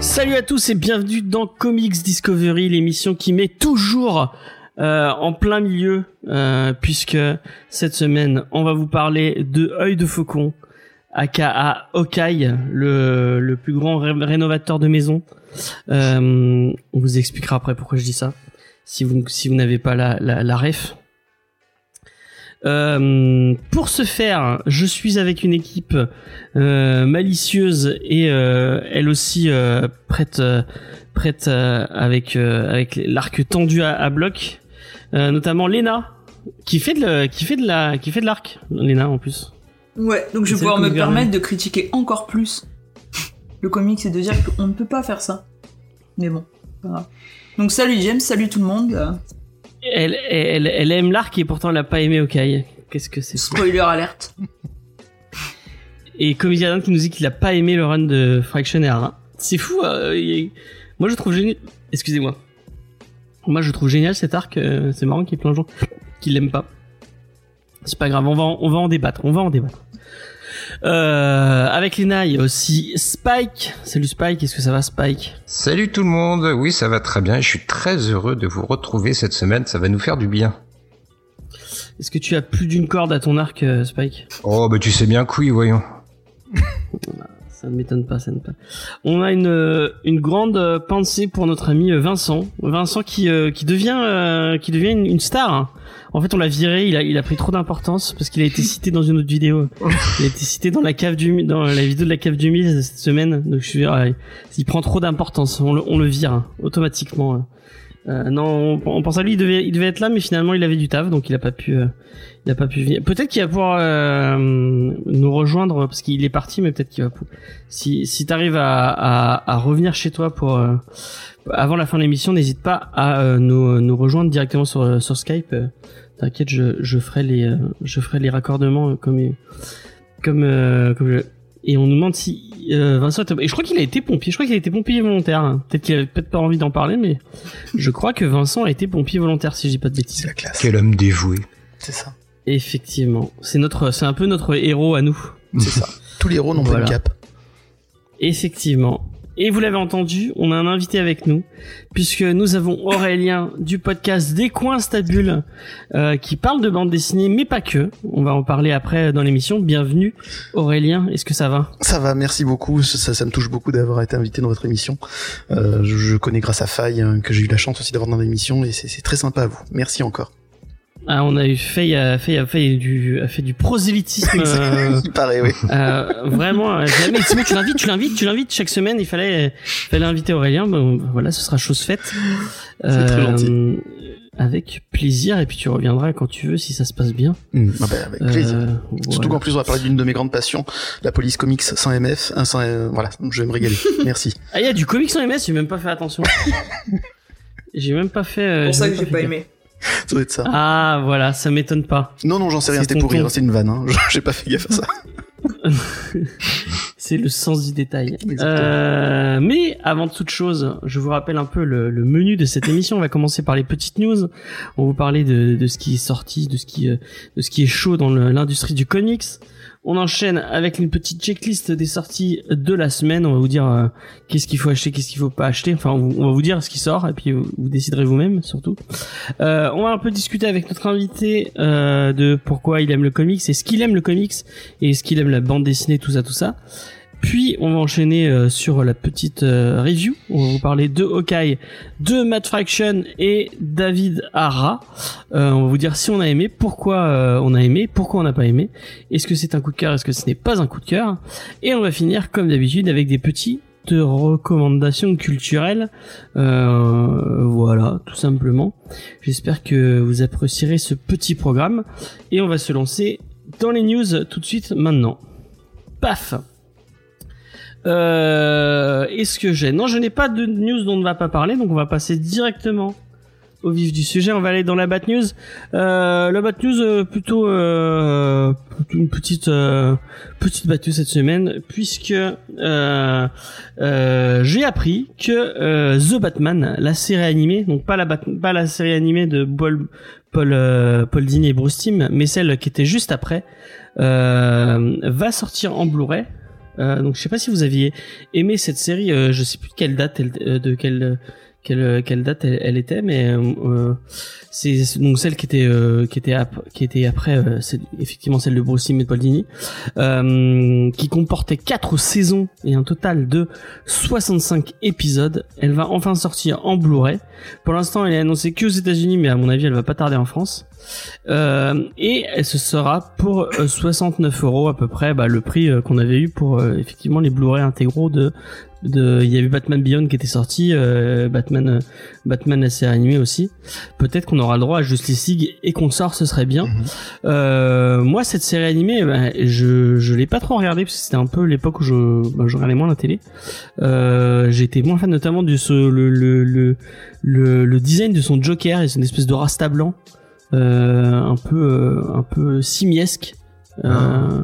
Salut à tous et bienvenue dans Comics Discovery, l'émission qui met toujours euh, en plein milieu, euh, puisque cette semaine on va vous parler de Œil de Faucon, aka Okai, le, plus grand ré- rénovateur de maison. Euh, on vous expliquera après pourquoi je dis ça, si vous n'avez pas la, ref. Euh, pour ce faire, je suis avec une équipe euh, malicieuse et elle aussi prête avec l'arc tendu à, bloc, notamment Lena qui fait de qui fait de l'arc, Lena en plus. Ouais, donc je vais pouvoir me permettre de critiquer encore plus le comics et de dire qu'on ne peut pas faire ça. Mais bon, pas grave. Donc salut James, salut tout le monde. Elle elle elle aime l'arc et pourtant elle a pas aimé Okai. Qu'est-ce que c'est Spoiler alerte. Et Comédien qui nous dit qu'il a pas aimé le run de Fractionnaire. hein. C'est fou. euh, il- Moi je trouve génial. Excusez-moi. Moi je trouve génial cet arc. euh, C'est marrant qu'il y ait plein de gens qui l'aiment pas. C'est pas grave. On va en, on va en débattre. On va en débattre. Euh, avec Lena, il y a aussi Spike. Salut Spike. Est-ce que ça va Spike? Salut tout le monde, oui ça va très bien, je suis très heureux de vous retrouver cette semaine, ça va nous faire du bien. Est-ce que tu as plus d'une corde à ton arc, euh, Spike? Oh bah tu sais bien que oui, voyons. Ça ne m'étonne pas, ça ne pas. On a une euh, une grande pensée pour notre ami Vincent, Vincent qui qui devient qui devient une, une star. Hein. En fait, on l'a viré, il a il a pris trop d'importance parce qu'il a été cité dans une autre vidéo. Il a été cité dans la cave du dans la vidéo de la cave du mille cette semaine. Donc je suis ah, il prend trop d'importance, on le on le vire hein, automatiquement. Euh, non, on, on pense à lui, il devait, il devait être là, mais finalement il avait du taf, donc il a pas pu, euh, il a pas pu venir. Peut-être qu'il va pouvoir euh, nous rejoindre parce qu'il est parti, mais peut-être qu'il va. Si si t'arrives à, à à revenir chez toi pour euh, avant la fin de l'émission, n'hésite pas à euh, nous nous rejoindre directement sur sur Skype. T'inquiète, je je ferai les euh, je ferai les raccordements euh, comme comme euh, comme je- et on nous demande si euh, Vincent était- et je crois qu'il a été pompier je crois qu'il a été pompier volontaire hein. peut-être qu'il avait peut-être pas envie d'en parler mais je crois que Vincent a été pompier volontaire si je dis pas de C'est bêtises la classe. Quel homme dévoué. C'est ça. effectivement c'est notre c'est un peu notre héros à nous C'est ça. Tous les héros n'ont pas Voilà. une cape. effectivement et vous l'avez entendu, on a un invité avec nous, puisque nous avons Aurélien du podcast Des Coins Stabules, euh, qui parle de bande dessinée, mais pas que. On va en parler après dans l'émission. Bienvenue Aurélien, est-ce que ça va? Ça va, merci beaucoup. Ça, me touche beaucoup d'avoir été invité dans votre émission. Euh, je, connais grâce à Faye hein, que j'ai eu la chance aussi d'avoir dans l'émission et c'est très sympa à vous. Merci encore. Ah, on a eu fait, a fait, a fait du, a fait du prosélytisme. euh, Il paraît, oui. euh, vraiment, euh, jamais. Sinon, tu l'invites, tu l'invites, tu l'invites chaque semaine. Il fallait, fallait inviter Aurélien. Bon, voilà, ce sera chose faite. C'est très gentil. Avec plaisir. Et puis tu reviendras quand tu veux si ça se passe bien. Mm, ah bah, avec plaisir. Euh, Surtout voilà. qu'en plus on va parler d'une de mes grandes passions, la police comics sans MF, sans, euh, voilà, je vais me régaler. Merci. Ah, il y a du comics en MS. J'ai même pas fait attention. j'ai même pas fait. euh, C'est pour ça que j'ai pas gaffe. aimé. Ça doit être ça. Ah, voilà, ça m'étonne pas. Non, non, j'en sais rien, c'était pour rire, c'est une vanne, hein. j'ai pas fait gaffe à ça. C'est le sens du détail. Euh, mais avant toute chose, je vous rappelle un peu le, le menu de cette émission. On va commencer par les petites news. On va vous parler de, de ce qui est sorti, de ce qui, euh, de ce qui est chaud dans l'industrie du comics. On enchaîne avec une petite checklist des sorties de la semaine. On va vous dire euh, qu'est-ce qu'il faut acheter, qu'est-ce qu'il faut pas acheter. Enfin, on, va vous dire ce qui sort et puis vous, vous déciderez vous-même surtout. Euh, on va un peu discuter avec notre invité euh, de pourquoi il aime le comics et ce qu'il aime le comics et ce qu'il aime la bande dessinée, tout ça, tout ça. Puis on va enchaîner euh, sur la petite euh, review. On va vous parler de Hawkeye, de Matt Fraction et David Hara. Euh, on va vous dire si on a aimé, pourquoi euh, on a aimé, pourquoi on n'a pas aimé. Est-ce que c'est un coup de cœur, est-ce que ce n'est pas un coup de cœur? Et on va finir comme d'habitude avec des petits de recommandations culturelles. Euh, voilà, tout simplement. J'espère que vous apprécierez ce petit programme. Et on va se lancer dans les news tout de suite maintenant. Paf euh, Est-ce que j'ai Non, je n'ai pas de news dont on ne va pas parler, donc on va passer directement au vif du sujet, on va aller dans la Bat News. Euh, la Bat News euh, plutôt euh, une petite euh, petite Bat News cette semaine puisque euh, j'ai appris que The Batman, la série animée, donc pas la Bat- pas la série animée de Paul Paul Paul Dini et Bruce Timm, mais celle qui était juste après, va sortir en Blu-ray. Euh, donc je sais pas si vous aviez aimé cette série, euh, je sais plus de quelle date, elle, euh, de quelle quelle, quelle date elle, elle était, mais euh, c'est c'est donc celle qui était euh, qui était qui était après, euh, c'est effectivement celle de Bruce Timm et de Paul Dini, euh, qui comportait quatre saisons et un total de 65 épisodes. Elle va enfin sortir en Blu-ray. Pour l'instant, elle est annoncée que aux États-Unis, mais à mon avis, elle va pas tarder en France. Euh, et se sera pour euh, 69 euros à peu près, bah, le prix euh, qu'on avait eu pour euh, effectivement les Blu-ray intégraux de de il y a eu Batman Beyond qui était sorti euh, Batman euh, Batman la série animée aussi. Peut-être qu'on aura le droit à Justice League et qu'on sort ce serait bien. Mhm. euh, moi cette série animée bah, je je l'ai pas trop regardée parce que c'était un peu l'époque où je bah, je regardais moins la télé. Euh, été moins fan notamment du ce, le, le le le le design de son Joker et c'est une espèce de rasta blanc euh, un peu un peu simiesque. Euh,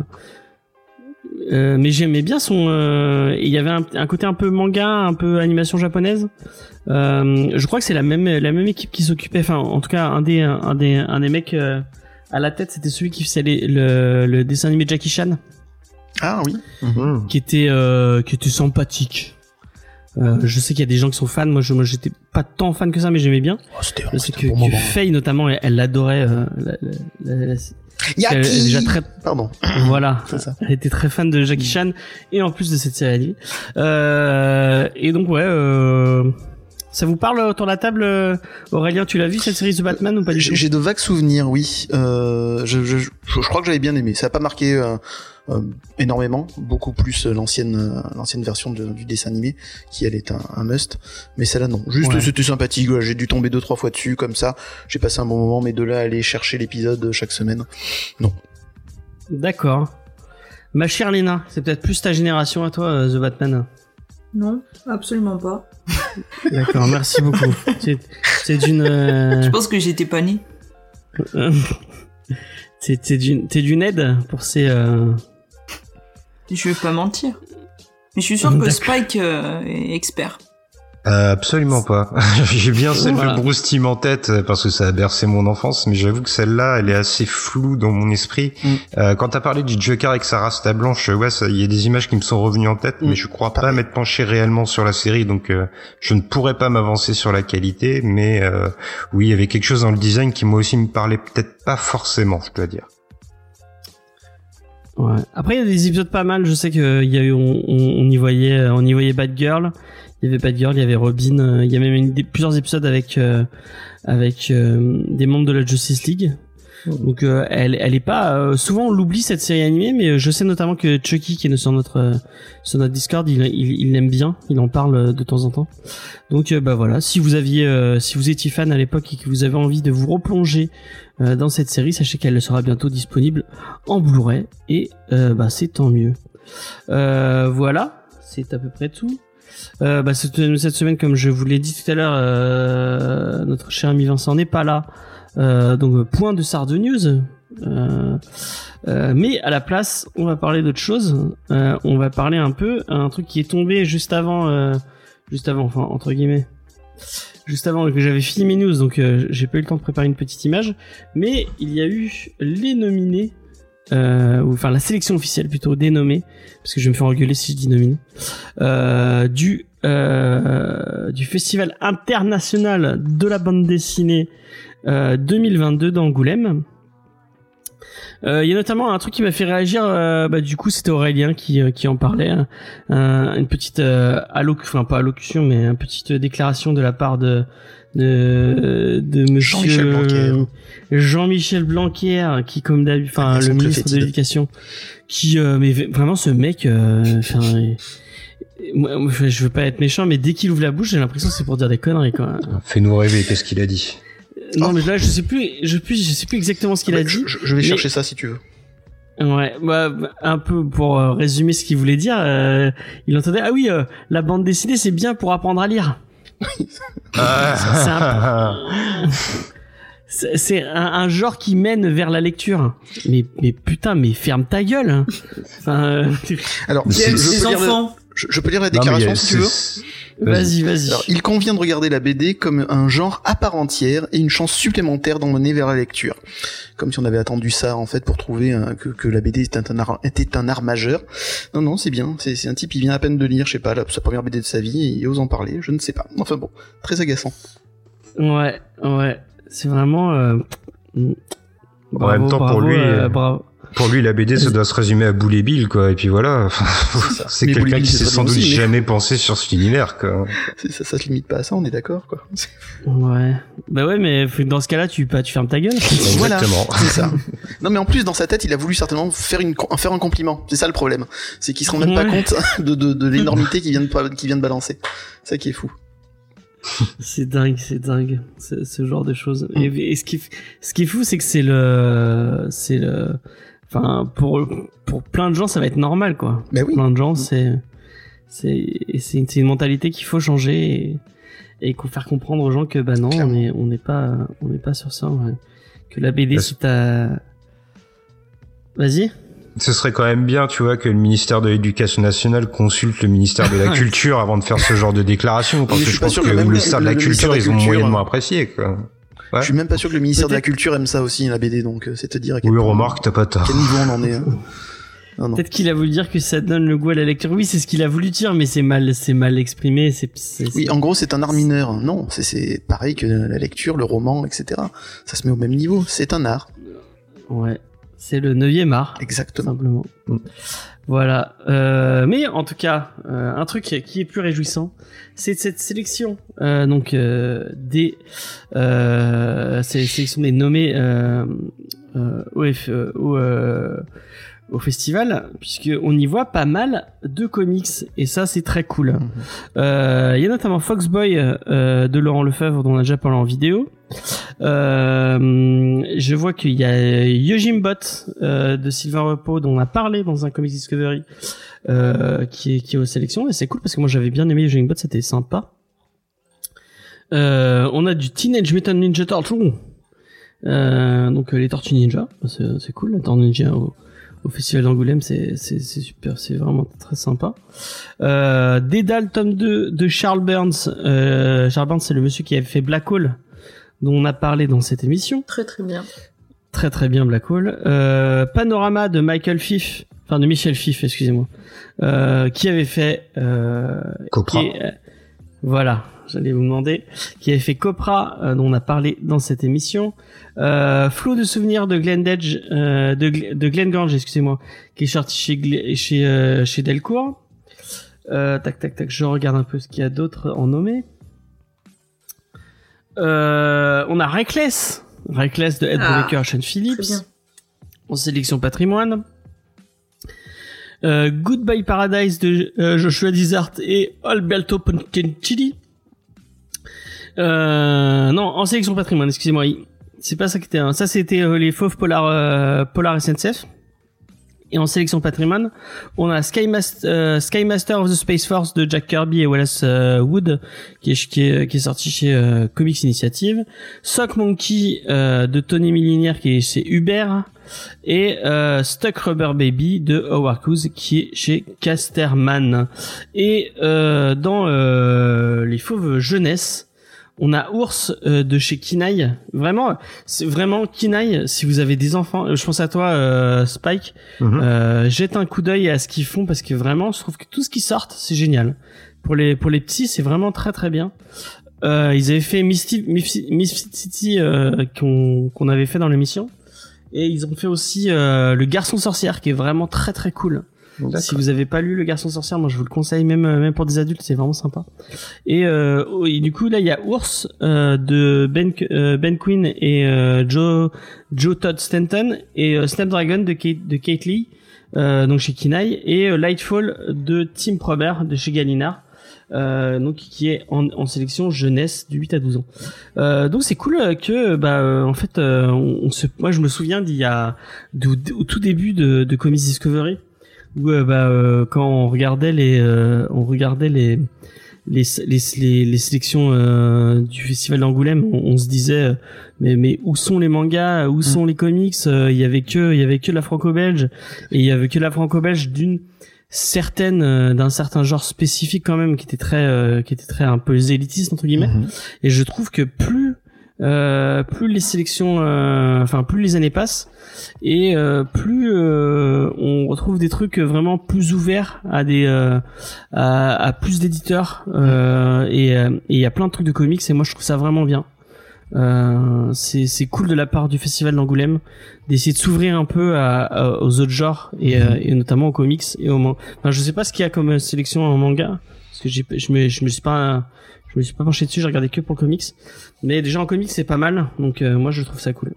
euh, mais j'aimais bien son euh, il y avait un, un côté un peu manga un peu animation japonaise euh, je crois que c'est la même la même équipe qui s'occupait enfin en tout cas un des un des un des mecs euh, à la tête c'était celui qui faisait les- le, le dessin animé Jackie Chan Ah oui. Mmh. qui était euh, qui était sympathique euh, je sais qu'il y a des gens qui sont fans moi je moi j'étais pas tant fan que ça mais j'aimais bien Oh, c'était je sais que, bon. Faye notamment elle elle l'adorait euh, la, la- la- Yaki elle déjà très Pardon, voilà c'est ça. elle était très fan de Jackie Chan et en plus de cette série animée. Euh, et donc ouais, euh, ça vous parle autour de la table, euh, Aurélien? Tu l'as vu cette série The Batman ou pas du J'ai tout? j'ai de vagues souvenirs, oui. Euh, je, je, je, je crois que j'avais bien aimé. Ça a pas marqué euh, euh, énormément, beaucoup plus euh, l'ancienne euh, l'ancienne version de- du dessin animé, qui elle est un, un must. Mais celle-là non. Juste Ouais. c'était sympathique. J'ai dû tomber deux trois fois dessus comme ça. J'ai passé un bon moment, mais de là à aller chercher l'épisode chaque semaine, non. D'accord. Ma chère Léna, c'est peut-être plus ta génération à toi, euh, The Batman. Non, absolument pas. D'accord, merci beaucoup. C'est c'est d'une. euh, Je pense que j'étais pas née? c'est c'est d'une t'es d'une aide pour ces. euh, Je vais pas mentir. Mais je suis sûr que. Spike euh, est expert. Euh, absolument pas. J'ai bien celle Voilà. de Bruce Timm en tête euh, parce que ça a bercé mon enfance, mais j'avoue que celle-là, elle est assez floue dans mon esprit. Mm. Euh, quand t'as parlé du Joker avec sa rasta blanche, ouais, il y a des images qui me sont revenues en tête, Mm. mais je crois pas m'être penché réellement sur la série, donc euh, je ne pourrais pas m'avancer sur la qualité, mais euh, oui, il y avait quelque chose dans le design qui moi aussi me parlait peut-être pas forcément, je dois dire. Après, il y a des épisodes pas mal. Je sais qu'il y a eu, on, y voyait, euh, on y voyait Batgirl. Il y avait Batgirl, il y avait Robin. euh, Il y a même plusieurs épisodes avec euh, avec euh, des membres de la Justice League. Donc, euh, elle, elle est pas. euh, souvent, on l'oublie cette série animée, mais euh, je sais notamment que Chucky, qui est sur notre euh, sur notre Discord, il il il l'aime bien. Il en parle euh, de temps en temps. Donc, euh, bah voilà. Si vous aviez, si vous étiez fan à l'époque et que vous avez envie de vous replonger dans cette série, sachez qu'elle sera bientôt disponible en Blu-ray et bah c'est tant mieux. Voilà, c'est à peu près tout. Bah, cette, cette semaine, comme je vous l'ai dit tout à l'heure, notre cher ami Vincent n'est pas là. Euh, donc point de Sarde News. Euh, euh, mais à la place, on va parler d'autre chose. Euh, on va parler un peu un truc qui est tombé juste avant, euh, juste avant, enfin entre guillemets, juste avant que j'avais fini mes news, donc euh, j'ai pas eu le temps de préparer une petite image. Mais il y a eu les nominés, euh, enfin la sélection officielle plutôt dénommée, parce que je me faire engueuler si je dis nominé, euh, du euh, du festival international de la bande dessinée euh, 2022 d'Angoulême. Euh, Il y a notamment un truc qui m'a fait réagir. euh, bah, du coup, c'était Aurélien qui, euh, qui en parlait. hein. Un- une petite euh, alloc, enfin pas allocution, mais une petite déclaration de la part de de, de Monsieur Jean-Michel Blanquer. Jean-Michel Blanquer, qui comme d'habitude, enfin le ministre de l'éducation, qui euh, mais vraiment ce mec, euh, je veux pas être méchant, mais dès qu'il ouvre la bouche, j'ai l'impression que c'est pour dire des conneries. Fais-nous rêver, qu'est-ce qu'il a dit? Non, Oh. mais là, je sais plus, je, plus, je sais plus exactement ce qu'il a Ah bah, dit. Je, je vais mais- chercher ça si tu veux. Ouais, bah, un peu pour euh, résumer ce qu'il voulait dire, euh, il entendait ah oui, euh, la bande dessinée c'est bien pour apprendre à lire. Ah. C'est c'est un, un genre qui mène vers la lecture. Mais, mais putain, mais ferme ta gueule. hein. Enfin, euh, Alors, Les enfants. Je- je peux lire la Non, déclaration a- si tu veux. c'est- vas-y, vas-y. Alors, il convient de regarder la BD comme un genre à part entière et une chance supplémentaire d'emmener vers la lecture. Comme si on avait attendu ça, en fait, pour trouver un- que, que la BD était un art, était un art majeur. Non, non, c'est bien. C'est un type, il vient à peine de lire, je sais pas, la- sa première BD de sa vie, et il ose en parler, je ne sais pas. Enfin bon, très agaçant. Ouais, ouais. C'est vraiment. Euh... En même temps, pour lui, euh, euh, bravo. Pour lui, la BD, ça doit se résumer à Boule et Bill, quoi. Et puis voilà. c'est quelqu'un qui s'est sans doute aussi, mais- jamais pensé sur cet univers, quoi. Ça, ça se limite pas à ça, on est d'accord, quoi. Ouais. Bah ouais, mais dans ce cas-là, tu, pas, tu fermes ta gueule. Voilà. Exactement. C'est ça. Non, mais en plus, dans sa tête, il a voulu certainement faire, une, faire un compliment. C'est ça le problème. C'est qu'il se rend même pas compte de, de, de l'énormité qu'il vient, de, vient de balancer. C'est ça qui est fou. C'est dingue, c'est dingue, ce, ce genre de choses. Mm. Et, et ce qui, ce qui est fou, c'est que c'est le, c'est le, enfin, pour, pour plein de gens, ça va être normal, quoi. Mais oui. Plein de gens, c'est, c'est, une, une mentalité qu'il faut changer et, et faire comprendre aux gens que, bah non, on est, on n'est pas, on n'est pas sur ça, ouais. Que la BD, Bah, si t'as, vas-y. Ce serait quand même bien, tu vois, que le ministère de l'Éducation nationale consulte le ministère de la Culture avant de faire ce genre de déclaration, parce que je pense que que le ministère de la Culture, ils ont moyennement euh, apprécié, quoi. Ouais. Je suis même pas sûr que le ministère de la Culture aime ça aussi, la BD, donc euh, c'est te dire à quel, Oui, point- remarque, t'as pas quel niveau on en est. hein. Non, non. Peut-être qu'il a voulu dire que ça donne le goût à la lecture. Oui, c'est ce qu'il a voulu dire, mais c'est mal, c'est mal exprimé. C'est, c'est- Oui, en gros, c'est un art mineur. Non, c'est- c'est pareil que la lecture, le roman, etc. Ça se met au même niveau. C'est un art. ouais. C'est le neuvième art. Exactement. simplement. Mm. Voilà. Euh, mais en tout cas, euh, un truc qui est plus réjouissant, c'est cette sélection. Euh, donc des euh, c'est sélection des nommés au, au, au festival, puisque on y voit pas mal de comics et ça c'est très cool. Mhm. Euh, Il y a notamment Foxboy euh, de Laurent Lefebvre dont on a déjà parlé en vidéo. Euh, je vois qu'il y a Yojimbot euh, de Sylvain Repos dont on a parlé dans un Comics Discovery qui est qui est aux sélections et c'est cool parce que moi j'avais bien aimé Yojimbot, c'était sympa. On a du Teenage Mutant Ninja Turtle. Donc les Tortues Ninja, c'est cool, la Tortue Ninja au, au festival d'Angoulême, c'est c'est c'est super, c'est vraiment très sympa. Euh, Dédale tome 2 de Charles Burns. Euh, Charles Burns, c'est le monsieur qui avait fait Black Hole, dont on a parlé dans cette émission. Très très bien. Très très bien Black Hole. Euh, Panorama de Michael Fiff, enfin de Michel Fiff, excusez-moi, euh, qui avait fait euh, Copra. qui est- euh, voilà, j'allais vous demander, qui avait fait Copra, euh, dont on a parlé dans cette émission. Euh, Flot de souvenirs de Glenn Dedge, euh, de, Gl- de Glenn excusez-moi, qui est sorti chez chez euh, chez Delcourt. Euh, tac tac tac, je regarde un peu ce qu'il y a d'autre en nommé. Euh, on a Reckless, Reckless de Ed Ah, Brubaker, Sean Phillips, en sélection patrimoine. Euh, Goodbye Paradise de euh, Joshua Dizart et Alberto Ponticelli. Euh, non, en sélection patrimoine, excusez-moi. C'est pas ça qui était. hein. Ça, c'était euh, les fauves Polar, Polar SNCF. Et en sélection patrimoine, on a euh, Sky Master of the Space Force de Jack Kirby et Wallace euh, Wood, qui est, sorti chez euh, Comics Initiative. Sock Monkey de Tony Millinière, qui est chez Uber et Stuck Rubber Baby de Howard Hughes qui est chez Casterman. Et dans les fauves jeunesse, on a Ours euh, de chez Kinaï. Vraiment, c'est vraiment Kinaï. Si vous avez des enfants, euh, je pense à toi, euh, Spike. Mhm. Euh, jette un coup d'œil à ce qu'ils font parce que vraiment, je trouve que tout ce qui sort, c'est génial. Pour les pour les petits, c'est vraiment très très bien. Euh, ils avaient fait Misty, Misty, Misfit City euh, qu'on qu'on avait fait dans l'émission. Et ils ont fait aussi euh, le garçon sorcière qui est vraiment très très cool. Si vous avez pas lu le garçon sorcière, moi je vous le conseille même euh, même pour des adultes, c'est vraiment sympa. Et, euh, oh, et du coup là il y a Ours euh, de Ben euh, Ben Quinn et euh, Joe Joe Todd Stanton et Snapdragon de Kate de Kate Lee donc chez Kinaï et Lightfall de Tim Probert de chez Gallinar. Euh, donc qui est en, en sélection jeunesse du 8 à 12 ans. Euh, donc c'est cool que bah euh, en fait on, on se moi je me souviens d'il y a au tout début de, de Comics Discovery où euh, bah, euh, quand on regardait les, euh, on regardait les les, les, les, les sélections euh, du festival d'Angoulême, on, on se disait euh, mais mais où sont les mangas, où sont les comics euh, Il y avait que il y avait que la franco-belge. Et il y avait que la franco-belge d'une certaine euh, d'un certain genre spécifique quand même qui était très euh, qui était très un peu élitiste entre guillemets. Mhm. et je trouve que plus euh, plus les sélections euh, enfin plus les années passent et euh, plus euh, on retrouve des trucs vraiment plus ouverts à des euh, à, à plus d'éditeurs euh, et il y a plein de trucs de comics et moi je trouve ça vraiment bien. Euh, c'est c'est cool de la part du festival d'Angoulême d'essayer de s'ouvrir un peu à, à- aux autres genres et, euh, et notamment aux comics et au man- enfin je sais pas ce qu'il y a comme sélection en manga parce que je me je me suis pas je me suis pas penché dessus j'ai regardé que pour le comics. Mais déjà en comics c'est pas mal. Donc euh, moi je trouve ça cool.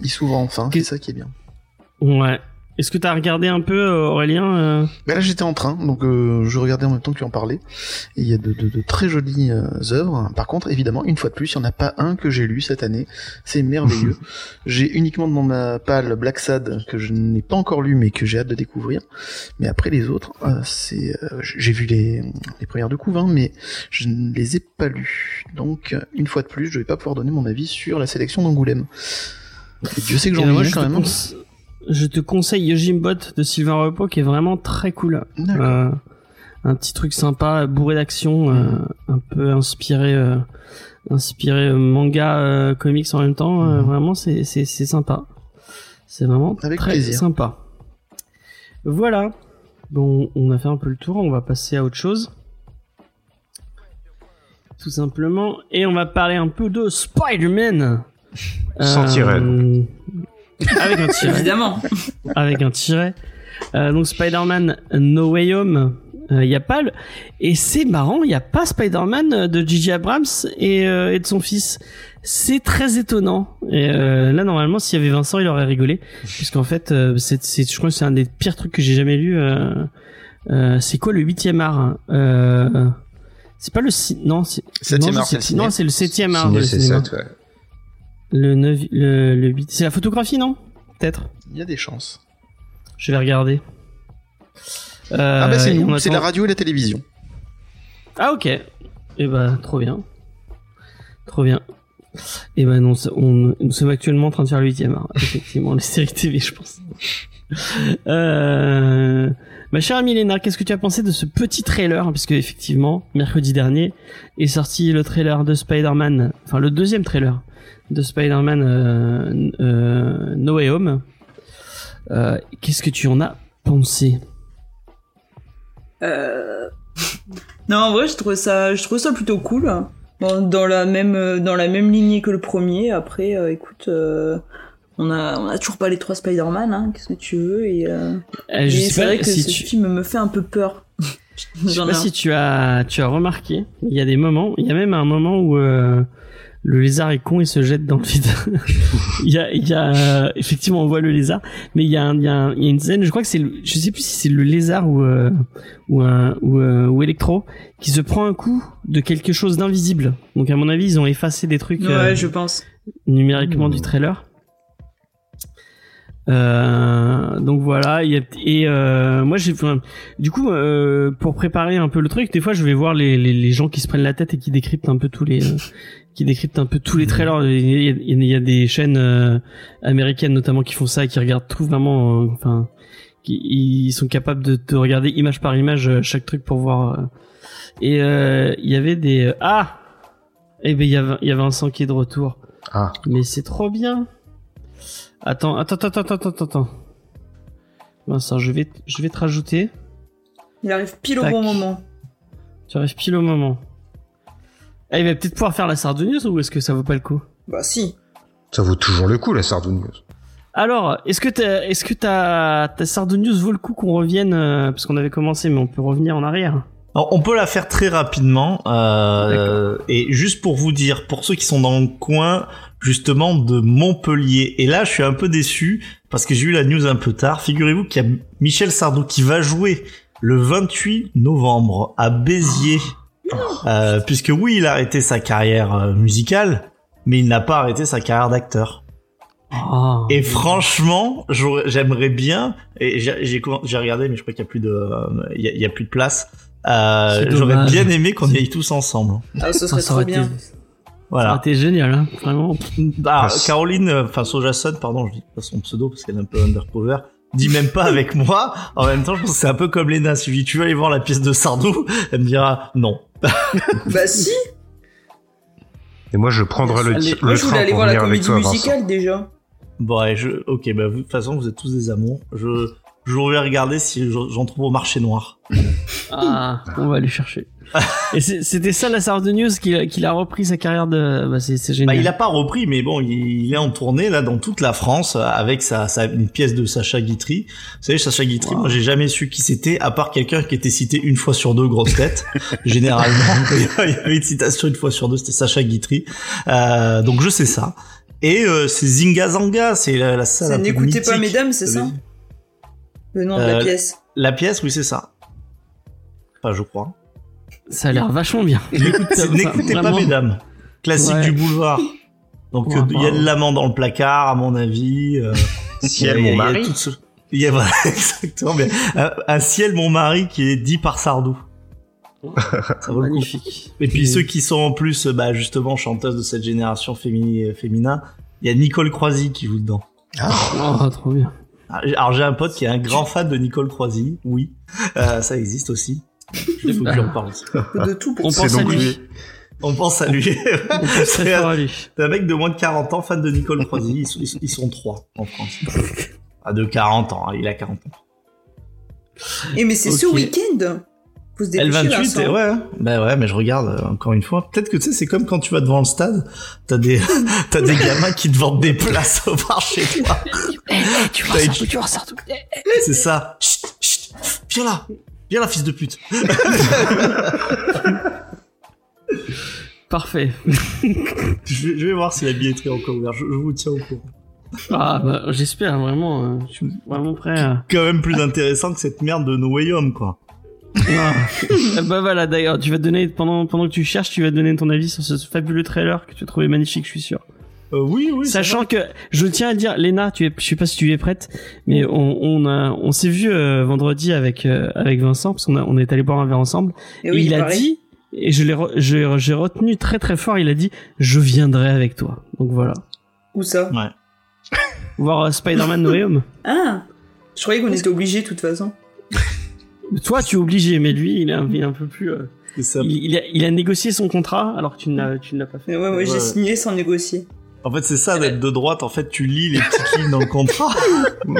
Il s'ouvre enfin, c'est ça qui est bien. ouais est-ce que t'as regardé un peu euh, Aurélien Mais là j'étais en train, donc euh, je regardais en même temps que tu en parlais. Et il y a de, de- de très jolies euh, œuvres. Par contre, évidemment, une fois de plus, il n'y en a pas un que j'ai lu cette année. C'est merveilleux. j'ai uniquement dans ma palle Black Sad que je n'ai pas encore lu, mais que j'ai hâte de découvrir. Mais après les autres, euh, c'est euh, j'ai vu les, les premières de couve, hein, mais je ne les ai pas lus. Donc une fois de plus, je vais pas pouvoir donner mon avis sur la sélection d'Angoulême. Et Dieu sait que j'en ben, ai quand même. Je te conseille Yojimbot de Sylvain Repos qui est vraiment très cool. Euh, un petit truc sympa bourré d'action euh, Mhm. un peu inspiré euh, inspiré euh, manga euh, comics en même temps euh, Mhm. vraiment c'est c'est c'est sympa c'est vraiment Avec très plaisir. sympa voilà bon on a fait un peu le tour on va passer à autre chose tout simplement et on va parler un peu de Spider-Man Sans tiret, Euh, avec un tiret Évidemment. avec un tiret. Euh, donc Spider-Man No Way Home, il y a pas le... et c'est marrant, il y a pas Spider-Man de J.J. Abrams et, euh, et de son fils. C'est très étonnant. Et euh, là normalement, s'il y avait Vincent, il aurait rigolé, puisqu'en fait, euh, c'est, c'est, je crois que c'est un des pires trucs que j'ai jamais lu. Euh, euh, c'est quoi le huitième art hein euh, C'est pas le si... non, c'est... Septième non, art, non, c'est le septième art. Ciné, le c'est ouais. Le neuf, le, le c'est la photographie, non? Peut-être. Il y a des chances. Je vais regarder. Euh, ah bah c'est nous, c'est la radio et la télévision. Ah ok. Et bah trop bien. Trop bien. Et ben non, on, nous sommes actuellement en train de faire le huitième art. Effectivement, les séries TV, je pense. Euh, ma chère amie Léna, qu'est-ce que tu as pensé de ce petit trailer? Puisque effectivement, mercredi dernier est sorti le trailer de Spider-Man, enfin le deuxième trailer de Spider-Man euh, euh, No Way Home. Euh, qu'est-ce que tu en as pensé? Non, en vrai, je trouve ça, je trouve ça plutôt cool. Bon, dans la même, dans la même lignée que le premier. Après, écoute, on a, on a toujours pas les trois Spider-Man. Hein, Qu'est-ce que tu veux Et, euh, Euh, Je sais c'est vrai que si ce tu... film me fait un peu peur. Je sais pas si tu as, tu as remarqué, il y a des moments, il y a même un moment où euh, le lézard est con et se jette dans le vide. il y a, il y a euh, effectivement on voit le lézard, mais il y a, un- il y a, un- il y a une scène, je crois que c'est, je sais plus si c'est le lézard ou euh, ou un ou, euh, ou Electro qui se prend un coup de quelque chose d'invisible. Donc à mon avis ils ont effacé des trucs Ouais, euh, je pense. numériquement Mmh. du trailer. Euh, donc voilà, il y a, et euh, moi j'ai enfin, du coup euh, pour préparer un peu le truc, des fois je vais voir les, les, les gens qui se prennent la tête et qui décryptent un peu tous les euh, qui décryptent un peu tous les trailers. Il y a, il y a- il y a des chaînes euh, américaines notamment qui font ça et qui regardent tout vraiment, euh, enfin qui ils sont capables de, de regarder image par image euh, chaque truc pour voir. euh. et euh, il y avait des ah et ben il y avait il y avait Vincent qui est de retour. Ah, Mais c'est trop bien. Attends, attends, attends, attends, attends, attends. Vincent, je vais, je vais te rajouter. Il arrive pile au bon moment. Tu arrives pile au moment. Ah, il va peut-être pouvoir faire la sardouneuse ou est-ce que ça vaut pas le coup? Bah si. ça vaut toujours le coup, la sardouneuse. Alors, est-ce que ta, est-ce que ta, ta sardouneuse vaut le coup qu'on revienne euh, parce qu'on avait commencé, mais on peut revenir en arrière. Alors, on peut la faire très rapidement. euh, et juste pour vous dire, pour ceux qui sont dans le coin, justement, de Montpellier. Et là, je suis un peu déçu parce que j'ai eu la news un peu tard. Figurez-vous qu'il y a Michel Sardou qui va jouer le 28 novembre à Béziers. Euh, puisque oui, il a arrêté sa carrière euh, musicale, mais il n'a pas arrêté sa carrière d'acteur. Oh. Et franchement, j'aurais- j'aimerais bien. Et j'ai j'ai comm- j'ai regardé, mais je crois qu'il y a plus de, euh, il y a, il y a plus de place. Euh, j'aurais bien aimé qu'on y aille tous ensemble. Ah, ce Ça, serait ça trop bien. été, ça aurait Voilà. été génial, hein, vraiment. Ah, Yes. Caroline, euh, enfin Sojason, pardon, je dis pas son pseudo parce qu'elle est un peu undercover. Dit même pas avec moi. En même temps, je pense que c'est un peu comme Lena. Si dis tu veux aller voir la pièce de Sardou, elle me dira non. Bah si Et moi, je prendrai le, Allez, le Moi je train voulais aller pour voir la avec comédie toi, Vincent. musicale déjà. Bon, allez, je, ok, bah vous- de toute façon, vous êtes tous des amours. Je, je vais regarder si j'en j'en trouve au marché noir. Ah, on va aller chercher. Et c'est- c'était ça la Star de News qu'il a, qu'il a repris sa carrière de. Bah, c'est c'est Bah, génial. il a pas repris, mais bon, il, il est en tournée là dans toute la France avec sa, sa une pièce de Sacha Guitry. Vous savez, Sacha Guitry, Wow. moi j'ai jamais su qui c'était, à part quelqu'un qui était cité une fois sur deux grosse tête. Généralement, il y avait une citation une fois sur deux, c'était Sacha Guitry. Euh, donc je sais ça. Et euh, c'est Zinga Zanga, c'est la, la salle. Ça n'écoutez pas mesdames, c'est ça Le nom de la Euh, pièce. La pièce, oui, c'est ça. Enfin, je crois. Ça a l'air vachement bien. N'écoutez pas, Vraiment. mesdames. Classique Ouais. du boulevard. Donc, Ouais, euh, il y a de l'amant dans le placard, à mon avis. euh, Ciel, mon il y a mari. ce- Il y a, voilà, exactement. Mais, un, un ciel, mon mari, qui est dit par Sardou. Ça vaut le coup. Magnifique. Et puis, ceux qui sont en plus, bah, justement, chanteuses de cette génération fémini- féminin, il y a Nicole Croisy qui joue dedans. Oh, trop bien. Alors, j'ai un pote qui est un grand fan de Nicole Croisy. Oui. Euh, ça existe aussi. Il faut que j'en parle aussi. De tout pour On ça. pense donc lui. lui. On pense à lui. On pense à lui. c'est un mec de moins de 40 ans, fan de Nicole Croisy. Ils, sont- ils sont- ils sont trois en France. Ah, de 40 ans, hein, il a 40 ans. Et mais c'est ce week-end Faut se dépêcher, L28, Vincent. et ouais, bah ouais, mais je regarde euh, encore une fois. Peut-être que tu sais, c'est comme quand tu vas devant le stade, t'as des, t'as des gamins qui te vendent des places au bar chez toi. tu vois, Sardou, tu vois, Sardou. C'est ça. Chut, chut, viens là, viens là, fils de pute. Parfait. Je vais, je vais voir si la billetterie est encore ouverte. Je, je vous tiens au courant. Ah, bah, j'espère vraiment. euh, je suis vraiment prêt à. Quand même plus intéressant que cette merde de No Way Home, quoi. Ah. bah voilà, d'ailleurs, tu vas donner pendant pendant que tu cherches, tu vas donner ton avis sur ce fabuleux trailer que tu as trouvé magnifique, je suis sûr. Euh, oui, oui. Sachant que je tiens à dire, Léna, tu es, je sais pas si tu es prête, mais on, on a, on s'est vu euh, vendredi avec euh, avec Vincent parce qu'on a, on est allé boire un verre ensemble. Et Et oui, il a dit, et je l'ai, re- j'ai j'ai retenu très très fort. Il a dit, je viendrai avec toi. Donc voilà, Où ça? Ouais. voir euh, Spider-Man No Way Home. Ah Je croyais qu'on était obligés de toute façon. Toi, tu es obligé, mais lui, il est un, il est un peu plus. euh, C'est ça. il, il a, il a négocié son contrat alors que tu ne l'as, tu ne l'as pas fait. Mais ouais, ouais, Ouais. j'ai signé sans négocier. En fait, c'est ça d'être de droite. En fait, tu lis les petites lignes dans le contrat.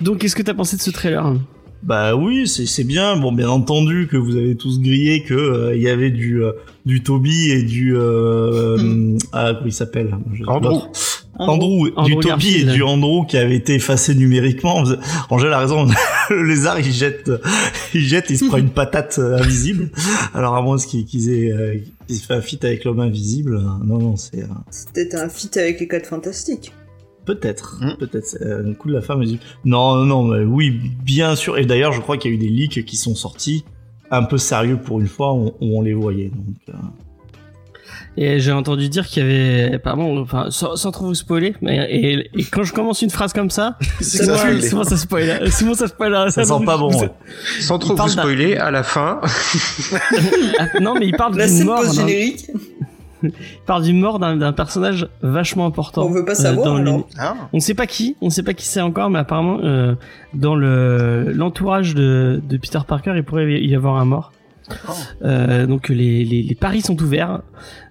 Donc, qu'est-ce que t'as pensé de ce trailer Bah oui, c'est c'est bien. Bon, bien entendu que vous avez tous grillé que euh, il y avait du euh, du Toby et du euh, Hmm. ah comment il s'appelle? Andrew. Andrew, Andrew du Toby Garfield. et du Andrew qui avait été effacé numériquement. Angèle a raison. Le lézard, il jette, il jette, il se prend une patate euh, invisible. Alors à moins qu'ils qu'ils aient, euh, aient fait un feat avec l'homme invisible. euh, Non, non, c'est euh, C'était un feat avec les 4 fantastiques. Peut-être, Hmm. peut-être. c'est Un coup de la femme dit non, non, non, mais oui, bien sûr. Et d'ailleurs, je crois qu'il y a eu des leaks qui sont sortis un peu sérieux pour une fois où, où on les voyait. Donc, euh, Et j'ai entendu dire qu'il y avait, pardon, enfin, sans, sans trop vous spoiler, mais et, et quand je commence une phrase comme ça, C'est souvent, ça, souvent ça spoil, souvent ça spoil. ça sent pas bon. ouais. Sans trop vous spoiler, à la fin, Ah, non, mais il parle La d'une mort, post-générique, il parle d'une mort d'un personnage vachement important. on veut pas euh, savoir dans alors. l'uni- Ah, On sait pas qui, on sait pas qui c'est encore, mais apparemment euh, dans le l'entourage de, de Peter Parker, il pourrait y avoir un mort. Oh. Euh, donc les, les, les paris sont ouverts.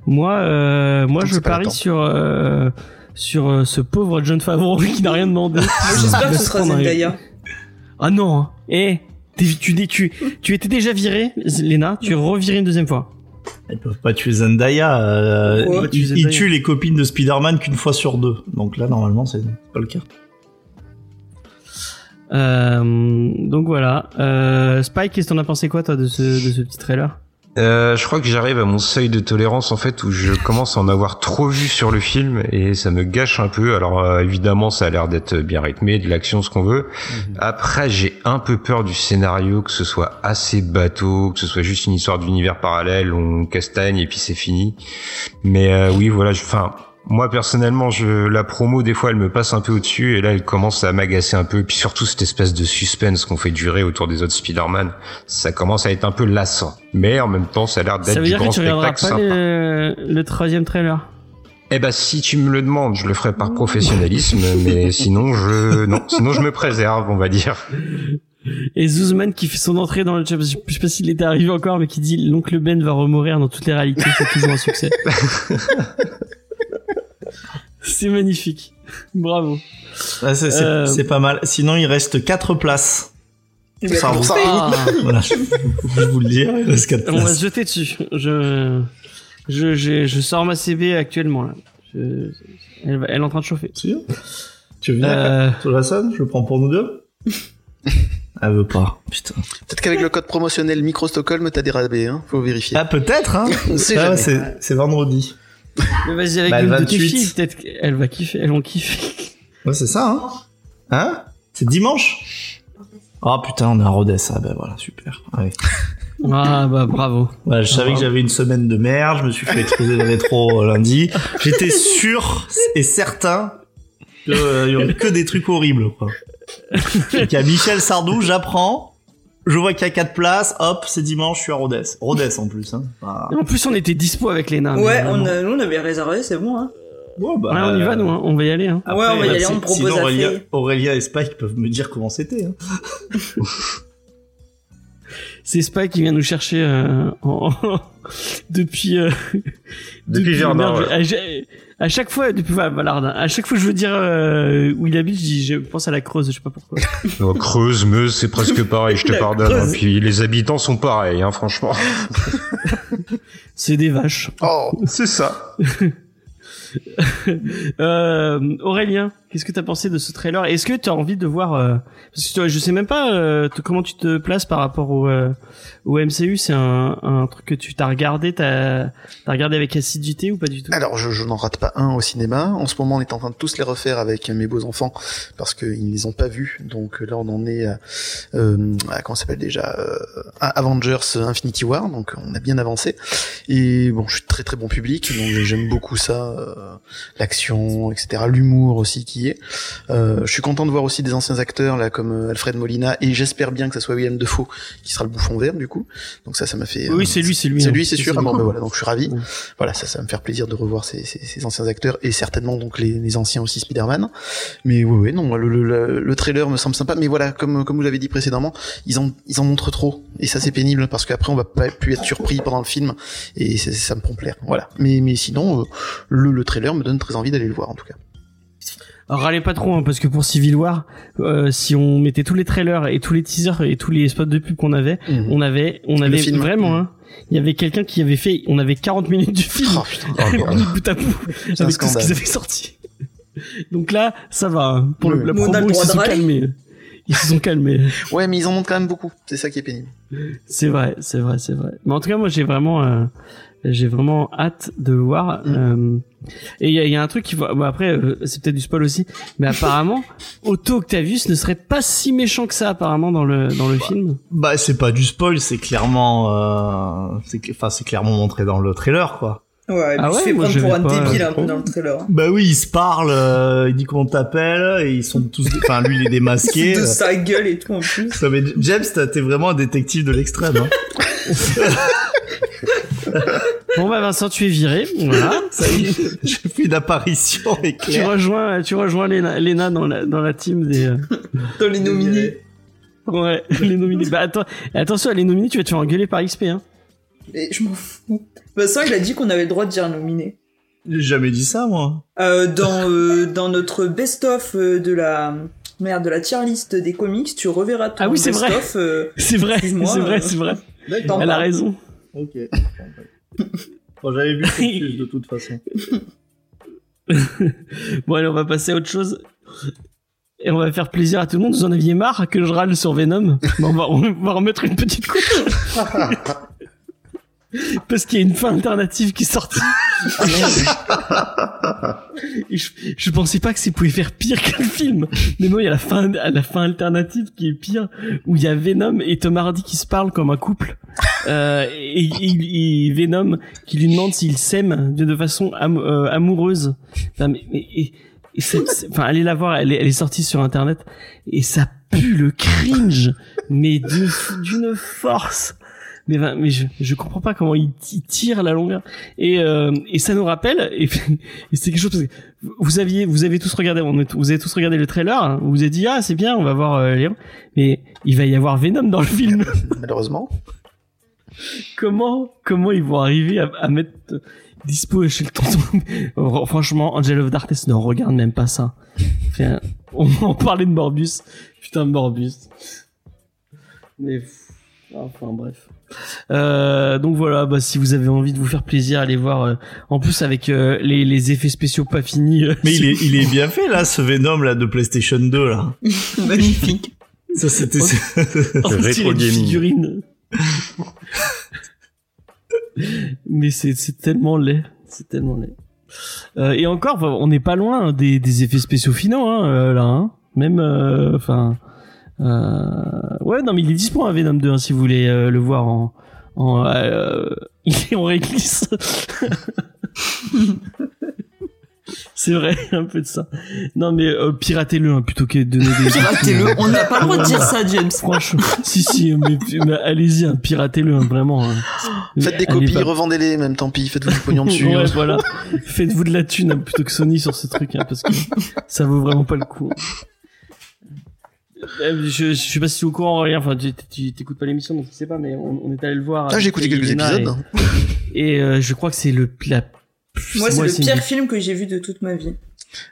Moi, euh, moi, je parie sur euh, sur euh, ce pauvre John Favreau qui n'a rien demandé. Moi, J'espère Il que ce se sera Zendaya. Ah non, hein. eh, tu, tu, tu, tu étais déjà viré, Lena, tu es reviré une deuxième fois. Ils peuvent pas tuer Zendaya. euh, Pourquoi ils, Zendaya ils tuent les copines de Spider-Man qu'une fois sur deux. Donc là, normalement, c'est pas le cas. Euh, donc voilà. Euh, Spike, qu'est-ce que t'en as pensé quoi toi de ce, de ce petit trailer? Euh, je crois que j'arrive à mon seuil de tolérance en fait où je commence à en avoir trop vu sur le film et ça me gâche un peu. Alors euh, évidemment ça a l'air d'être bien rythmé, de l'action, ce qu'on veut. Après j'ai un peu peur du scénario, que ce soit assez bateau, que ce soit juste une histoire d'univers parallèle, on castagne et puis c'est fini. Mais euh, oui voilà, je- enfin Moi personnellement, je la promo des fois elle me passe un peu au-dessus et là elle commence à m'agacer un peu. Et puis surtout cette espèce de suspense qu'on fait durer autour des autres Spider-Man, ça commence à être un peu lassant. Mais en même temps, ça a l'air Ça d'être veut du dire que grand tu regarderas spectacle pas sympa. le, le troisième trailer. Eh ben si tu me le demandes, je le ferai par professionnalisme, mais sinon je non, sinon je me préserve, on va dire. Et Zuzman qui fait son entrée dans le chat, je sais pas s'il était arrivé encore, mais qui dit l'oncle Ben va remourir dans toutes les réalités, c'est toujours un succès. c'est magnifique. Bravo. Ouais, c'est c'est- Euh, c'est pas mal. Sinon, il reste 4 places. Eh ben, Ça pour roule. ça, Ah, Voilà, je je vous le dire, il reste 4 on va places. se jeter dessus. Je, je, je, je sors ma CB actuellement, là. Je, elle, va- elle est en train de chauffer. Sûr Tu viens Euh, sur la scène Je le prends pour nous deux Elle veut pas. Putain. Peut-être qu'avec le code promotionnel Micro Stockholm, t'as des rabais, hein. Faut vérifier. Ah, peut-être, hein Ah c'est vendredi. Mais vas-y avec Bah, le une de tes 28. filles, peut-être qu'elle va kiffer, elles vont kiffer. Ouais, c'est ça, hein Hein? C'est dimanche? Ah putain, on est à Rodez. Ah ben voilà, super. Allez. Ah, bah, bravo. Voilà, je savais que j'avais une semaine de merde, je me suis fait exploser le rétro euh, lundi. J'étais sûr et certain qu'il y aurait que des trucs horribles, quoi. Donc, il y a Michel Sardou, j'apprends, je vois qu'il y a 4 places, hop, c'est dimanche, je suis à Rodez. Rodez en plus, hein. Ah. En plus, on était dispo avec les nains. Ouais, on, a, nous on avait réservé, c'est bon. Hein. Ouais, bah, Ouais, on y va, nous, hein. on va y aller. Hein. Ah ouais, on va y Après, aller, on propose sinon, à Aurélia, faire. Aurélia et Spike peuvent me dire comment c'était. Hein. C'est Spike qui vient nous chercher euh, en... depuis euh, Depuis Verdun, merde, ouais. à, chaque fois depuis Valardin, à chaque fois que je veux dire euh, où il habite, je dis je pense à la Creuse, je sais pas pourquoi. Oh, Creuse, Meuse, c'est presque pareil, je te La pardonne. Hein. Puis les habitants sont pareils, hein, franchement. C'est des vaches. Oh, C'est ça. Euh, Aurélien, qu'est-ce que t'as pensé de ce trailer? Est-ce que t'as envie de voir euh, Parce que toi, je sais même pas euh, comment tu te places par rapport au, euh, au MCU. C'est un, un truc que tu t'as regardé, t'as as regardé avec assiduité ou pas du tout? Alors, je, je n'en rate pas un au cinéma. En ce moment, on est en train de tous les refaire avec mes beaux enfants parce qu'ils ne les ont pas vus. Donc là, on en est à, euh, à comment s'appelle déjà euh, à Avengers Infinity War. Donc on a bien avancé. Et bon, je suis très très bon public, donc j'aime beaucoup ça, euh, l'action, etc., l'humour aussi qui est. Euh, je suis content de voir aussi des anciens acteurs là comme euh, Alfred Molina et j'espère bien que ça soit William Defoe qui sera le bouffon vert du coup. Donc ça, ça m'a fait. Oui, euh, c'est lui, c'est lui. c'est hein. lui, c'est sûr. Ah bon, ben voilà, donc je suis ravi. Voilà, ça, ça va me faire plaisir de revoir ces, ces, ces anciens acteurs et certainement donc les, les anciens aussi Spider-Man. Mais oui, oui, non, le, le, le, le trailer me semble sympa. Mais voilà, comme comme vous l'avez dit précédemment, ils en ils en montrent trop et ça c'est pénible parce qu'après on va pas plus être surpris pendant le film et ça me prend plaire. Voilà. Mais mais sinon, euh, le, le trailer me donne très envie d'aller le voir en tout cas. Alors, râlez pas trop, hein, parce que pour Civil War, euh, si on mettait tous les trailers et tous les teasers et tous les spots de pub qu'on avait, on avait, on avait film. vraiment, hein, il y avait quelqu'un qui avait fait, on avait 40 minutes du film, Oh, putain. Oh, bout à bout, avec tout ce qu'ils avaient sorti. Donc là, ça va, hein. pour le- la Mais on a promo, le ils se sont calmés. Ils se sont calmés. Ouais, mais ils en montrent quand même beaucoup. C'est ça qui est pénible. C'est vrai, c'est vrai, c'est vrai. Mais en tout cas, moi, j'ai vraiment, euh, j'ai vraiment hâte de le voir. Euh, et il y a, il y a un truc qui va. Bon, après, euh, c'est peut-être du spoil aussi, mais apparemment, Otto Octavius ne serait pas si méchant que ça, apparemment, dans le dans le film. Bah, c'est pas du spoil, c'est clairement, euh, c'est, enfin, c'est clairement montré dans le trailer, quoi. Ouais, Ah ouais, moi, je pour un pas, débile euh, un peu dans le trailer. Bah oui, ils se parlent, euh, il dit comment t'appelles, et ils sont tous, enfin, lui, il est démasqué. de sa gueule et tout en plus. Non, mais James, t'as- t'es vraiment un détective de l'extrême, hein. Bon bah Vincent, tu es viré. Voilà. Ça y est, j'ai fait une apparition tu rejoins, tu rejoins Lena, Lena dans la dans la team des. euh, Dans les nominés. Ouais, les nominés. Bah attends, attention, les nominés, tu vas te faire engueuler par XP, hein. Et je m'en fous. Vincent, il a dit qu'on avait le droit de dire nominé. J'ai jamais dit ça, moi. Euh, dans, euh, dans notre best-of de la merde de la tier list des comics, tu reverras ton Ah oui, c'est vrai. euh, C'est vrai, c'est vrai, c'est vrai. Elle a raison. Ok. Bon, j'avais vu de toute façon. Bon, allez, on va passer à autre chose. Et on va faire plaisir à tout le monde. Vous en aviez marre que je râle sur Venom? Bon, on, va, on va remettre une petite couche. Parce qu'il y a une fin alternative qui est sortie. Je, je pensais pas que ça pouvait faire pire que le film. Mais moi, il y a la fin, la fin alternative qui est pire, où il y a Venom et Tom Hardy qui se parlent comme un couple. Euh, et, et- et Venom qui lui demande s'il s'aime de, façon euh, amoureuse. Enfin, mais, mais- et- enfin, allez la voir, elle est, elle est sortie sur internet et ça pue le cringe, mais d'une force. Mais, mais je, je comprends pas comment il, tire la longueur. Et, euh, et ça nous rappelle, et, et c'est quelque chose vous aviez, vous avez tous regardé, vous avez tous regardé le trailer, hein, vous vous êtes dit ah c'est bien, on va voir euh, Léon, mais il va y avoir Venom dans le film. Malheureusement. comment, comment ils vont arriver à, à mettre euh, dispo chez le tonton Oh, Franchement, Angel of Darkness ne regarde même pas ça. Enfin, on en parlait de Morbus, putain Morbus. Mais enfin bref. Euh, donc voilà, bah, si vous avez envie de vous faire plaisir, allez voir. euh, en plus avec euh, les, les effets spéciaux pas finis. euh, Mais il est, il est bien fait là, ce Venom là de PlayStation 2 là. Magnifique. Ça c'était. style rétro gaming. figurine. Mais c'est tellement laid, c'est tellement laid. Euh, et encore, on n'est pas loin hein, des, effets spéciaux finaux hein, euh, là. Hein. Même, euh, enfin, ouais, non, mais il est dispo un Venom 2 hein, si vous voulez le voir en, en il est en réglisse. C'est vrai, un peu de ça. Non, mais euh, piratez-le hein, plutôt que de donner des. Piratez-le. On n'a pas le droit de dire ça, James. Franchement, si si, mais, mais allez-y, hein, piratez-le hein, vraiment. hein. Faites des copies, pas- revendez-les, même tant pis, faites-vous du pognon dessus. Ouais, voilà. Faites-vous de la thune hein, plutôt que Sony sur ce truc, hein, parce que ça vaut vraiment pas le coup. Euh, Je, je sais pas si tu es au courant, rien. Enfin, tu t'écoutes pas l'émission, donc je sais pas, mais on, on est allé le voir. Ah, j'ai écouté quelques épisodes. Et, et, euh, je crois que c'est le la. Moi, c'est le pire film que j'ai vu de toute ma vie.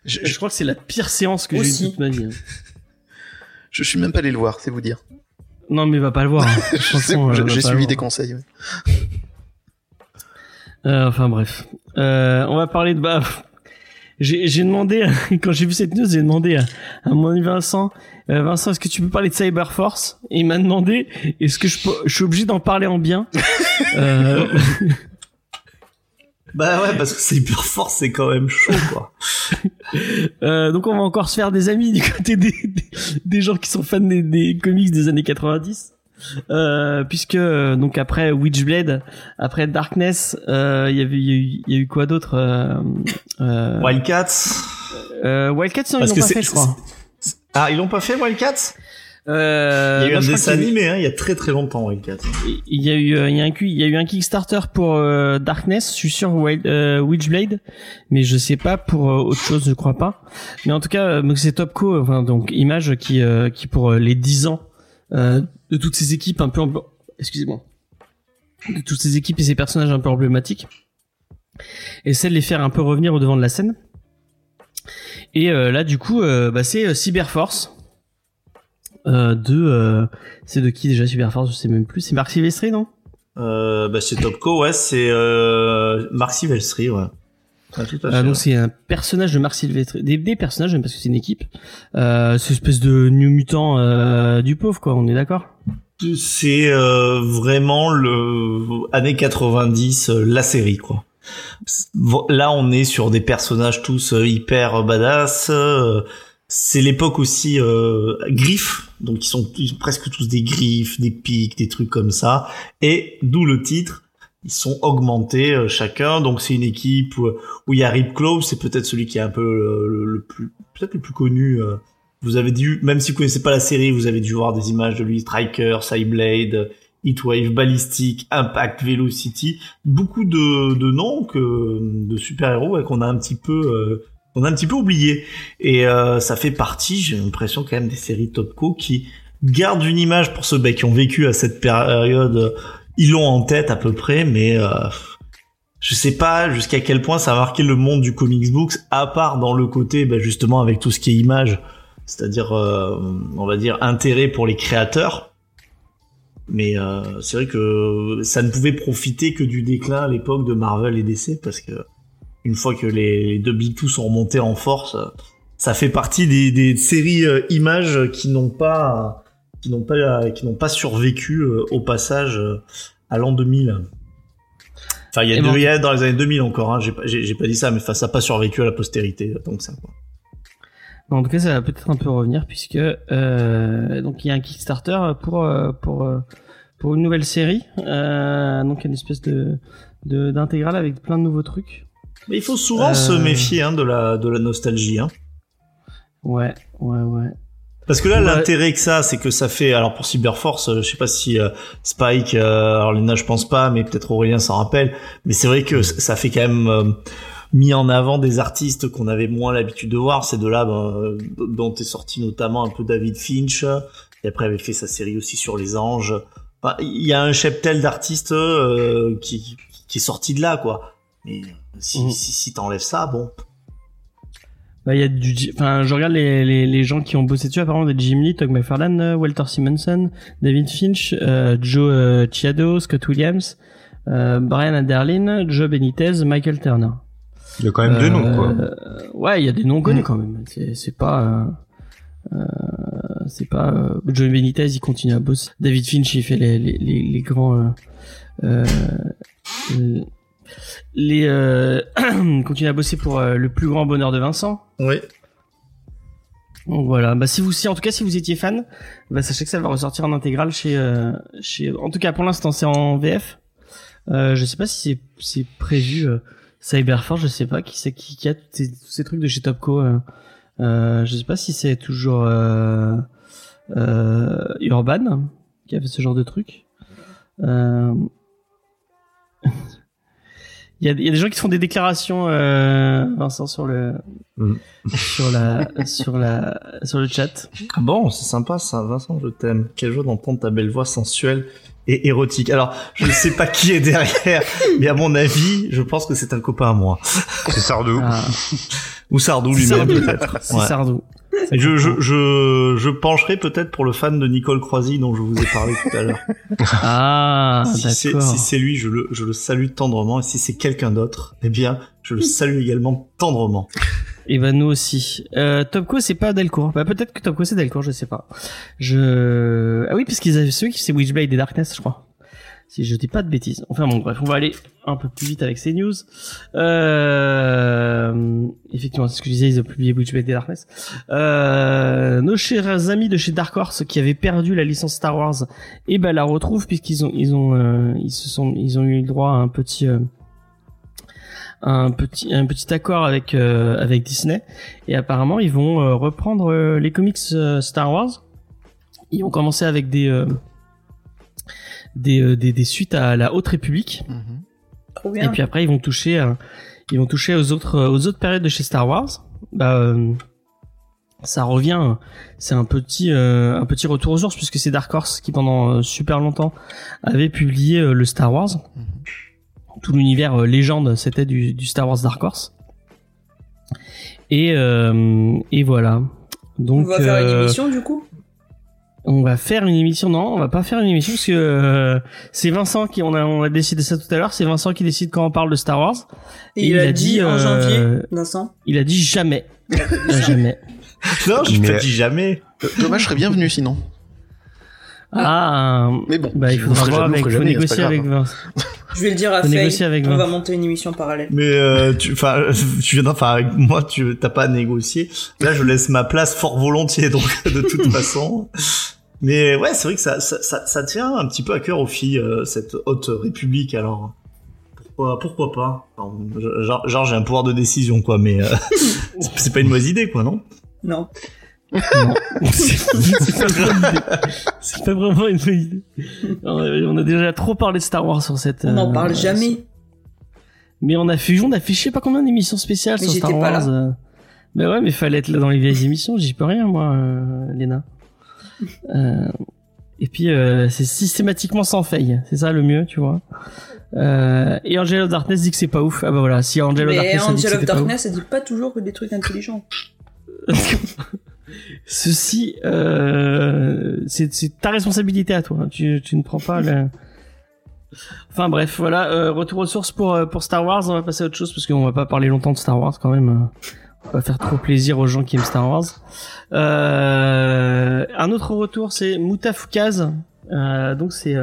Je, Je je, crois que c'est la pire séance que j'ai eue de toute ma vie. hein. je suis même pas allé le voir, c'est vous dire. Non, mais va pas le voir. hein. Je euh, je- J'ai suivi des conseils. ouais. Euh, enfin bref, euh, on va parler de bah. J'ai demandé quand j'ai vu cette news, j'ai demandé à, à mon ami Vincent, euh, Vincent, est-ce que tu peux parler de Cyberforce? Et il m'a demandé, est-ce que je, je suis obligé d'en parler en bien? Euh, Bah ouais, parce que c'est hyper fort, c'est quand même chaud quoi. euh, Donc on va encore se faire des amis du côté des, des, des gens qui sont fans des, des comics des années 90. Euh, puisque euh, donc après Witchblade, après Darkness, euh, il y avait il y, a eu- il y a eu quoi d'autre euh, euh, Wildcats. euh, Wildcats, non, ils l'ont pas fait, je crois. Ah, ils l'ont pas fait Wildcats? Euh, Il y a eu bah, un dessin animé, hein, il y a très très longtemps Wildcats. Il y a eu, euh, il y a un, il y a eu un Kickstarter pour euh, Darkness, je suis sûr Wild, euh, Witchblade, mais je sais pas pour autre chose, je crois pas. Mais en tout cas, c'est Topco, enfin donc Image qui, qui pour les 10 ans de toutes ces équipes un peu, excusez-moi, de toutes ces équipes et ces personnages un peu emblématiques, essaie de les faire un peu revenir au devant de la scène. Et là, du coup, bah, c'est Cyberforce. Euh, de euh, c'est de qui déjà Cyberforce je sais même plus c'est Marc Silvestri non? Euh, bah c'est Topco, ouais, c'est euh, Marc Silvestri, ouais. Ouais, tout à fait. donc c'est un personnage de Marc Silvestri des, des personnages même parce que c'est une équipe euh, c'est une espèce de New Mutant euh, du pauvre quoi on est d'accord? C'est euh, vraiment le années 90 euh, la série quoi. Là on est sur des personnages tous hyper badass. Euh, C'est l'époque aussi euh, griffes, donc ils sont, presque tous des griffes, des pics, des trucs comme ça. Et d'où le titre, ils sont augmentés euh, chacun. Donc c'est une équipe où, où il y a Rip c'est peut-être celui qui est un peu euh, le, plus, peut-être le plus connu. euh, vous avez dû, même si vous connaissez pas la série, vous avez dû voir des images de lui, Striker, Cyblade, Heatwave, Ballistic, Impact, Velocity, beaucoup de, de noms que, de super-héros ouais, qu'on a un petit peu, euh, qu'on a un petit peu oublié. Et euh, ça fait partie, j'ai l'impression quand même des séries Topco qui gardent une image pour ceux bah, qui ont vécu à cette période. Ils l'ont en tête à peu près, mais euh, je sais pas jusqu'à quel point ça a marqué le monde du comics books, à part dans le côté bah, justement avec tout ce qui est image c'est-à-dire euh, on va dire intérêt pour les créateurs. Mais euh, c'est vrai que ça ne pouvait profiter que du déclin à l'époque de Marvel et DC parce que une fois que les, les deux Big sont remontés en force, euh, ça fait partie des, des séries euh, images qui n'ont pas qui n'ont pas qui n'ont pas survécu euh, au passage euh, à l'an 2000. Enfin, il y a, Et deux- bon. il y a dans les années 2000 encore, hein, j'ai pas, dit ça, mais enfin, ça n'a pas survécu à la postérité, ça. Quoi. en tout cas ça va peut-être un peu revenir puisque donc il y a un Kickstarter pour pour pour une nouvelle série. Donc une espèce de de- d'intégrale avec plein de nouveaux trucs. Mais il faut souvent Euh. se méfier hein, de la de la nostalgie. Hein. Ouais, ouais, ouais. Parce que là, Ouais. l'intérêt que ça, c'est que ça fait. Alors pour Cyberforce, euh, je sais pas si euh, Spike, euh, alors Lena, je pense pas, mais peut-être Aurélien s'en rappelle. Mais c'est vrai que c- ça fait quand même euh, mis en avant des artistes qu'on avait moins l'habitude de voir. Ces deux-là, ben, euh, dont est sorti notamment un peu David Finch, et après avait fait sa série aussi sur les anges. Enfin, Il y a un cheptel d'artistes euh, qui, qui est sorti de là, quoi. Mais si, Mhm. si, si t'enlèves ça, bon. Bah, il y a du, enfin, je regarde les, les, les gens qui ont bossé dessus, apparemment, des Jim Lee, Todd McFarlane, euh, Walter Simonson, David Finch, euh, Joe euh, Chiado, Scott Williams, euh, Brian Aderlin, Joe Benitez, Michael Turner. Il y a quand même deux noms, quoi. Euh, Ouais, il y a des noms connus Mm. quand même. C'est, c'est pas, euh, euh, c'est pas. Euh, Joe Benitez, il continue à bosser. David Finch, il fait les les les, les grands. Euh, euh, les euh, il continue à bosser pour euh, le plus grand bonheur de Vincent. Oui. Donc voilà, bah si vous si en tout cas si vous étiez fan, bah sachez que ça va ressortir en intégrale chez euh, chez en tout cas pour l'instant c'est en VF. Euh, je sais pas si c'est c'est prévu euh, Cyberforce, je sais pas qui c'est qui, qui a tous ces, tous ces trucs de chez Topco euh, euh, je sais pas si c'est toujours euh, euh, Urban qui a fait ce genre de truc. Euh... Il y, a, il y a des gens qui font des déclarations, euh, Vincent, sur le, Mm. sur la, sur la, sur le chat. Ah bon, c'est sympa ça, Vincent, je t'aime. Quelle joie d'entendre ta belle voix sensuelle et érotique. Alors, je ne sais pas qui est derrière, mais à mon avis, je pense que c'est un copain à moi. C'est Sardou. Ah, Ou Sardou lui-même peut-être. c'est Ouais. Sardou. Je, je, je, je pencherai peut-être pour le fan de Nicole Croisy dont je vous ai parlé tout à l'heure. Ah, si c'est d'accord. si c'est lui, je le, je le salue tendrement. Et si c'est quelqu'un d'autre, eh bien, je le salue également tendrement. Et ben nous aussi. Euh, Topco c'est pas Delcourt. Bah peut-être que Topco c'est Delcourt, je sais pas. Je ah oui parce qu'ils avaient celui qui c'est Witchblade et Darkness, je crois. Si je dis pas de bêtises. Enfin bon bref, on va aller un peu plus vite avec ces news. Euh... Effectivement, c'est ce que je disais, ils ont publié Witchblade et Darkness. Euh... Nos chers amis de chez Dark Horse qui avaient perdu la licence Star Wars, et ben la retrouvent puisqu'ils ont ils ont euh, ils se sont ils ont eu le droit à un petit euh, un petit un petit accord avec euh, avec Disney et apparemment ils vont reprendre les comics Star Wars. Ils vont commencer avec des des, euh, des des suites à la Haute République Mhm. Trop bien. et puis après ils vont toucher à- ils vont toucher aux autres euh, aux autres périodes de chez Star Wars. Bah euh, ça revient c'est un petit euh, un petit retour aux sources puisque c'est Dark Horse qui pendant euh, super longtemps avait publié euh, le Star Wars tout l'univers euh, légende c'était du, du Star Wars Dark Horse et euh, et voilà donc on va faire une euh, émission du coup? On va faire une émission non on va pas faire une émission parce que euh, c'est Vincent qui on a on a décidé ça tout à l'heure c'est Vincent qui décide quand on parle de Star Wars Et il, a dit, en euh, janvier, Vincent. il a dit jamais jamais Non, je Mais- te dis jamais. Dommage, je serais bienvenu sinon. ah Mais bon, bah il faudra voir jamais, avec faut négocier avec. Vincent Je vais le dire à Faye. négocier avec On va monter une émission parallèle. Mais euh, tu, enfin, tu viens, enfin, avec moi, tu t'as pas à négocier. Là, je laisse ma place fort volontiers, donc de toute façon. Mais ouais, c'est vrai que ça, ça, ça, ça tient un petit peu à cœur aux filles euh, cette haute république. Alors pourquoi, pourquoi pas? Enfin, Genre, genre, j'ai un pouvoir de décision, quoi. Mais euh, c'est pas une mauvaise idée, quoi, non? Non. C'est pas vraiment une idée. C'est pas vraiment une bonne idée. On a, déjà trop parlé de Star Wars sur cette. On n'en euh, parle jamais. Mais on a fait, on a fait je sais pas combien d'émissions spéciales Mais sur Star pas Wars. euh. Mais ouais, mais fallait être là dans les vieilles émissions. J'y peux rien, moi, euh, Léna. Euh, et puis euh, c'est systématiquement sans faille. C'est ça le mieux, tu vois. Euh, et Angel of Darkness dit que c'est pas ouf. Ah bah voilà, si Angel of Mais Darkness que Angel of. Darkness, ça dit pas toujours que des trucs intelligents. Ceci, euh, c'est ta responsabilité à toi. Tu, tu ne prends pas le. Enfin bref, voilà. euh, retour aux sources pour euh, pour Star Wars. On va passer à autre chose parce qu'on va pas parler longtemps de Star Wars quand même. On va faire trop plaisir aux gens qui aiment Star Wars. Un autre retour, c'est Moutafukaz. Euh, donc c'est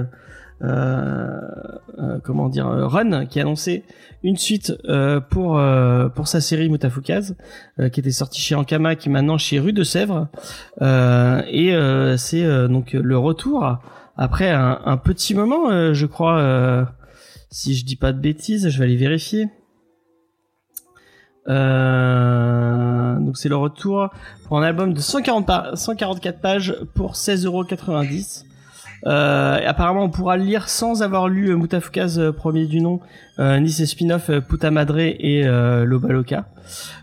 comment dire Run qui a annoncé une suite euh, pour euh, pour sa série Moutafukaz euh, qui était sortie chez Ankama qui est maintenant chez Rue de Sèvres et c'est donc le retour après un, petit moment, je crois, si je dis pas de bêtises, je vais aller vérifier. Donc c'est le retour pour un album de 140 pa- 144 pages pour 16,90€. Euh, apparemment, on pourra le lire sans avoir lu euh, Mutafuka's euh, premier du nom, ni ses spin-offs euh, Puta Madre et Loba Loca.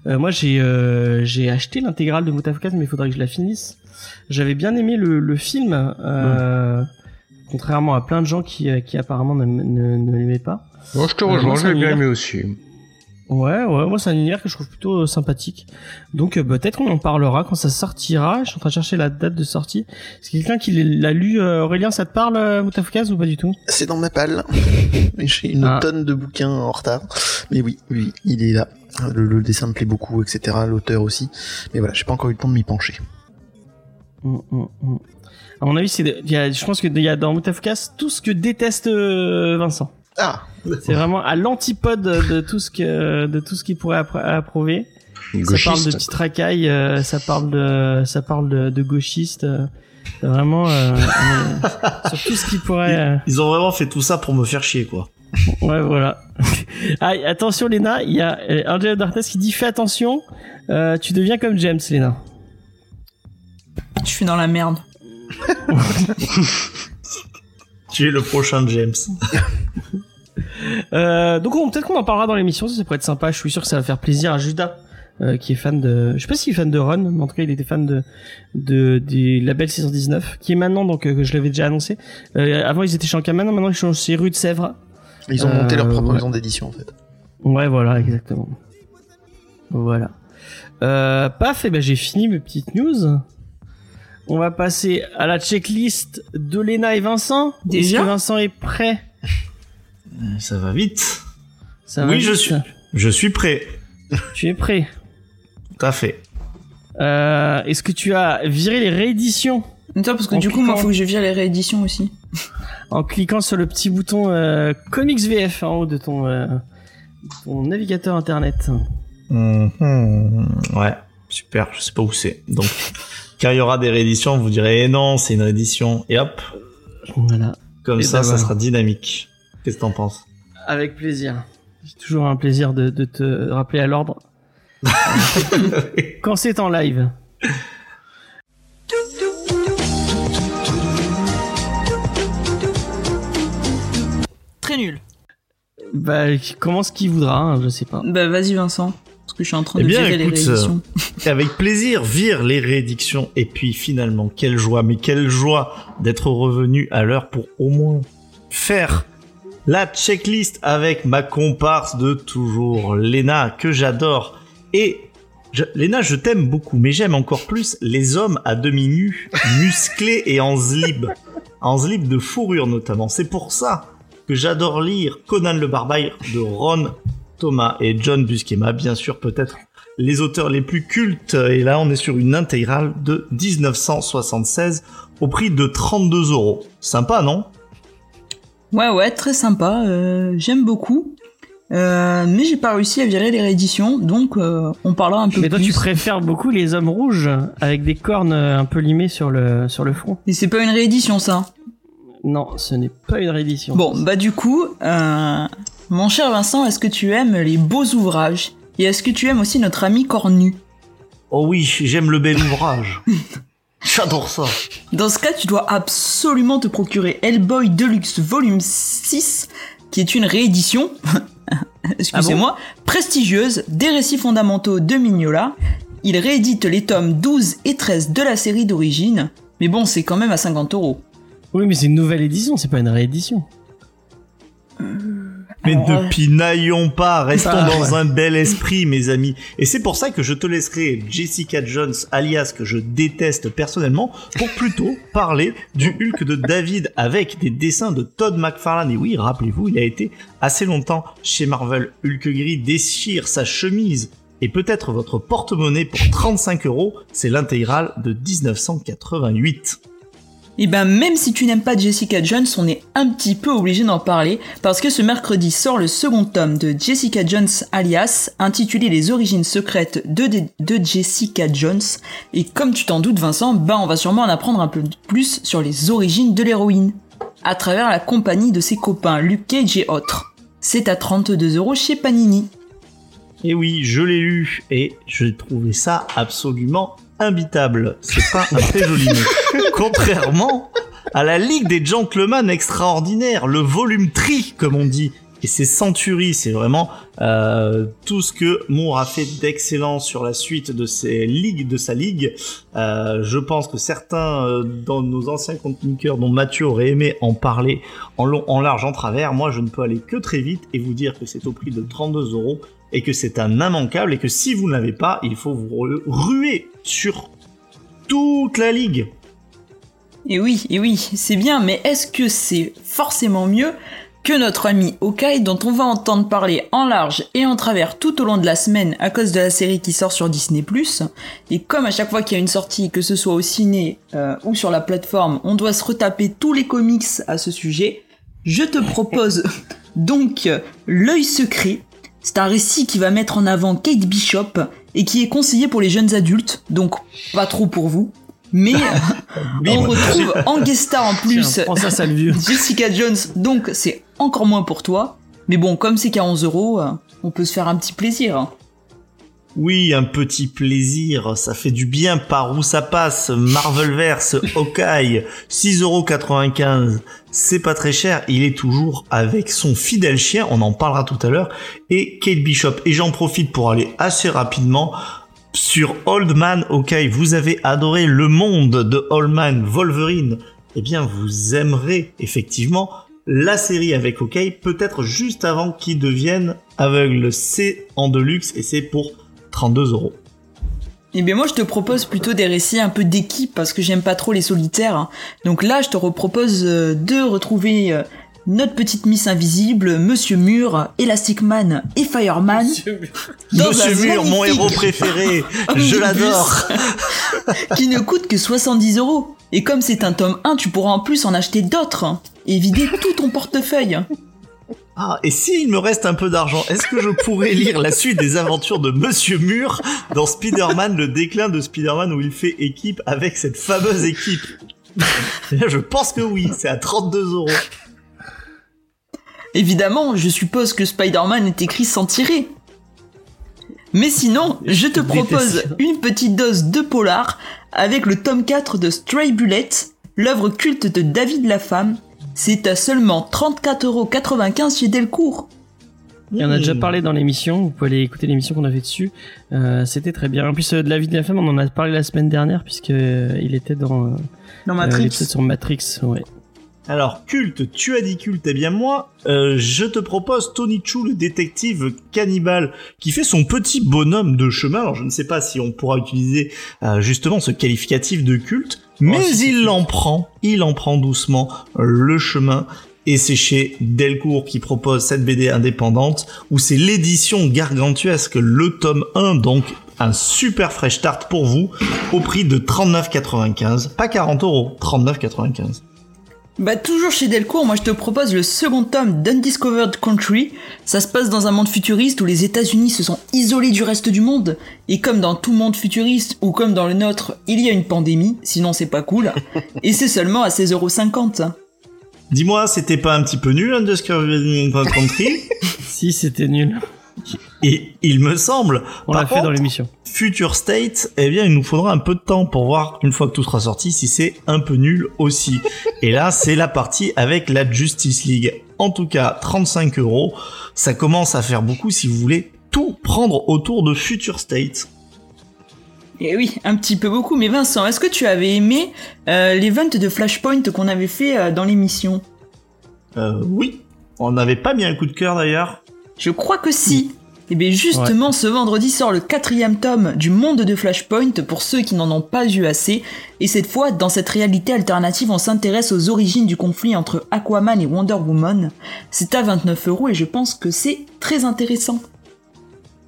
Euh, moi, j'ai j'ai acheté l'intégrale de Mutafuka's, mais il faudrait que je la finisse. J'avais bien aimé le, le film, contrairement à plein de gens qui, qui apparemment ne, ne, ne l'aimaient pas. Bon, je te rejoins, l'ai bien aimé aussi. Ouais, ouais, moi c'est un univers que je trouve plutôt euh, sympathique. Donc euh, peut-être qu'on en parlera quand ça sortira. Je suis en train de chercher la date de sortie. Que quelqu'un qui l'a lu, euh, Aurélien, ça te parle, euh, ou pas du tout? C'est dans ma palle. J'ai une Ah. tonne de bouquins en retard. Mais oui, oui, il est là. Le, le dessin me plaît beaucoup, etc. L'auteur aussi. Mais voilà, j'ai pas encore eu le temps de m'y pencher. Mm, mm, mm. À mon avis, c'est, je pense qu'il y a dans Moutafukaz tout ce que déteste Vincent. Ah C'est vraiment à l'antipode de tout ce que, de tout ce qu'il pourrait appro- approuver. Ça parle de Gauchiste. petites racailles, euh, ça parle de, ça parle de, de gauchistes. euh, vraiment euh, sur tout ce qui pourrait. euh, Ils ont vraiment fait tout ça pour me faire chier, quoi. Ouais, voilà. ah, attention, Léna, il y a Angela Darkness qui dit fais attention, euh, tu deviens comme James, Léna. Je suis dans la merde. Tu es le prochain James. Euh, donc on- peut-être qu'on en parlera dans l'émission, ça, ça pourrait être sympa. Je suis sûr que ça va faire plaisir à Judas, euh, qui est fan de. Je sais pas s'il est fan de Ron, mais en tout cas il était fan de de du label 619, qui est maintenant donc euh, que je l'avais déjà annoncé. Euh, avant ils étaient chez Ankama, maintenant ils sont chez Rue de Sèvres. Ils ont monté leur propre ouais. maison d'édition en fait. Ouais, voilà, exactement. Voilà. Euh, paf, et ben j'ai fini mes petites news. On va passer à la checklist de Léna et Vincent. Déjà Est-ce que Vincent est prêt? Euh, Ça va vite. Ça Oui, va je vite suis. Je suis prêt. Tu es prêt Tout à fait. Euh, Est-ce que tu as viré les rééditions? Attends, parce que En du coup, moi, cliquant. faut que je vire les rééditions aussi. en cliquant sur le petit bouton euh, Comics VF en haut de ton, euh, ton navigateur internet Mhm. Ouais, super. Je sais pas où c'est. Donc, quand il y aura des rééditions, vous direz eh non, c'est une réédition. Et hop, Voilà. comme Et ça, ben ça voilà. sera dynamique. Qu'est-ce que t'en penses? Avec plaisir. C'est toujours un plaisir de, de te rappeler à l'ordre. Quand c'est en live. Très nul. Bah, qui commence qui voudra, hein, je sais pas. Bah, vas-y, Vincent. Parce que je suis en train Eh de bien, virer les écoute. Et avec plaisir, vire les réédictions. Et puis finalement, quelle joie, mais quelle joie d'être revenu à l'heure pour au moins faire la checklist avec ma comparse de toujours, Lena, que j'adore. Et je, Léna, je t'aime beaucoup, mais j'aime encore plus les hommes à demi nus, musclés et en slip. En slip de fourrure notamment. C'est pour ça que j'adore lire Conan le Barbare de Ron Thomas et John Buscema, bien sûr, peut-être les auteurs les plus cultes. Et là, on est sur une intégrale de 1976 au prix de 32 euros. Sympa, non? Ouais, ouais, très sympa. euh, J'aime beaucoup. Euh, mais j'ai pas réussi à virer les rééditions, donc euh, on parlera un peu Mais toi, plus. tu préfères beaucoup les hommes rouges avec des cornes un peu limées sur le, sur le front? Mais c'est pas une réédition, ça? Non, ce n'est pas une réédition. Bon, bah du coup, euh, mon cher Vincent, est-ce que tu aimes les beaux ouvrages Et est-ce que tu aimes aussi notre ami Cornu? Oh oui, j'aime le bel ouvrage. J'adore ça. Dans ce cas, tu dois absolument te procurer Hellboy Deluxe Volume 6, qui est une réédition, excusez-moi, prestigieuse des récits fondamentaux de Mignola. Il réédite les tomes 12 et 13 de la série d'origine, mais bon, c'est quand même à 50 euros. Oui, mais c'est une nouvelle édition, c'est pas une réédition. Mais Alors, ne pinaillons pas, restons Ah, dans un bel esprit, mes amis. Et c'est pour ça que je te laisserai Jessica Jones, alias que je déteste personnellement, pour plutôt parler du Hulk de David avec des dessins de Todd McFarlane. Et oui, rappelez-vous, il a été assez longtemps chez Marvel. Hulk gris déchire sa chemise et peut-être votre porte-monnaie pour 35 euros. C'est l'intégrale de 1988. Et ben même si tu n'aimes pas Jessica Jones, on est un petit peu obligé d'en parler parce que ce mercredi sort le second tome de Jessica Jones alias intitulé Les origines secrètes de, Jessica Jones et comme tu t'en doutes Vincent, bah on va sûrement en apprendre un peu plus sur les origines de l'héroïne à travers la compagnie de ses copains Luke Cage et autres. C'est à 32 euros chez Panini. Et oui, je l'ai lu et j'ai trouvé ça absolument imbitable. C'est pas un très joli mot. Contrairement à la Ligue des Gentlemen extraordinaires, le volume tri, comme on dit. Et c'est Century, c'est vraiment euh, tout ce que Moore a fait d'excellent sur la suite de ses ligues, de sa ligue. Euh, je pense que certains euh, dans nos anciens chroniqueurs, dont Mathieu aurait aimé en parler en long, en large, en travers, moi je ne peux aller que très vite et vous dire que c'est au prix de 32 euros et que c'est un immanquable et que si vous ne l'avez pas, il faut vous ruer sur toute la ligue. Et oui, et oui, c'est bien, mais est-ce que c'est forcément mieux que notre ami Okai dont on va entendre parler en large et en travers tout au long de la semaine à cause de la série qui sort sur Disney ⁇ et comme à chaque fois qu'il y a une sortie, que ce soit au ciné euh, ou sur la plateforme, on doit se retaper tous les comics à ce sujet, je te propose donc L'œil secret, c'est un récit qui va mettre en avant Kate Bishop et qui est conseillé pour les jeunes adultes, donc pas trop pour vous. Mais on retrouve en guest star en plus ça, Jessica Jones, donc c'est encore moins pour toi. Mais bon, comme c'est qu'à 11 euros, on peut se faire un petit plaisir. Oui, un petit plaisir, ça fait du bien par où ça passe. Marvelverse, Hawkeye, 6,95€, c'est pas très cher, il est toujours avec son fidèle chien, on en parlera tout à l'heure, et Kate Bishop. Et j'en profite pour aller assez rapidement sur Old Man Hawkeye. Vous avez adoré le monde de Old Man Wolverine, eh bien vous aimerez effectivement la série avec Hawkeye, peut-être juste avant qu'il devienne aveugle. C'est en deluxe et c'est pour 32 euros. Eh bien moi je te propose plutôt des récits un peu d'équipe parce que j'aime pas trop les solitaires. Hein. Donc là je te propose euh, de retrouver euh, notre petite Miss Invisible, Monsieur Mur, Elastic Man et Fireman. Monsieur Mur, mon héros préféré, je l'adore. qui ne coûte que 70 euros. Et comme c'est un tome 1, tu pourras en plus en acheter d'autres hein, et vider tout ton portefeuille. Ah, et s'il me reste un peu d'argent, est-ce que je pourrais lire la suite des aventures de Monsieur Mur dans Spider-Man, le déclin de Spider-Man où il fait équipe avec cette fameuse équipe? Je pense que oui, c'est à 32 euros. Évidemment, je suppose que Spider-Man est écrit sans tirer. Mais sinon, je te propose une petite dose de polar avec le tome 4 de Stray Bullet, l'œuvre culte de David Lafemme, c'est à seulement 34,95€ chez Delcourt. Il en a déjà parlé dans l'émission, vous pouvez aller écouter l'émission qu'on avait dessus. Euh, c'était très bien. En plus, euh, de la vie de la femme, on en a parlé la semaine dernière, puisque euh, il était dans, dans Matrix. sur Matrix, ouais. Alors, culte, tu as dit culte, eh bien moi, je te propose Tony Chu, le détective cannibale, qui fait son petit bonhomme de chemin. Alors, je ne sais pas si on pourra utiliser justement ce qualificatif de culte, mais oh, il en prend, il en prend doucement le chemin. Et c'est chez Delcourt qui propose cette BD indépendante, où c'est l'édition gargantuesque, le tome 1, donc un super fresh start pour vous, au prix de 39,95. Pas 40 euros, 39,95. Bah toujours chez Delcourt, moi je te propose le second tome d'Undiscovered Country. Ça se passe dans un monde futuriste où les États-Unis se sont isolés du reste du monde. Et comme dans tout monde futuriste, ou comme dans le nôtre, il y a une pandémie, sinon c'est pas cool. Et c'est seulement à 16,50€. Dis-moi, c'était pas un petit peu nul Undiscovered Country? Si, c'était nul. Et il me semble. On l'a fait dans l'émission. Future State, eh bien, il nous faudra un peu de temps pour voir, une fois que tout sera sorti, si c'est un peu nul aussi. Et là, c'est la partie avec la Justice League. En tout cas, 35 euros. Ça commence à faire beaucoup si vous voulez tout prendre autour de Future State. Et eh oui, un petit peu beaucoup. Mais Vincent, est-ce que tu avais aimé euh, l'event de Flashpoint qu'on avait fait euh, dans l'émission? Euh, Oui. On n'avait pas mis un coup de cœur d'ailleurs. Je crois que si. Et eh bien justement, ce vendredi sort le quatrième tome du monde de Flashpoint pour ceux qui n'en ont pas eu assez. Et cette fois, dans cette réalité alternative, on s'intéresse aux origines du conflit entre Aquaman et Wonder Woman. C'est à 29 euros et je pense que c'est très intéressant.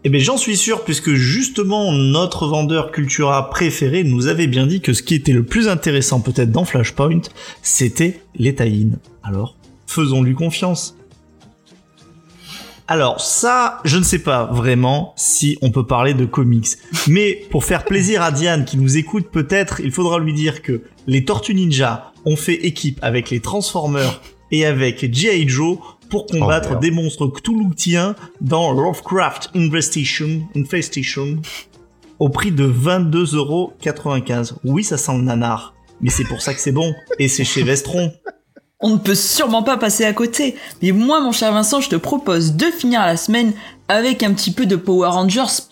Eh bien, j'en suis sûr, puisque justement, notre vendeur Cultura préféré nous avait bien dit que ce qui était le plus intéressant peut-être dans Flashpoint, c'était les tie Alors, faisons-lui confiance. Alors ça, je ne sais pas vraiment si on peut parler de comics. Mais pour faire plaisir à Diane qui nous écoute peut-être, il faudra lui dire que les Tortues Ninja ont fait équipe avec les Transformers et avec G.I. Joe pour combattre des monstres Cthulhu'tiens dans Lovecraft Infestation, Infestation au prix de 22,95€. Oui, ça sent le nanar. Mais c'est pour ça que c'est bon. Et c'est chez Vestron. On ne peut sûrement pas passer à côté. Mais moi, mon cher Vincent, je te propose de finir la semaine avec un petit peu de Power Rangers.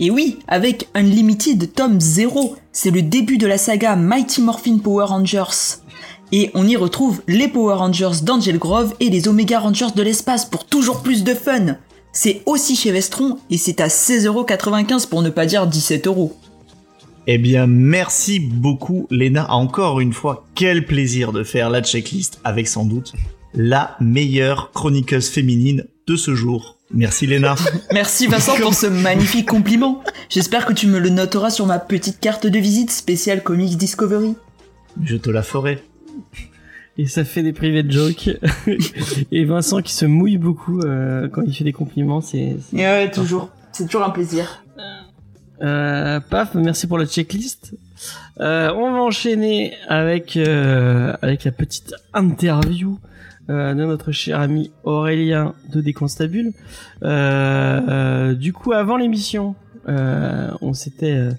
Et oui, avec Unlimited tome 0. C'est le début de la saga Mighty Morphin Power Rangers. Et on y retrouve les Power Rangers d'Angel Grove et les Omega Rangers de l'espace pour toujours plus de fun. C'est aussi chez Vestron et c'est à 16,95€ pour ne pas dire 17€. Eh bien, merci beaucoup, Léna. Encore une fois, quel plaisir de faire la checklist avec sans doute la meilleure chroniqueuse féminine de ce jour. Merci, Léna. Merci Vincent pour ce magnifique compliment. J'espère que tu me le noteras sur ma petite carte de visite spéciale Comics Discovery. Je te la ferai. Et ça fait des private jokes. et Vincent qui se mouille beaucoup euh, quand il fait des compliments, c'est. c'est- ouais, toujours. C'est toujours un plaisir. Euh, paf, merci pour la checklist. Euh, on va enchaîner avec euh, avec la petite interview euh, de notre cher ami Aurélien de Déconstabule. Euh, du coup, avant l'émission, on s'était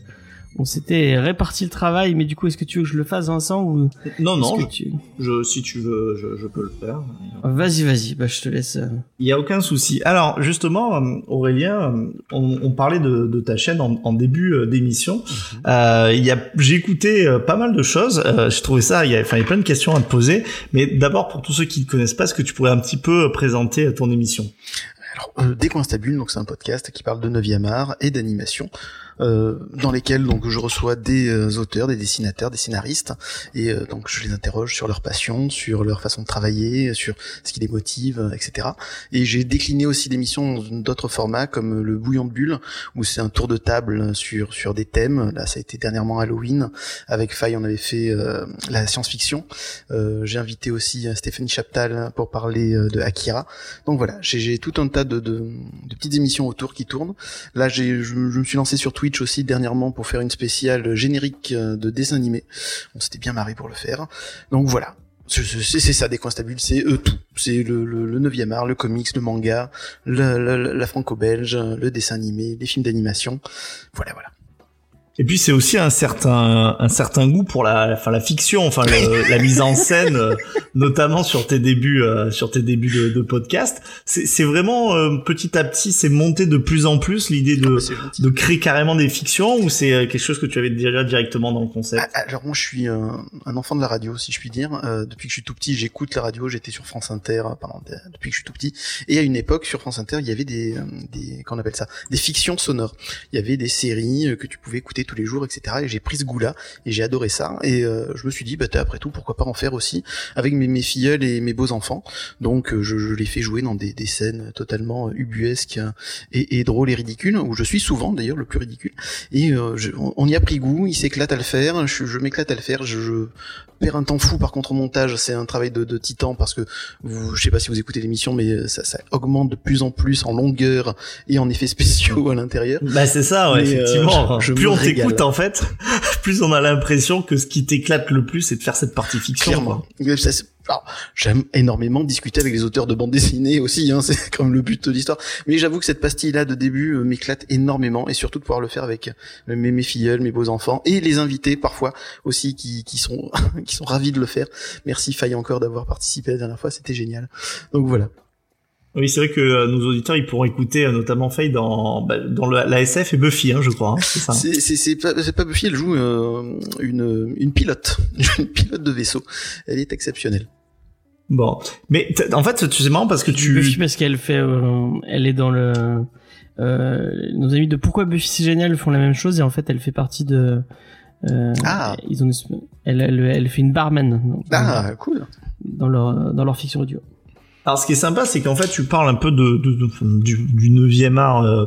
on s'était réparti le travail, mais du coup, est-ce que tu veux que je le fasse, Vincent, ou Non, non, je, que tu... je- si tu veux, je, je peux le faire. Vas-y, vas-y, bah je te laisse. euh. Il y a aucun souci. Alors justement, euh, Aurélien, euh, on, on parlait de, de ta chaîne en, en début d'émission. Euh, a, j'ai écouté pas mal de choses. Euh, je trouvais ça, il y a, enfin, il y a plein de questions à te poser. Mais d'abord, pour tous ceux qui ne connaissent pas, est-ce que tu pourrais un petit peu présenter ton émission? Alors, euh, Décoinstabule, donc c'est un podcast qui parle de 9e art et d'animation, dans lesquels donc je reçois des euh, auteurs, des dessinateurs, des scénaristes, et euh, donc je les interroge sur leur passion, sur leur façon de travailler, sur ce qui les motive, euh, etc. Et j'ai décliné aussi l'émission dans d'autres formats comme le bouillon de bulle, où c'est un tour de table sur sur des thèmes. Là, ça a été dernièrement Halloween. Avec Faye, on avait fait euh, la science-fiction. Euh, j'ai invité aussi euh, Stéphanie Chaptal pour parler euh, de Akira. Donc voilà, j'ai tout un tas de, de, de petites émissions autour qui tournent. Là, j'ai, je, me suis lancé sur Aussi dernièrement pour faire une spéciale générique euh, de dessin animé. On s'était bien marré pour le faire. Donc voilà. C'est ça, des coins stables, c'est eux tout. C'est le, le, le 9e art, le comics, le manga, la franco-belge, le dessin animé, les films d'animation. Voilà, voilà. Et puis c'est aussi un certain un certain goût pour la enfin la fiction, enfin le- la mise en scène, euh, notamment sur tes débuts euh, sur tes débuts de, de podcast. C'est c'est vraiment euh, petit à petit, c'est monté de plus en plus l'idée de gentil. de créer carrément des fictions ou c'est quelque chose que tu avais déjà directement dans le concept? Ah, Alors moi je suis un, un enfant de la radio si je puis dire. Euh, depuis que je suis tout petit j'écoute la radio. J'étais sur France Inter pendant des- depuis que je suis tout petit. Et à une époque sur France Inter il y avait des des qu'on appelle ça des fictions sonores. Il y avait des séries que tu pouvais écouter tous les jours etc. Et j'ai pris ce goût là et j'ai adoré ça. Et euh, je me suis dit bah après tout pourquoi pas en faire aussi avec mes, mes filleuls et mes beaux enfants. Donc euh, je, je les fais jouer dans des, des scènes totalement ubuesques euh, et, et drôles et ridicules où je suis souvent d'ailleurs le plus ridicule. Et euh, je- on, on y a pris goût, il s'éclate à le faire, je, je m'éclate à le faire, je, je perds un temps fou par contre au montage, c'est un travail de, de titan parce que vous, je sais pas si vous écoutez l'émission, mais ça, ça augmente de plus en plus en longueur et en effets spéciaux à l'intérieur. Bah c'est ça, ouais, Mais, euh, effectivement. je- je plus on t'écoute en fait, plus on a l'impression que ce qui t'éclate le plus, c'est de faire cette partie fiction. Clairement. quoi. Ça, alors, J'aime énormément discuter avec les auteurs de bande dessinée aussi, hein, c'est comme le but de l'histoire. Mais j'avoue que cette pastille-là de début euh, m'éclate énormément, et surtout de pouvoir le faire avec euh, mes, mes filleuls, mes beaux enfants, et les invités parfois aussi qui, qui sont qui sont ravis de le faire. Merci Faye encore d'avoir participé la dernière fois, c'était génial. Donc voilà. Oui, c'est vrai que euh, nos auditeurs, ils pourront écouter euh, notamment Faye dans bah, dans le- la SF et Buffy, hein, je crois. hein, c'est ça. C'est c'est c'est pas c'est pas Buffy, elle joue euh, une une pilote, une pilote de vaisseau. Elle est exceptionnelle. Bon, mais en fait, c'est marrant parce que tu Buffy parce qu'elle fait, euh, elle est dans le. Euh, nos amis de Pourquoi Buffy c'est génial font la même chose et en fait elle fait partie de. Euh, Ah. Ils ont, une- elle, elle, elle fait une barman dans, Ah cool. dans leur dans leur fiction audio. Alors, ce qui est sympa, c'est qu'en fait, tu parles un peu de, de- de- du, du 9e art euh,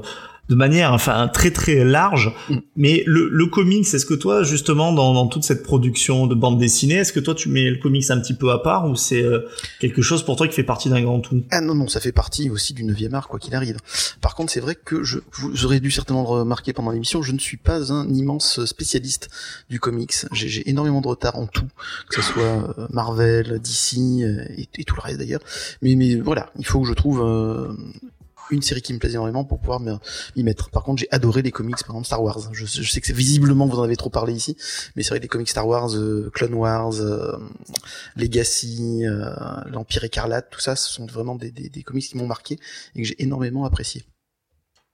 de manière enfin très très large. Mm. Mais le, le comics, est-ce que toi justement dans, dans toute cette production de bande dessinée, est-ce que toi tu mets le comics un petit peu à part ou c'est euh, quelque chose pour toi qui fait partie d'un grand tout? Ah non, non, ça fait partie aussi du 9 art, quoi qu'il arrive. Par contre, c'est vrai que je, vous aurez dû certainement le remarquer pendant l'émission, je ne suis pas un immense spécialiste du comics. J'ai j'ai énormément de retard en tout, que ce soit euh, Marvel, DC euh, et, et tout le reste d'ailleurs. Mais, mais voilà, il faut que je trouve euh, une série qui me plaise énormément pour pouvoir m'y mettre. Par contre, j'ai adoré les comics, par exemple Star Wars. Je, je sais que c'est visiblement vous en avez trop parlé ici, mais c'est vrai que les comics Star Wars, euh, Clone Wars, euh, Legacy, euh, l'Empire écarlate, tout ça, ce sont vraiment des, des, des comics qui m'ont marqué et que j'ai énormément apprécié.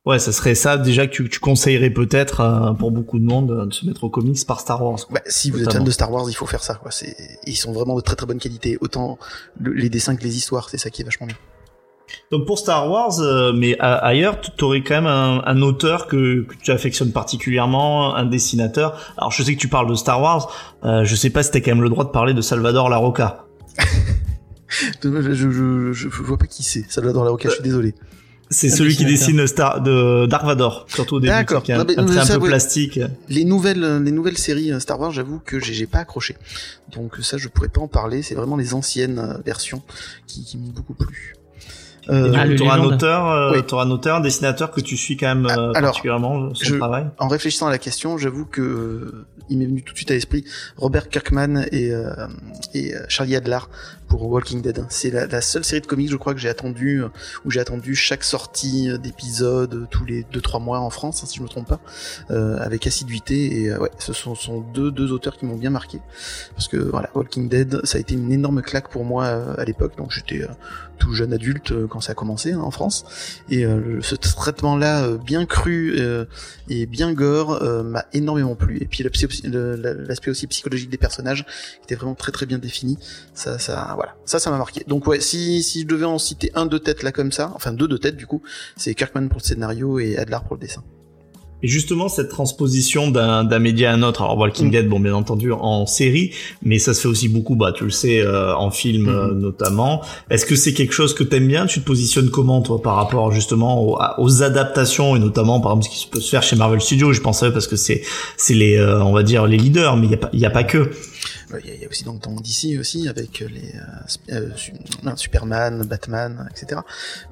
Ouais, ça serait ça déjà que tu, tu conseillerais peut-être euh, pour beaucoup de monde euh, de se mettre aux comics par Star Wars. quoi. Bah, si vous êtes fan de Star Wars, il faut faire ça. Quoi. Ils sont vraiment de très très bonne qualité, autant le- les dessins que les histoires. C'est ça qui est vachement bien. Donc pour Star Wars, euh, mais a- ailleurs, tu aurais quand même un, un auteur que, que tu affectionnes particulièrement, un dessinateur. Alors je sais que tu parles de Star Wars, euh, je sais pas si t'as quand même le droit de parler de Salvador Larroca. Je, je, je, je vois pas qui c'est. Salvador Larocca, je suis désolé. C'est celui qui dessine Star de Dark Vador, surtout au début, qui est un, Non, un un peu ouais. plastique. Les nouvelles, les nouvelles séries euh, Star Wars, j'avoue que j'ai, j'ai pas accroché. Donc ça, je pourrais pas en parler. C'est vraiment les anciennes euh, versions qui, qui m'ont beaucoup plu. Euh, du Ah, auteur, euh, Oui. un auteur, un dessinateur que tu suis quand même euh, Alors, particulièrement son je- travail. en réfléchissant à la question, j'avoue que euh, il m'est venu tout de suite à l'esprit Robert Kirkman et, euh, et euh, Charlie Adler pour Walking Dead. C'est la, la seule série de comics, je crois, que j'ai attendu, euh, où j'ai attendu chaque sortie euh, d'épisode euh, tous les 2-3 mois en France, hein, si je me trompe pas, euh, avec assiduité. Et ouais, ce sont, sont deux, deux auteurs qui m'ont bien marqué. Parce que voilà, Walking Dead, ça a été une énorme claque pour moi à l'époque. Donc j'étais tout jeune adulte quand ça a commencé hein, en France. Et ce traitement-là, bien cru et bien gore, m'a énormément plu. Et puis l'aspect aussi psychologique des personnages qui était vraiment très très bien défini. Ça, ça, voilà, ça, ça m'a marqué. Donc ouais, si si je devais en citer un de tête là comme ça, enfin deux de tête du coup, c'est Kirkman pour le scénario et Adler pour le dessin. Et justement, cette transposition d'un d'un média à un autre, alors Walking Mm. Dead, bon, bien entendu, en série, mais ça se fait aussi beaucoup, bah, tu le sais, euh, en film Mm. euh, notamment. Est-ce que c'est quelque chose que t'aimes bien? Tu te positionnes comment, toi, par rapport justement aux, aux adaptations et notamment, par exemple, ce qui peut se faire chez Marvel Studios? Je pense à eux parce que c'est c'est les, euh, on va dire, les leaders, mais il y a pas, il y a pas que. Euh, Il y, a- aussi donc dans DC aussi avec les euh, euh, Superman, Batman, etc.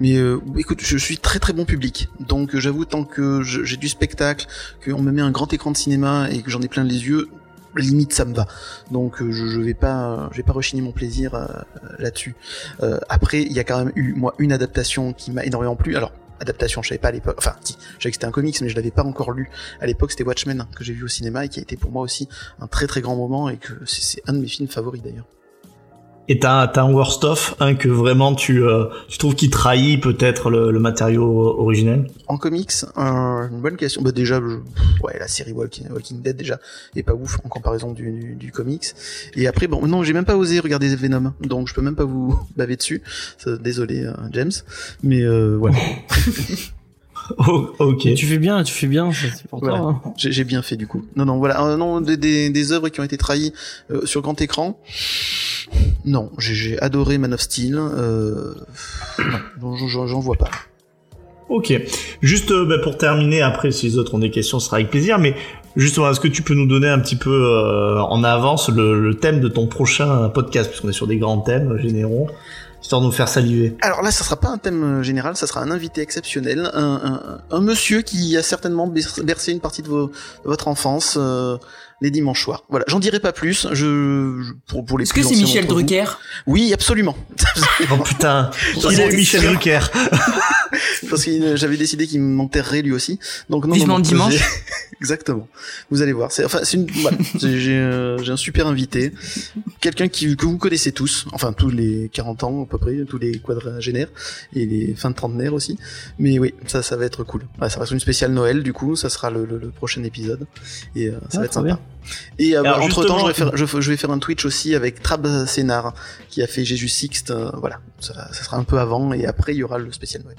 Mais euh, écoute, je suis très très bon public, donc j'avoue tant que j'ai du spectacle, qu'on me met un grand écran de cinéma et que j'en ai plein les yeux, limite ça me va. Donc euh, je, vais pas, je vais pas rechigner mon plaisir là-dessus. Après, il y a quand même eu moi une adaptation qui m'a énormément plu. Alors adaptation, je savais pas à l'époque. Enfin, si, je que c'était un comics, mais je l'avais pas encore lu. À l'époque, c'était Watchmen hein, que j'ai vu au cinéma et qui a été pour moi aussi un très très grand moment et que c'est un de mes films favoris d'ailleurs. Et t'as t'as un worst of, un que vraiment tu euh, tu trouves qui trahit peut-être le, le matériau originel? En comics, euh, une bonne question. Bah déjà, je- ouais, la série Walking, Walking Dead déjà est pas ouf en comparaison du, du, du comics. Et après, bon, non, j'ai même pas osé regarder Venom, donc je peux même pas vous baver dessus. Désolé, euh, James, mais euh, voilà, Oh, ok. Tu fais bien, tu fais bien, ça, c'est pour Voilà. toi. hein. j'ai j'ai bien fait du coup. Non, non, voilà, Euh, non, des, des, des œuvres qui ont été trahies euh, sur grand écran. Non, j'ai- j'ai adoré Man of Steel. Euh, non, j'en vois pas. Ok. Juste euh, bah, pour terminer, après si les autres ont des questions, ce sera avec plaisir. Mais justement, est-ce que tu peux nous donner un petit peu euh, en avance le, le thème de ton prochain podcast, puisqu'on est sur des grands thèmes euh, généraux, histoire de nous faire saliver. Alors là, ça sera pas un thème euh, général, ça sera un invité exceptionnel, un, un, un monsieur qui a certainement bercé une partie de, vos, de votre enfance, euh, les dimanches soirs. Voilà, j'en dirai pas plus. Je, je- pour, pour les Est-ce que c'est Michel vous. Drucker? Oui, absolument. Oh putain, il est Michel. Drucker. Parce que j'avais décidé qu'il m'enterrerait lui aussi. Donc non, Vivement non, non, dimanche. Exactement. Vous allez voir. C'est enfin c'est une voilà. J'ai euh, j'ai un super invité, quelqu'un qui que vous connaissez tous, enfin tous les 40 ans à peu près, tous les quadragénaires et les fins de trentenaires aussi. Mais oui, ça ça va être cool. Ouais, ça va être une spéciale Noël du coup, ça sera le, le- le prochain épisode et euh, ça Ah, va être sympa. bien. Et euh, Alors, entre temps, je, vais faire, je, je vais faire un Twitch aussi avec Trab Sénard qui a fait Jésus Sixte. euh, voilà, ça, ça sera un peu avant et après il y aura le spécial Noël.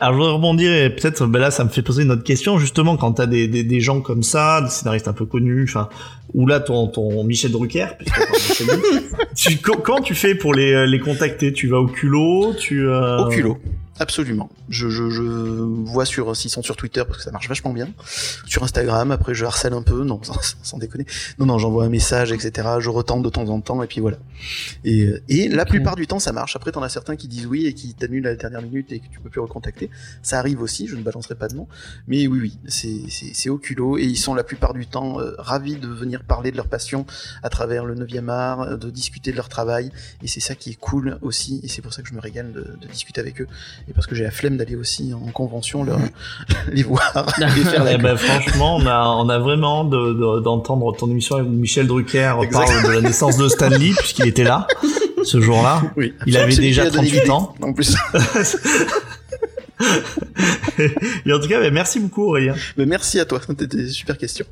Alors je voudrais rebondir et peut-être ben là ça me fait poser une autre question justement quand t'as des, des, des gens comme ça, des scénaristes un peu connus, enfin ou là ton ton Michel Drucker, puisque tu, co- comment tu fais pour les, les contacter? Tu vas au culot? Tu euh, Au culot. Absolument. Je, je, je vois sur s'ils sont sur Twitter parce que ça marche vachement bien. Sur Instagram, après je harcèle un peu, non, sans, sans déconner. Non, non, j'envoie un message, etc. Je retente de temps en temps et puis voilà. Et, et la plupart du temps ça marche. Après t'en as certains qui disent oui et qui t'annulent à la dernière minute et que tu peux plus recontacter. Ça arrive aussi. Je ne balancerai pas de nom. Mais oui, oui, c'est c'est c'est au culot et ils sont la plupart du temps euh, ravis de venir parler de leur passion à travers le 9e art, euh, de discuter de leur travail et c'est ça qui est cool aussi et c'est pour ça que je me régale de, de discuter avec eux et parce que j'ai la flemme d'aller aussi en convention leur, les voir et faire la Eh ben, franchement, on a, on a vraiment de- de- d'entendre ton émission avec Michel Drucker Exact. parle de la naissance de Stanley puisqu'il était là ce jour-là. Oui. Il avait déjà qui a donné 38 l'idée, ans. En plus. Et en tout cas, ben, merci beaucoup Aurélien. Mais merci à toi. C'était des super questions.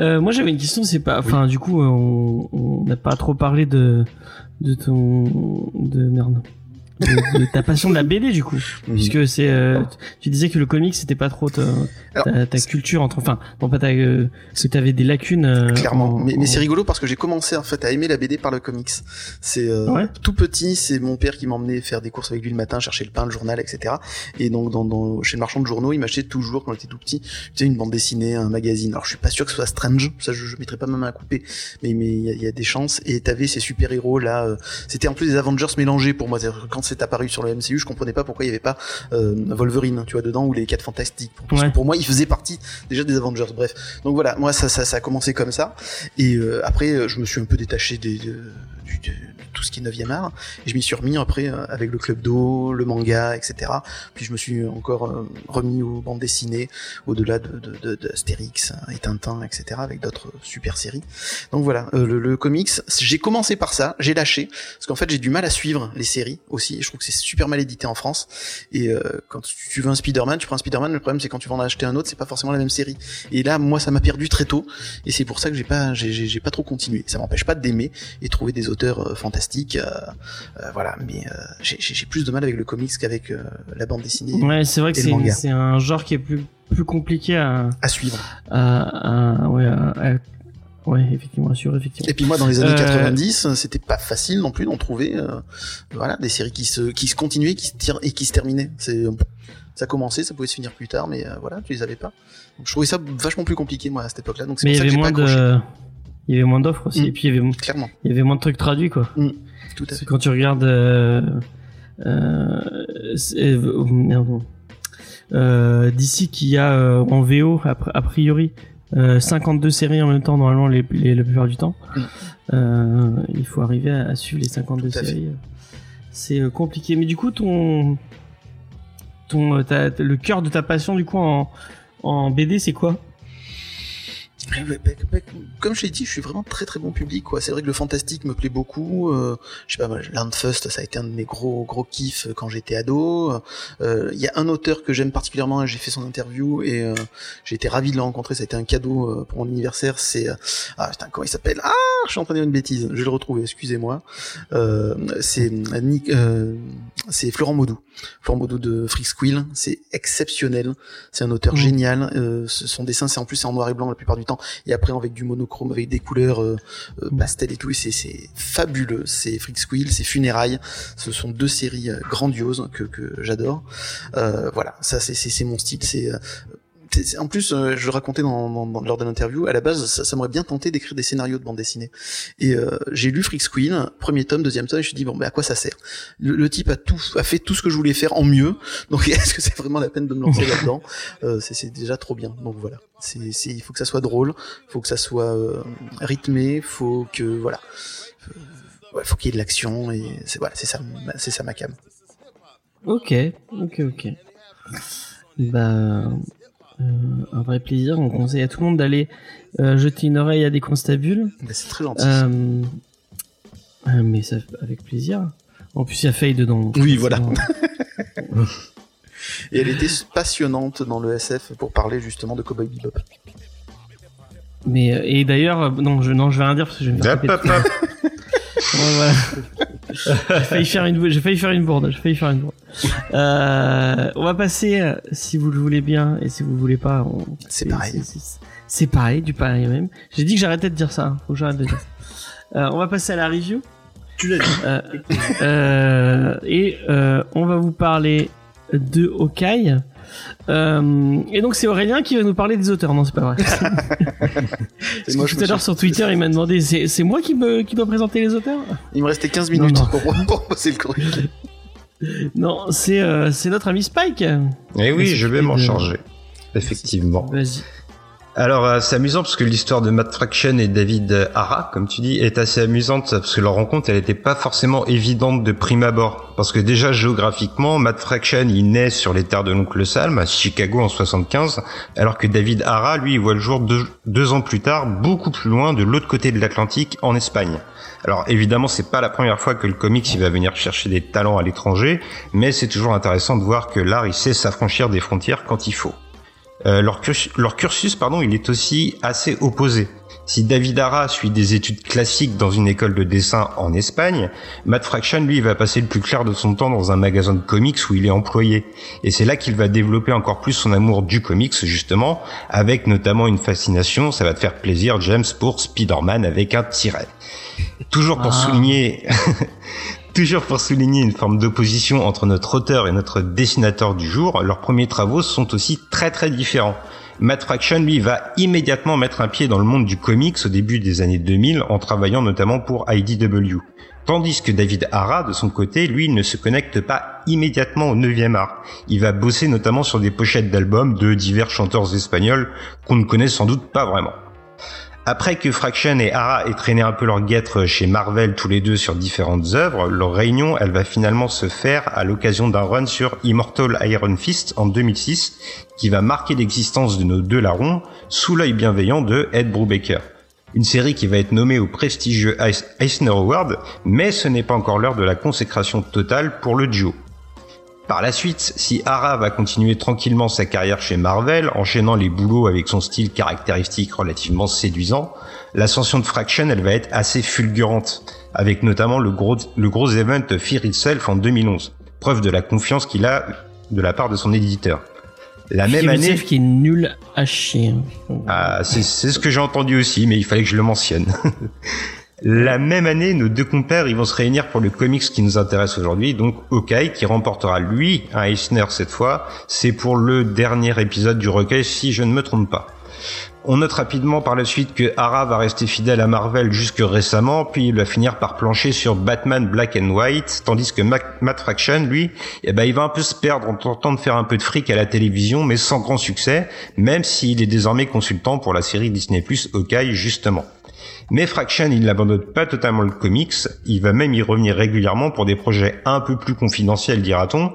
Euh, moi j'avais une question, c'est pas, enfin du coup euh, on on n'a pas trop parlé de de ton de merde de, de ta passion de la BD du coup, Mhm. puisque c'est euh, tu disais que le comics c'était pas trop ta, Alors, ta, ta culture entre, enfin non pas ta, euh, que t'avais des lacunes. euh, Clairement, en- mais, mais c'est rigolo parce que j'ai commencé en fait à aimer la BD par le comics. C'est euh, Ouais. tout petit, c'est mon père qui m'emmenait faire des courses avec lui le matin, chercher le pain, le journal, etc. Et donc dans, dans- chez le marchand de journaux, il m'achetait toujours quand j'étais tout petit, tu sais, une bande dessinée, un magazine. Alors je suis pas sûr que ce soit Strange, ça je, je mettrais pas ma main à couper, mais mais il y, y a des chances. Et t'avais ces super héros là, euh, c'était en plus des Avengers mélangés pour moi. Quand c'est apparu sur le MCU, je comprenais pas pourquoi il y avait pas euh, Wolverine, tu vois, dedans ou les quatre fantastiques. Ouais. Pour moi, il faisait partie déjà des Avengers. Bref, donc voilà, moi ça, ça, ça a commencé comme ça. Et euh, après, je me suis un peu détaché des, de, du- de tout ce qui est 9e art. Et je m'y suis remis après euh, avec le club d'eau, le manga, etc. Puis je me suis encore euh, remis aux bandes dessinées, au-delà de, de, de, d'Astérix et Tintin, etc. avec d'autres super séries. Donc voilà, euh, le, le comics, j'ai commencé par ça, j'ai lâché, parce qu'en fait j'ai du mal à suivre les séries aussi. Et je trouve que c'est super mal édité en France. Et euh, quand tu veux un Spider-Man, tu prends un Spider-Man, le problème c'est quand tu vas en acheter un autre, c'est pas forcément la même série. Et là, moi, ça m'a perdu très tôt, et c'est pour ça que j'ai pas, j'ai, j'ai, j'ai pas trop continué. Ça m'empêche pas d'aimer et trouver des auteurs euh, fantastiques, euh, euh, voilà. Mais euh, j'ai, plus de mal avec le comics qu'avec la bande dessinée Ouais, c'est vrai que c'est un genre qui est plus plus compliqué à à suivre. à, à ouais à- ouais effectivement à suivre effectivement. Et puis moi, dans les années Euh, 90, c'était pas facile non plus d'en trouver, voilà, des séries qui se, qui se continuaient, qui se tirent et qui se terminaient. C'est, ça commençait, ça pouvait se finir plus tard, mais euh, voilà, tu les avais pas. Donc, je trouvais ça vachement plus compliqué moi à cette époque-là. Donc c'est pour ça que j'ai pas accroché. de il y avait moins d'offres aussi Mm. et puis il y avait Clairement, il y avait moins de trucs traduits quoi. tout à fait. quand tu regardes euh, euh, euh, euh, d'ici qu'il y a en VO a, pri- a priori euh, 52 séries en même temps normalement les, les la plupart du temps. Mm. Il faut arriver à, à suivre les 52 Tout à fait. séries. C'est compliqué. Mais du coup ton ton ta- le cœur de ta passion du coup en en BD c'est quoi? Comme je l'ai dit, je suis vraiment très très bon public. quoi. C'est vrai que le fantastique me plaît beaucoup. Euh, je sais pas, Landfust, ça a été un de mes gros gros kiffs quand j'étais ado. Euh, Il y a un auteur que j'aime particulièrement. J'ai fait son interview et euh, j'ai été ravi de le rencontrer. Ça a été un cadeau euh, pour mon anniversaire. C'est euh, ah putain comment il s'appelle? Ah, je suis en train de dire une bêtise. Je vais le retrouver. Excusez-moi. Euh, c'est euh, Nick- euh, c'est Florent Maudou. Florent Maudou de Freak Squill. C'est exceptionnel. C'est un auteur Mhm. génial. Euh, son dessin, c'est en plus c'est en noir et blanc la plupart du temps et après avec du monochrome avec des couleurs euh, euh, pastel et tout c'est fabuleux. C'est Freak Squill c'est Funérailles. Ce sont deux séries euh, grandioses que, j'adore. Euh, voilà. Ça c'est mon style. C'est- en plus, euh, je le racontais dans, dans- dans- lors de l'interview, à la base, ça, ça m'aurait bien tenté d'écrire des scénarios de bande dessinée. Et euh, j'ai lu Freak Squill, premier tome, deuxième tome, et je me suis dit, bon, mais à quoi ça sert? Le, le type a tout, a fait tout ce que je voulais faire en mieux, donc est-ce que c'est vraiment la peine de me lancer là-dedans? Euh, c'est, déjà trop bien. Donc voilà, c'est, il faut que ça soit drôle, faut que ça soit rythmé, faut que voilà, ouais, faut qu'il y ait de l'action et c'est voilà, c'est ça, c'est ça ma cam. Ok, ok, ok. Bah, un vrai plaisir. On conseille à tout le monde d'aller euh, jeter une oreille à des constabules. C'est très gentil. Euh, euh, mais ça, avec plaisir. En plus, il y a Faye dedans. Oui, voilà. Et elle était passionnante dans le SF pour parler justement de Cowboy Bebop. Mais euh, et d'ailleurs, euh, non, je non, je vais rien dire parce que je vais me faire Hop, taper hop, dessus. hop. Ouais, voilà. j'ai failli faire une, j'ai failli faire une bourde. J'ai failli faire une bourde. Euh, on va passer, euh, si vous le voulez bien et si vous le voulez pas, on- C'est pareil. c'est- pareil, du pareil même. J'ai dit que j'arrêtais de dire ça. hein. Faut que j'arrête de dire ça. Euh, on va passer à la review. Tu l'as dit. Euh, et on va vous parler de Hawkeye. Euh, et donc c'est Aurélien qui va nous parler des auteurs. Non, c'est pas vrai. Parce C'est que moi, tout à l'heure sur Twitter, il m'a demandé c'est c'est moi qui me qui dois présenter les auteurs? Il me restait 15 minutes Non, non. pour pour passer le courrier. Non, c'est euh, c'est notre ami Spike. Mais oui, je vais m'en charger. Effectivement. Vas-y. Alors, euh, c'est amusant parce que l'histoire de Matt Fraction et David Hara, comme tu dis, est assez amusante parce que leur rencontre, elle n'était pas forcément évidente de prime abord. Parce que déjà, géographiquement, Matt Fraction, il naît sur les terres de l'oncle Salm, à Chicago en 75, alors que David Hara, lui, il voit le jour deux, deux ans plus tard, beaucoup plus loin, de l'autre côté de l'Atlantique, en Espagne. Alors évidemment, c'est pas la première fois que le comics il va venir chercher des talents à l'étranger, mais c'est toujours intéressant de voir que l'art il sait s'affranchir des frontières quand il faut. Euh, leur, cursus, leur cursus, pardon, il est aussi assez opposé. Si David Hara suit des études classiques dans une école de dessin en Espagne, Matt Fraction, lui, va passer le plus clair de son temps dans un magasin de comics où il est employé. Et c'est là qu'il va développer encore plus son amour du comics, justement, avec notamment une fascination, ça va te faire plaisir, James, pour Spider-Man avec un tiret. Toujours pour Ah. souligner, toujours pour souligner une forme d'opposition entre notre auteur et notre dessinateur du jour, leurs premiers travaux sont aussi très très différents. Matt Fraction, lui, va immédiatement mettre un pied dans le monde du comics au début des années 2000 en travaillant notamment pour IDW. Tandis que David Hara, de son côté, lui, ne se connecte pas immédiatement au 9e art. Il va bosser notamment sur des pochettes d'albums de divers chanteurs espagnols qu'on ne connaît sans doute pas vraiment. Après que Fraction et Hara aient traîné un peu leur guêtre chez Marvel tous les deux sur différentes œuvres, leur réunion, elle va finalement se faire à l'occasion d'un run sur Immortal Iron Fist en 2006, qui va marquer l'existence de nos deux larrons sous l'œil bienveillant de Ed Brubaker. Une série qui va être nommée au prestigieux Eis- Eisner Award, mais ce n'est pas encore l'heure de la consécration totale pour le duo. Par la suite, si Hara va continuer tranquillement sa carrière chez Marvel, enchaînant les boulots avec son style caractéristique relativement séduisant, l'ascension de Fraction, elle va être assez fulgurante, avec notamment le gros, le gros event Fear Itself en 2011, preuve de la confiance qu'il a de la part de son éditeur. La même année, qui est nul à chier. ah, c'est ce que j'ai entendu aussi, mais il fallait que je le mentionne. La même année, nos deux compères, ils vont se réunir pour le comics qui nous intéresse aujourd'hui, donc Hawkeye, qui remportera lui un Eisner cette fois. C'est pour le dernier épisode du recueil, si je ne me trompe pas. On note rapidement par la suite que Hara va rester fidèle à Marvel jusque récemment, puis il va finir par plancher sur Batman Black and White, tandis que Matt Fraction, lui, eh ben, il va un peu se perdre en tentant de faire un peu de fric à la télévision, mais sans grand succès, même s'il est désormais consultant pour la série Disney+, Hawkeye, justement. Mais Fraction, il n'abandonne pas totalement le comics, il va même y revenir régulièrement pour des projets un peu plus confidentiels, dira-t-on,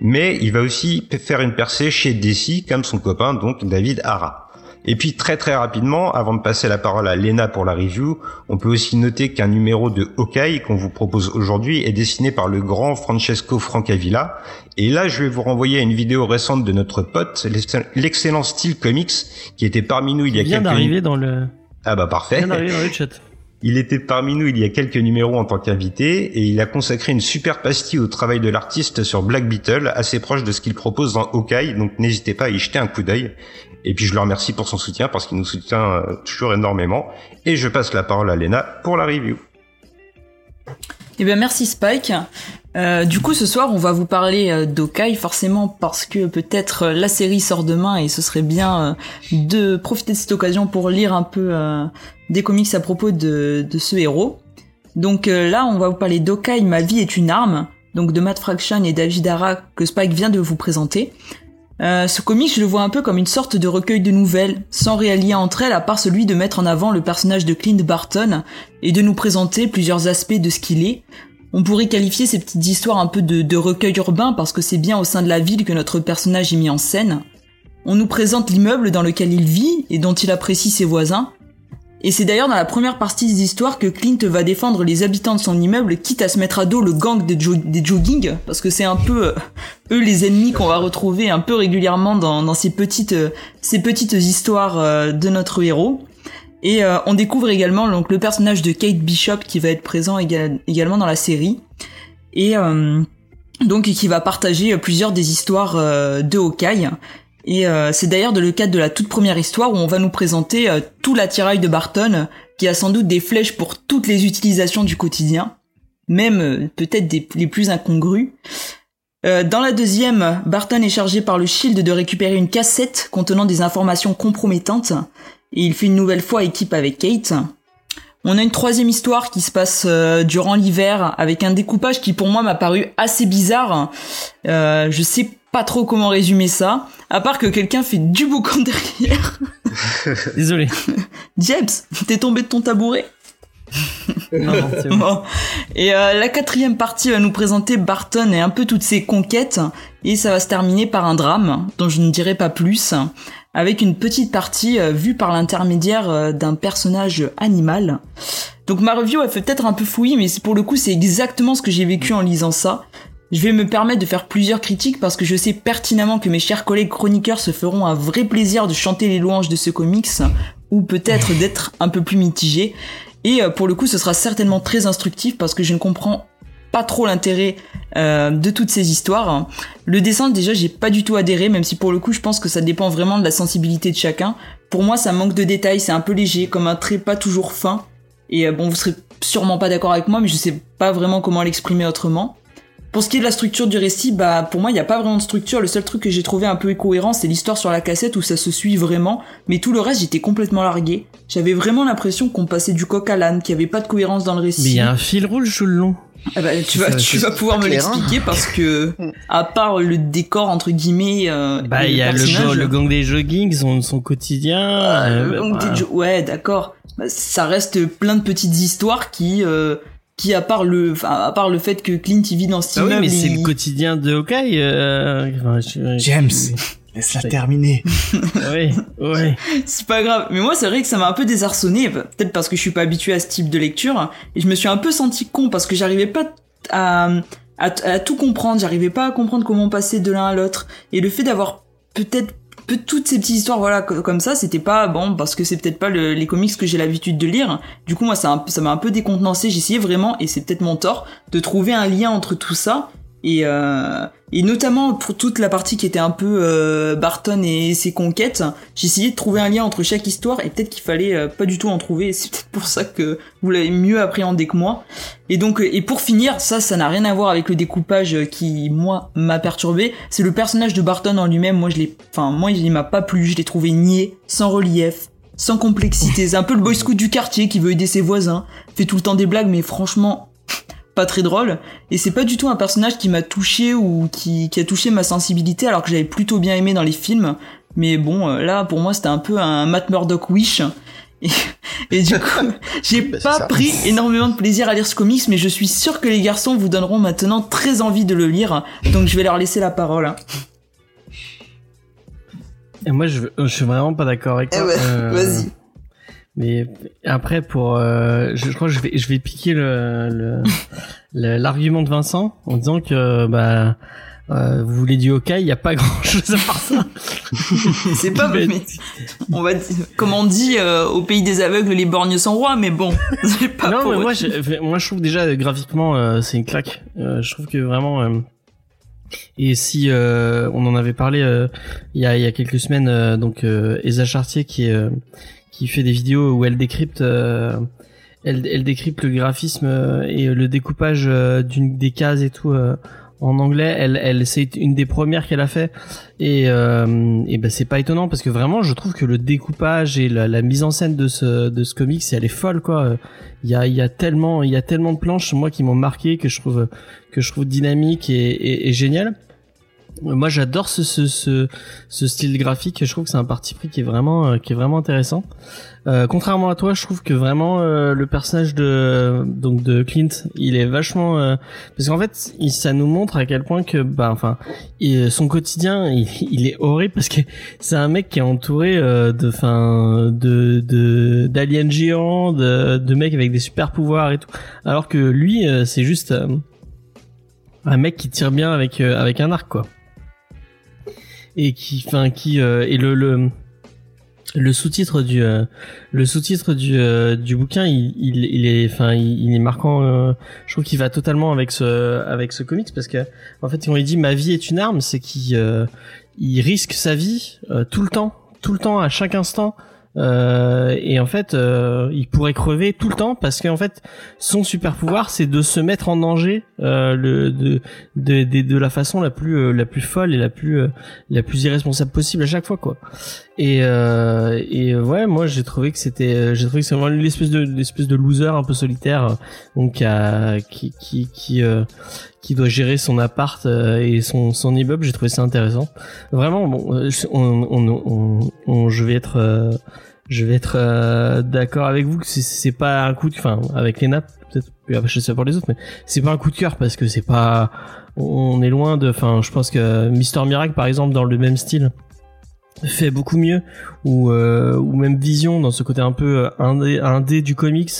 mais il va aussi faire une percée chez DC, comme son copain, donc David Hara. Et puis très très rapidement, avant de passer la parole à Lena pour la review, on peut aussi noter qu'un numéro de Hawkeye qu'on vous propose aujourd'hui est dessiné par le grand Francesco Francavilla. Et là, je vais vous renvoyer à une vidéo récente de notre pote, l'excellent style comics, qui était parmi nous il y a Il vient quelques d'arriver dans le, Ah bah il parfait. vient d'arriver dans le chat. Il était parmi nous il y a quelques numéros en tant qu'invité et il a consacré une super pastille au travail de l'artiste sur Black Beetle, assez proche de ce qu'il propose dans Hawkeye, donc n'hésitez pas à y jeter un coup d'œil. Et puis je le remercie pour son soutien parce qu'il nous soutient euh, toujours énormément. Et je passe la parole à Lena pour la review. Eh bien, merci Spike. Euh, du coup, ce soir, on va vous parler euh, d'Okai, forcément parce que peut-être euh, la série sort demain et ce serait bien de profiter de cette occasion pour lire un peu des comics à propos de, ce héros. Donc là, on va vous parler d'Okai, Ma vie est une arme, donc de Matt Fraction et David Hara que Spike vient de vous présenter. Euh, ce comic, je le vois un peu comme une sorte de recueil de nouvelles, sans réel lien entre elles à part celui de mettre en avant le personnage de Clint Barton et de nous présenter plusieurs aspects de ce qu'il est. On pourrait qualifier ces petites histoires un peu de, de recueil urbain parce que c'est bien au sein de la ville que notre personnage est mis en scène. On nous présente l'immeuble dans lequel il vit et dont il apprécie ses voisins. Et c'est d'ailleurs dans la première partie des histoires que Clint va défendre les habitants de son immeuble, quitte à se mettre à dos le gang des, jo- jogging, parce que c'est un peu euh, eux les ennemis qu'on va retrouver un peu régulièrement dans, ces petites euh, ces petites histoires euh, de notre héros. Et on découvre également donc le personnage de Kate Bishop qui va être présent éga- également dans la série et donc qui va partager plusieurs des histoires de Hawkeye. Et euh, c'est d'ailleurs le cadre de la toute première histoire où on va nous présenter euh, tout l'attirail de Barton qui a sans doute des flèches pour toutes les utilisations du quotidien. même euh, peut-être les plus incongrus. Euh, dans la deuxième, Barton est chargé par le Shield de récupérer une cassette contenant des informations compromettantes et il fait une nouvelle fois équipe avec Kate. On a une troisième histoire qui se passe euh, durant l'hiver avec un découpage qui pour moi m'a paru assez bizarre. Je sais pas trop comment résumer ça, à part que quelqu'un fait du boucan derrière. Désolé. James, t'es tombé de ton tabouret? Non, non, c'est bon. Bon. Et euh, la quatrième partie va nous présenter Barton et un peu toutes ses conquêtes, et ça va se terminer par un drame, dont je ne dirai pas plus, avec une petite partie euh, vue par l'intermédiaire euh, d'un personnage animal. Donc ma review, elle fait peut-être un peu fouillis, mais c'est- pour le coup, c'est exactement ce que j'ai vécu en lisant ça. Je vais me permettre de faire plusieurs critiques parce que je sais pertinemment que mes chers collègues chroniqueurs se feront un vrai plaisir de chanter les louanges de ce comics, ou peut-être d'être un peu plus mitigés. Et euh, pour le coup, ce sera certainement très instructif parce que je ne comprends pas trop l'intérêt euh, de toutes ces histoires. Le dessin, déjà, j'ai pas du tout adhéré, même si pour le coup, je pense que ça dépend vraiment de la sensibilité de chacun. Pour moi, ça manque de détails, c'est un peu léger, comme un trait pas toujours fin. Et euh, bon, vous serez sûrement pas d'accord avec moi, mais je sais pas vraiment comment l'exprimer autrement. Pour ce qui est de la structure du récit, bah pour moi il n'y a pas vraiment de structure. Le seul truc que j'ai trouvé un peu incohérent, c'est l'histoire sur la cassette où ça se suit vraiment, mais tout le reste j'étais complètement largué. J'avais vraiment l'impression qu'on passait du coq à l'âne, qu'il y avait pas de cohérence dans le récit. Mais il y a un fil rouge tout le long. Ah bah, tu vas, tu vas pouvoir me l'expliquer parce que à part le décor entre guillemets, euh, Bah, il y a le, personnage, go- le gang des jogging, son, son quotidien. ah, euh, le gang bah, des jo- ouais, d'accord. Bah, ça reste plein de petites histoires qui, euh, qui à part le, enfin, à part le fait que Clint il vit dans cet oui, immeuble, mais c'est le quotidien de Hawkeye. Euh... enfin, je- James, laisse-la terminer. Ouais, ouais. C'est pas grave. Mais moi, c'est vrai que ça m'a un peu désarçonné. Peut-être parce que je suis pas habitué à ce type de lecture. Et je me suis un peu senti con parce que j'arrivais pas à, à, à tout comprendre. J'arrivais pas à comprendre comment passer de l'un à l'autre. Et le fait d'avoir peut-être peu- toutes ces petites histoires voilà co- comme ça c'était pas bon parce que c'est peut-être pas le- les comics que j'ai l'habitude de lire. Du coup moi ça m'a un peu décontenancé j'essayais vraiment et c'est peut-être mon tort de trouver un lien entre tout ça et euh, et notamment pour toute la partie qui était un peu euh, Barton et ses conquêtes, j'ai essayé de trouver un lien entre chaque histoire et peut-être qu'il fallait euh, pas du tout en trouver. C'est peut-être pour ça que vous l'avez mieux appréhendé que moi. Et donc euh, et pour finir, ça ça n'a rien à voir avec le découpage qui moi m'a perturbé. C'est le personnage de Barton en lui-même. Moi je l'ai, enfin moi il m'a pas plu. Je l'ai trouvé niais, sans relief, sans complexité. C'est un peu le boy scout du quartier qui veut aider ses voisins, fait tout le temps des blagues, mais franchement pas très drôle et c'est pas du tout un personnage qui m'a touché ou qui, qui a touché ma sensibilité alors que j'avais plutôt bien aimé dans les films mais bon euh, là pour moi c'était un peu un Matt Murdock wish et, et du coup j'ai Bah, pas ça. pris énormément de plaisir à lire ce comics mais je suis sûr que les garçons vous donneront maintenant très envie de le lire donc je vais leur laisser la parole. Et moi, je, je suis vraiment pas d'accord avec Eh toi. Euh, vas-y. Mais après, pour, euh, je, je crois que je vais, je vais piquer le, l'argument de Vincent en disant que bah, euh, vous voulez du Hawkeye, il y a pas grand chose à part ça. c'est pas Mais- mais on va dire- comme on dit euh, au pays des aveugles les borgnes sont rois mais bon c'est pas non, pour mais moi, je, moi, je trouve déjà euh, graphiquement, euh, c'est une claque. Euh, je trouve que vraiment. euh, et si euh, on en avait parlé euh, il y a y a quelques semaines, euh, donc euh, Esa Chartier qui est euh, qui fait des vidéos où elle décrypte. euh, elle, elle décrypte le graphisme euh, et le découpage euh, d'une des cases et tout euh, en anglais. Elle, elle c'est une des premières qu'elle a fait et euh, et ben c'est pas étonnant parce que vraiment je trouve que le découpage et la, la mise en scène de ce de ce comics elle est folle quoi. Il y a il y a tellement il y a tellement de planches moi qui m'ont marqué que je trouve que je trouve dynamique et, et, et génial. Moi j'adore ce, ce ce ce style graphique. Je trouve que c'est un parti pris qui est vraiment euh, qui est vraiment intéressant. Euh, contrairement à toi, je trouve que vraiment euh, le personnage de donc de Clint, il est vachement euh, parce qu'en fait, il, ça nous montre à quel point que bah enfin il- son quotidien, il, est horrible parce que c'est un mec qui est entouré euh, de enfin de de d'aliens géants, de de mecs avec des super pouvoirs et tout, alors que lui, c'est juste un mec qui tire bien avec avec un arc quoi et qui enfin qui euh, et le le le sous-titre du euh, le sous-titre du euh, du bouquin il, il est enfin il, il est marquant euh, je trouve qu'il va totalement avec ce avec ce comics parce que en fait quand il dit ma vie est une arme c'est qu'il euh, il risque sa vie euh, tout le temps tout le temps à chaque instant Euh, et en fait, euh, il pourrait crever tout le temps parce qu'en fait, son super pouvoir, c'est de se mettre en danger euh, de, de, de, la façon la plus euh, la plus folle et la plus euh, la plus irresponsable possible à chaque fois, quoi. Et euh, et ouais, moi j'ai trouvé que c'était j'ai trouvé que c'est vraiment l'espèce de l'espèce de loser un peu solitaire, donc qui qui qui qui, doit gérer son appart et son son immeuble. J'ai trouvé ça intéressant. Vraiment, bon, on on, on, on je vais être je vais être euh, d'accord avec vous que c'est pas un coup de, enfin avec les nappes peut-être, je sais pas pour les autres, mais c'est pas un coup de cœur parce que c'est pas, on est loin de, enfin je pense que Mister Miracle par exemple dans le même style fait beaucoup mieux ou euh, ou même Vision dans ce côté un peu indé, indé du comics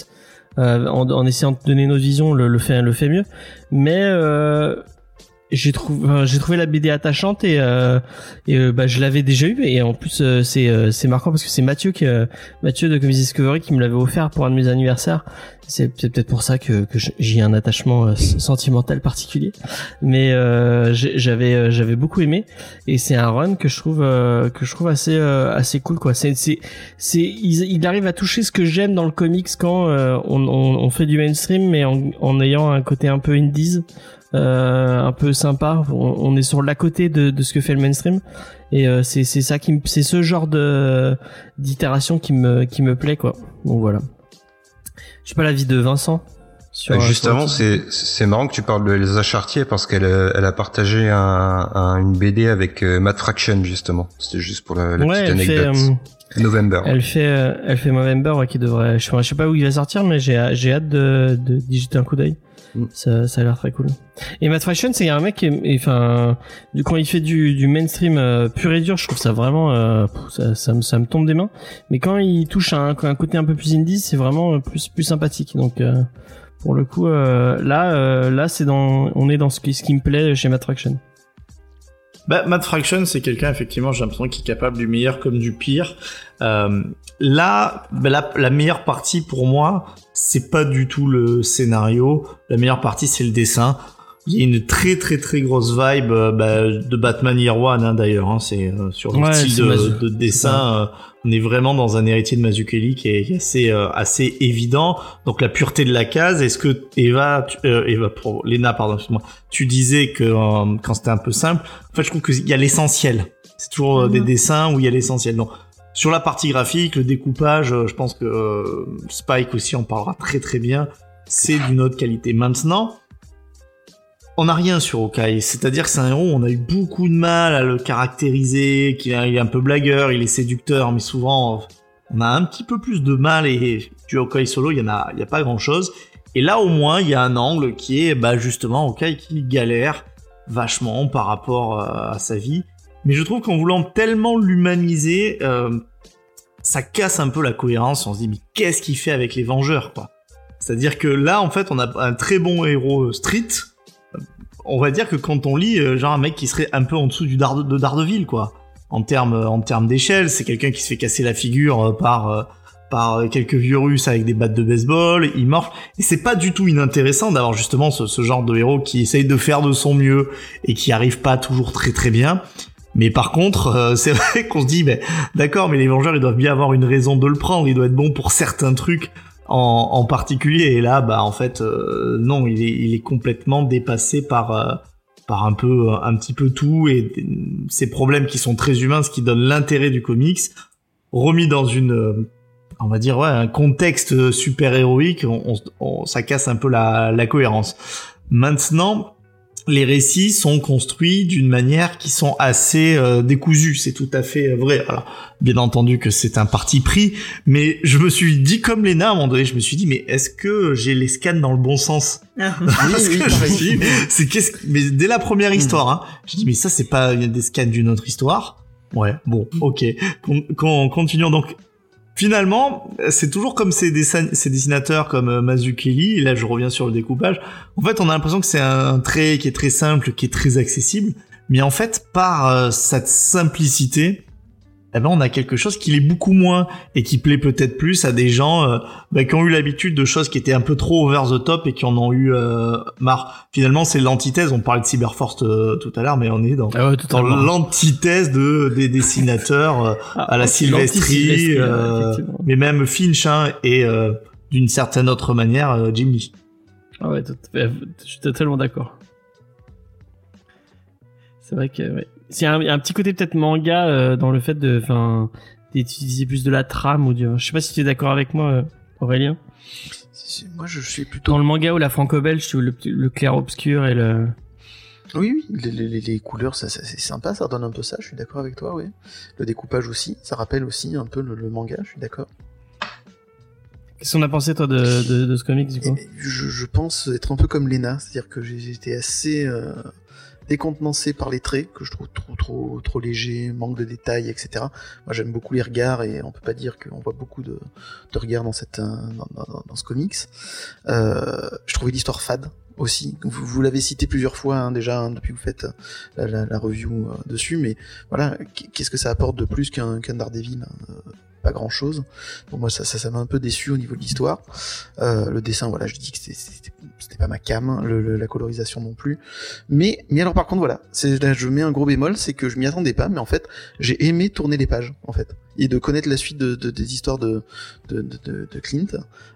euh, en, en, essayant de donner notre vision le, le fait le fait mieux. Mais euh, j'ai trouvé j'ai trouvé la BD attachante et euh, euh, bah je l'avais déjà eu. Et en plus euh, c'est c'est marquant parce que c'est Mathieu qui Mathieu de Comics Discovery qui me l'avait offert pour un de mes anniversaires c'est peut-être pour ça que, que j'ai un attachement sentimental particulier mais j'avais j'avais beaucoup aimé et c'est un run que je trouve que je trouve assez assez cool quoi c'est c'est c'est il, arrive à toucher ce que j'aime dans le comics quand on, on, on, fait du mainstream mais en, en ayant un côté un peu indies euh, un peu sympa. On, est sur l'à côté de, de, ce que fait le mainstream et euh, c'est c'est ça qui c'est ce genre de d'itération qui me qui me plaît quoi. Donc voilà. Je sais pas l'avis de Vincent. Sur, Justement, c'est c'est marrant que tu parles de Elsa Chartier parce qu'elle elle a partagé un, un, une BD avec euh, Matt Fraction justement. C'était juste pour la, la petite anecdote. Fait, November. Elle fait elle fait November qui devrait. Je sais, pas où il va sortir, mais j'ai j'ai hâte de, de digiter un coup d'œil. Ça, ça a l'air très cool. Et Matt Fraction, c'est un mec enfin, quand il fait du, du mainstream euh, pur et dur, je trouve ça vraiment, euh, ça, ça, me, ça me tombe des mains. Mais quand il touche à un, un côté un peu plus indie, c'est vraiment plus, plus sympathique. Donc, euh, pour le coup, là, là, c'est dans, on est dans ce qui, ce qui me plaît chez Matt Fraction. Bah, Matt Fraction, c'est quelqu'un, effectivement, j'ai l'impression qu'il est capable du meilleur comme du pire. Euh, là, bah, la, la, meilleure partie pour moi, c'est pas du tout le scénario. La meilleure partie, c'est le dessin. Il y a une très très très grosse vibe euh, bah, de Batman Year One hein, d'ailleurs. Hein, c'est euh, sur le style de, de, dessin. Euh, on est vraiment dans un héritier de Mazzucchelli qui est, assez assez évident. Donc la pureté de la case. Est-ce que Eva, tu, Eva, Lena, pardon, moi tu disais que quand c'était un peu simple. En fait, je trouve qu'il y a l'essentiel. C'est toujours des mhm. dessins où il y a l'essentiel. Donc sur la partie graphique, le découpage, je pense que Spike aussi en parlera très très bien. C'est d'une autre qualité. Maintenant on n'a rien sur Okai, c'est-à-dire que c'est un héros, on a eu beaucoup de mal à le caractériser, qu'il est un peu blagueur, il est séducteur, mais souvent on a un petit peu plus de mal et du Okai solo, il y en a, a pas grand-chose. Et là au moins, il y a un angle qui est bah justement Okai qui galère vachement par rapport euh, à sa vie. Mais je trouve qu'en voulant tellement l'humaniser, euh, ça casse un peu la cohérence. On se dit mais qu'est-ce qu'il fait avec les Vengeurs quoi? C'est-à-dire que là en fait on a un très bon héros street on va dire que quand on lit, euh, genre un mec qui serait un peu en dessous du de Daredevil, quoi. En termes, en termes d'échelle, c'est quelqu'un qui se fait casser la figure euh, par euh, par quelques vieux russes avec des battes de baseball, il morfle. Et c'est pas du tout inintéressant d'avoir justement ce, genre de héros qui essaye de faire de son mieux et qui arrive pas toujours très très bien. Mais par contre, c'est vrai qu'on se dit, ben, d'accord, mais les Vengeurs, ils doivent bien avoir une raison de le prendre. Il doit être bon pour certains trucs en, en, particulier. Et là, bah en fait, euh, non, il est, il est complètement dépassé par euh, par un peu un petit peu tout et ces problèmes qui sont très humains, ce qui donne l'intérêt du comics, remis dans une euh, on va dire ouais, un contexte super héroïque, on, on, ça casse un peu la, la cohérence. Maintenant, les récits sont construits d'une manière qui sont assez euh, décousus, c'est tout à fait euh, vrai. Alors, bien entendu que c'est un parti pris, mais je me suis dit comme Léna à un moment donné, je me suis dit mais est-ce que j'ai les scans dans le bon sens ah. c'est qu'est-ce mais dès la première histoire, hein, j'ai dit mais ça c'est pas des scans d'une autre histoire? Ouais, bon, ok. continuons donc finalement, c'est toujours comme ces, dessinateurs comme euh, Mazzucchelli, et là je reviens sur le découpage, en fait on a l'impression que c'est un trait qui est très simple, qui est très accessible, mais en fait par euh, cette simplicité, eh ben on a quelque chose qui l'est beaucoup moins et qui plaît peut-être plus à des gens euh, bah, qui ont eu l'habitude de choses qui étaient un peu trop over the top et qui en ont eu euh, marre. Finalement, c'est l'antithèse. On parlait de Cyberforce euh, tout à l'heure, mais on est dans, Ah ouais, dans totalement. l'antithèse de des dessinateurs euh, Ah, à la l'anti-Sylvestri, euh, mais même Finch hein, et euh, d'une certaine autre manière Jim Lee. Ah ouais, je suis totalement d'accord. C'est vrai que ouais. C'est un, un petit côté peut-être manga euh, dans le fait de, enfin, d'utiliser plus de la trame ou du. Je sais pas si tu es d'accord avec moi, euh, Aurélien. Moi, je suis plutôt. Dans le manga ou la franco-belge, le, le clair obscur et le. Oui, oui, les, les- les couleurs, ça, ça- c'est sympa, ça redonne un peu ça, je suis d'accord avec toi, oui. Le découpage aussi, ça rappelle aussi un peu le, le manga, je suis d'accord. Qu'est-ce qu'on a pensé toi de, de, de ce comics du coup? Je, je pense être un peu comme Lena, c'est-à-dire que été assez euh, décontenancé par les traits, que je trouve trop trop trop légers, manque de détails, etc. Moi j'aime beaucoup les regards et on peut pas dire qu'on voit beaucoup de, de regards dans cette euh, dans, dans- ce comics. Euh, je trouvais l'histoire fade aussi. Vous, vous l'avez cité plusieurs fois hein, déjà hein, depuis que vous faites la, la, la review euh, dessus, mais voilà, qu'est-ce que ça apporte de plus qu'un qu'un Daredevil hein, euh, Pas grand chose. Donc moi ça ça ça m'a un peu déçu au niveau de l'histoire. Euh, le dessin, voilà, je dis que c'était- c'était pas ma cam, hein, la colorisation non plus. Mais, mais alors par contre, voilà, je mets un gros bémol, c'est que je m'y attendais pas, mais en fait, j'ai aimé tourner les pages, en fait, et de connaître la suite de, de- des histoires de de, de, Clint.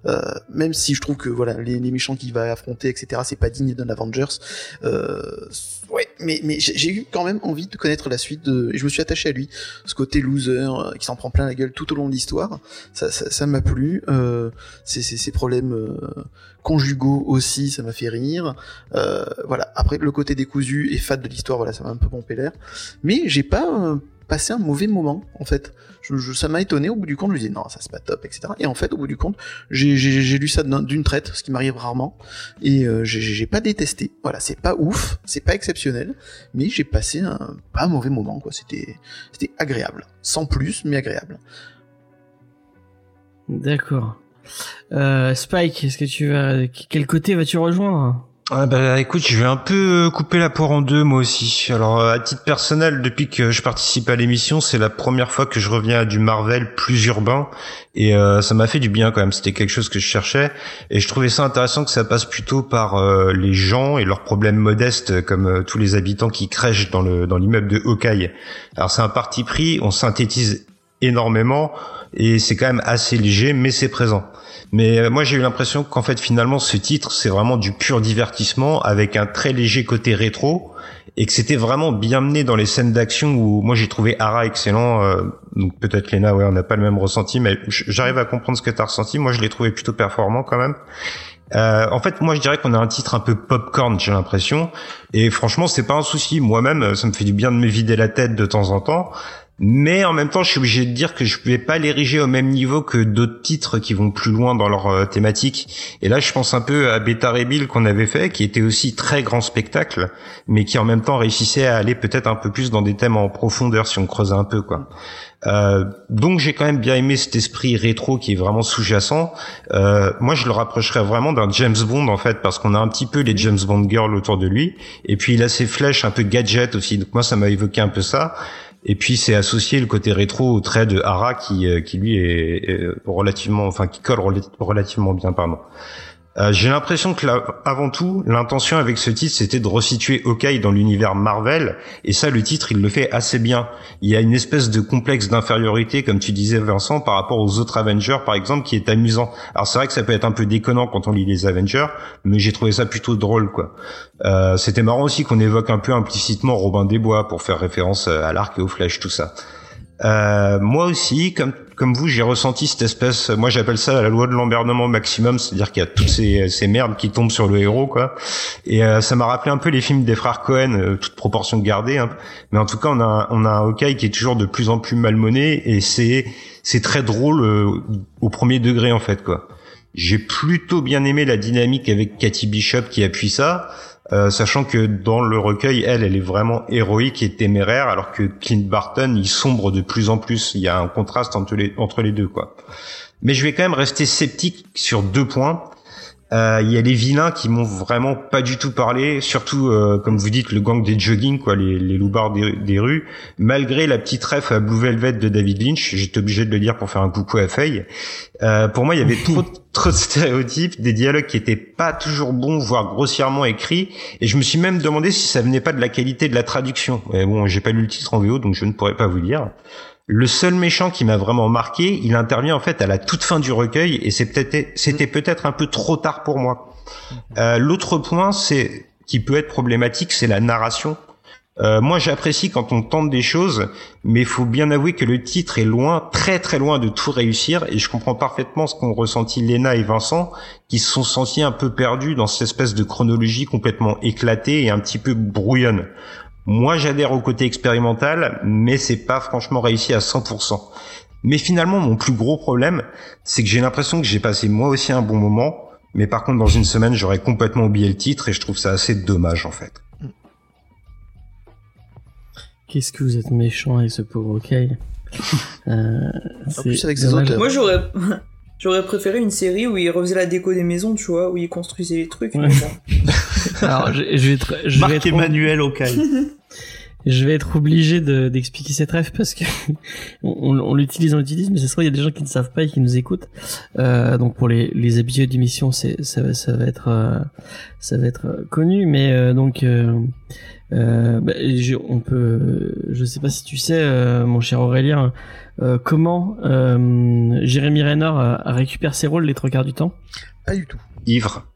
Euh, même si je trouve que voilà, les, méchants qu'il va affronter, etc., c'est pas digne d'un Avengers. Euh, ouais, mais mais j'ai eu quand même envie de connaître la suite, et je me suis attaché à lui, ce côté loser euh, qui s'en prend plein la gueule tout au long de l'histoire. Ça ça ça m'a plu. Euh, ces, problèmes conjugaux aussi, ça m'a fait rire. Euh, voilà. Après, le côté décousu et fade de l'histoire, voilà, ça m'a un peu pompé l'air. Mais j'ai pas euh, passé un mauvais moment, en fait. Je, ça m'a étonné. Au bout du compte, je me disais non, ça c'est pas top, etc. Et en fait, au bout du compte, j'ai lu ça d'un- d'une traite, ce qui m'arrive rarement, et euh, j'ai j'ai pas détesté. Voilà, c'est pas ouf, c'est pas exceptionnel, mais j'ai passé un pas un mauvais moment, quoi. C'était c'était agréable, sans plus, mais agréable. D'accord. Euh, Spike, est-ce que tu vas, quel côté vas-tu rejoindre? Ah bah écoute, je vais un peu euh, couper la poire en deux moi aussi. Alors euh, à titre personnel, depuis que je participe à l'émission, c'est la première fois que je reviens à du Marvel plus urbain et euh, ça m'a fait du bien quand même. C'était quelque chose que je cherchais et je trouvais ça intéressant que ça passe plutôt par euh, les gens et leurs problèmes modestes comme euh, tous les habitants qui crèchent dans le dans l'immeuble de Hawkeye. Alors c'est un parti pris, on synthétise énormément et c'est quand même assez léger mais c'est présent. Mais euh, moi j'ai eu l'impression qu'en fait finalement ce titre c'est vraiment du pur divertissement avec un très léger côté rétro et que c'était vraiment bien mené dans les scènes d'action où moi j'ai trouvé Ara excellent. euh, donc peut-être Lena ouais on n'a pas le même ressenti mais j'arrive à comprendre ce que tu as ressenti. Moi je l'ai trouvé plutôt performant quand même. Euh, en fait, moi, je dirais qu'on a un titre un peu popcorn, j'ai l'impression. Et franchement, c'est pas un souci. Moi-même, ça me fait du bien de me vider la tête de temps en temps. Mais en même temps, je suis obligé de dire que je vais pas l'ériger au même niveau que d'autres titres qui vont plus loin dans leur euh, thématique. Et là, je pense un peu à Beta Rebuild qu'on avait fait, qui était aussi très grand spectacle, mais qui en même temps réussissait à aller peut-être un peu plus dans des thèmes en profondeur si on creusait un peu, quoi. Euh, donc j'ai quand même bien aimé cet esprit rétro qui est vraiment sous-jacent. Euh, moi, je le rapprocherais vraiment d'un James Bond en fait, parce qu'on a un petit peu les James Bond girls autour de lui, et puis il a ses flèches un peu gadget aussi. Donc moi, ça m'a évoqué un peu ça. Et puis c'est associé le côté rétro au trait de Hara qui, euh, qui lui est, relativement, enfin qui colle rela- relativement bien, pardon. Euh, J'ai l'impression que avant tout, l'intention avec ce titre, c'était de resituer Hawkeye dans l'univers Marvel, et ça, le titre, il le fait assez bien. Il y a une espèce de complexe d'infériorité, comme tu disais, Vincent, par rapport aux autres Avengers, par exemple, qui est amusant. Alors c'est vrai que ça peut être un peu déconnant quand on lit les Avengers, mais j'ai trouvé ça plutôt drôle, quoi. Euh, C'était marrant aussi qu'on évoque un peu implicitement Robin des Bois pour faire référence euh, à l'arc et aux flèches, tout ça. Euh, moi aussi, comme comme vous, j'ai ressenti cette espèce. Moi, j'appelle ça la loi de l'embernement maximum, c'est-à-dire qu'il y a toutes ces, ces merdes qui tombent sur le héros, quoi. Et euh, ça m'a rappelé un peu les films des frères Cohen, euh, toute proportion gardée. Hein. Mais en tout cas, on a on a un Hawkeye qui est toujours de plus en plus malmené et c'est c'est très drôle euh, au premier degré en fait, quoi. J'ai plutôt bien aimé la dynamique avec Cathy Bishop qui appuie ça. Euh, sachant que dans le recueil, elle, elle est vraiment héroïque et téméraire, alors que Clint Barton, il sombre de plus en plus. Il y a un contraste entre les, entre les deux, quoi. Mais je vais quand même rester sceptique sur deux points. Euh, Il y a les vilains qui m'ont vraiment pas du tout parlé, surtout euh, comme vous dites le gang des jogging, quoi, les, les loupards des, des rues. Malgré la petite ref à Blue Velvet de David Lynch, j'étais obligé de le dire pour faire un coucou à Faye. Euh, pour moi, il y avait trop, trop de stéréotypes, des dialogues qui étaient pas toujours bons, voire grossièrement écrits. Et je me suis même demandé si ça venait pas de la qualité de la traduction. Mais bon, j'ai pas lu le titre en VO, donc je ne pourrais pas vous dire. Le seul méchant qui m'a vraiment marqué, il intervient en fait à la toute fin du recueil et c'est peut-être c'était peut-être un peu trop tard pour moi. Euh, L'autre point, c'est qui peut être problématique, c'est la narration. Euh, moi, j'apprécie quand on tente des choses, mais il faut bien avouer que le titre est loin, très très loin de tout réussir, et je comprends parfaitement ce qu'ont ressenti Léna et Vincent, qui se sont sentis un peu perdus dans cette espèce de chronologie complètement éclatée et un petit peu brouillonne. Moi, j'adhère au côté expérimental, mais c'est pas franchement réussi à 100%. Mais finalement, mon plus gros problème, c'est que j'ai l'impression que j'ai passé moi aussi un bon moment, mais par contre, dans une semaine, j'aurais complètement oublié le titre et je trouve ça assez dommage, en fait. Qu'est-ce que vous êtes méchant avec ce pauvre Okai euh, En c'est plus, avec ses dommage. auteurs. Moi, j'aurais. J'aurais préféré une série où il refaisait la déco des maisons, tu vois, où il construisait les trucs. Ouais. Alors, je, je vais être, je vais Marc être, Emmanuel Okai. Je vais être obligé de- d'expliquer cette rêve parce que on, l'utilise, on l'utilise, mais c'est vrai il y a des gens qui ne savent pas et qui nous écoutent. Euh, donc pour les, les habitués d'émission, c'est ça, va- ça va être euh, ça va être euh, connu, mais euh, donc euh, euh, bah, je, on peut, je sais pas si tu sais, euh, mon cher Aurélien, euh, comment euh, Jérémy euh, récupère ses rôles les trois quarts du temps? Pas du tout. Ivre.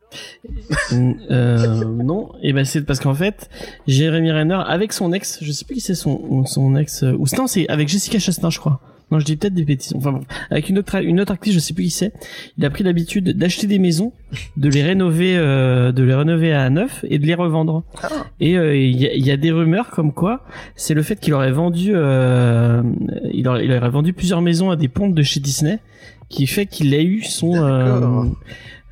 Euh, non, et ben c'est parce qu'en fait, Jérémy Renner avec son ex, je sais plus qui c'est son son ex euh, ou non c'est avec Jessica Chastain je crois. Non, je dis peut-être des bêtises. Enfin bon, avec une autre une autre actrice, je sais plus qui c'est. Il a pris l'habitude d'acheter des maisons, de les rénover euh, de les rénover à neuf et de les revendre. Ah. Et euh, il y, a, il y a des rumeurs comme quoi c'est le fait qu'il aurait vendu euh, il, aurait, il aurait vendu plusieurs maisons à des pontes de chez Disney qui fait qu'il a eu son euh.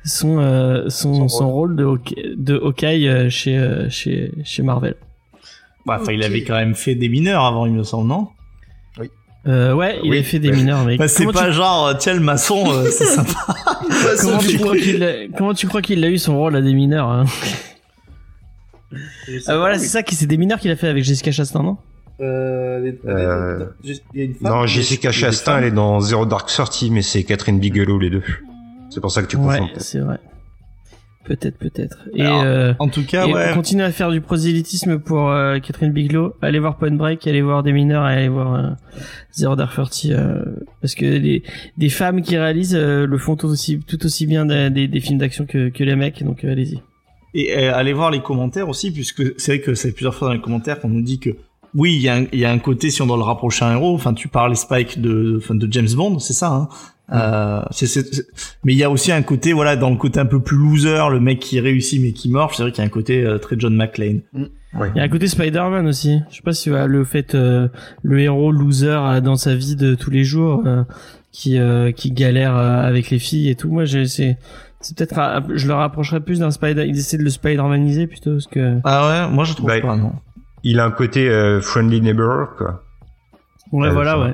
Son, euh, son, Son son rôle de de Hawkeye euh, chez, euh, chez, chez Marvel. Bah, il avait quand même fait des mineurs avant, il me semble, non? Euh, ouais, il Oui, a fait des ouais. mineurs, mais bah, C'est pas tu, genre, tiens, le maçon, euh, c'est sympa. comment, tu crois qu'il a, comment tu crois qu'il a eu son rôle à des mineurs hein? Voilà, c'est ça qui c'est des mineurs qu'il a fait avec Jessica Chastain, non? Euh, Non, Jessica Chastain, elle est dans Zero Dark Thirty, mais c'est Catherine Bigelow, les deux. C'est pour ça que tu Ouais, confonds. peut-être. c'est vrai. Peut-être, peut-être. Et, euh, En tout cas, et ouais. on continue à faire du prosélytisme pour euh, Catherine Bigelow. Allez voir Point Break, allez voir des mineurs, allez voir euh, Zero Dark Thirty, euh, parce que les, des femmes qui réalisent euh, le font tout aussi, tout aussi bien des, des, des films d'action que, que les mecs, donc euh, allez-y. Et euh, allez voir les commentaires aussi, puisque c'est vrai que c'est plusieurs fois dans les commentaires qu'on nous dit que oui, il y, a un- il y a un côté si on doit le rapprocher à un héros. Enfin, tu parles Spike de, enfin, de James Bond, c'est ça. Hein euh, c'est- c'est- Mais il y a aussi un côté, voilà, dans le côté un peu plus loser, le mec qui réussit mais qui morfe. C'est vrai qu'il y a un côté euh, très John McClane. Il y a un côté Spider-Man aussi. Je sais pas si euh, le fait euh, le héros loser euh, dans sa vie de tous les jours euh, qui euh, qui galère euh, avec les filles et tout. Moi, j'ai- c'est c'est peut-être je le rapprocherais plus d'un Spider. Ils essaient de le Spider-Maniser plutôt parce que Ah ouais, moi je trouve Bah, pas, non. Il a un côté euh, friendly neighbor, quoi. ouais, voilà, ouais.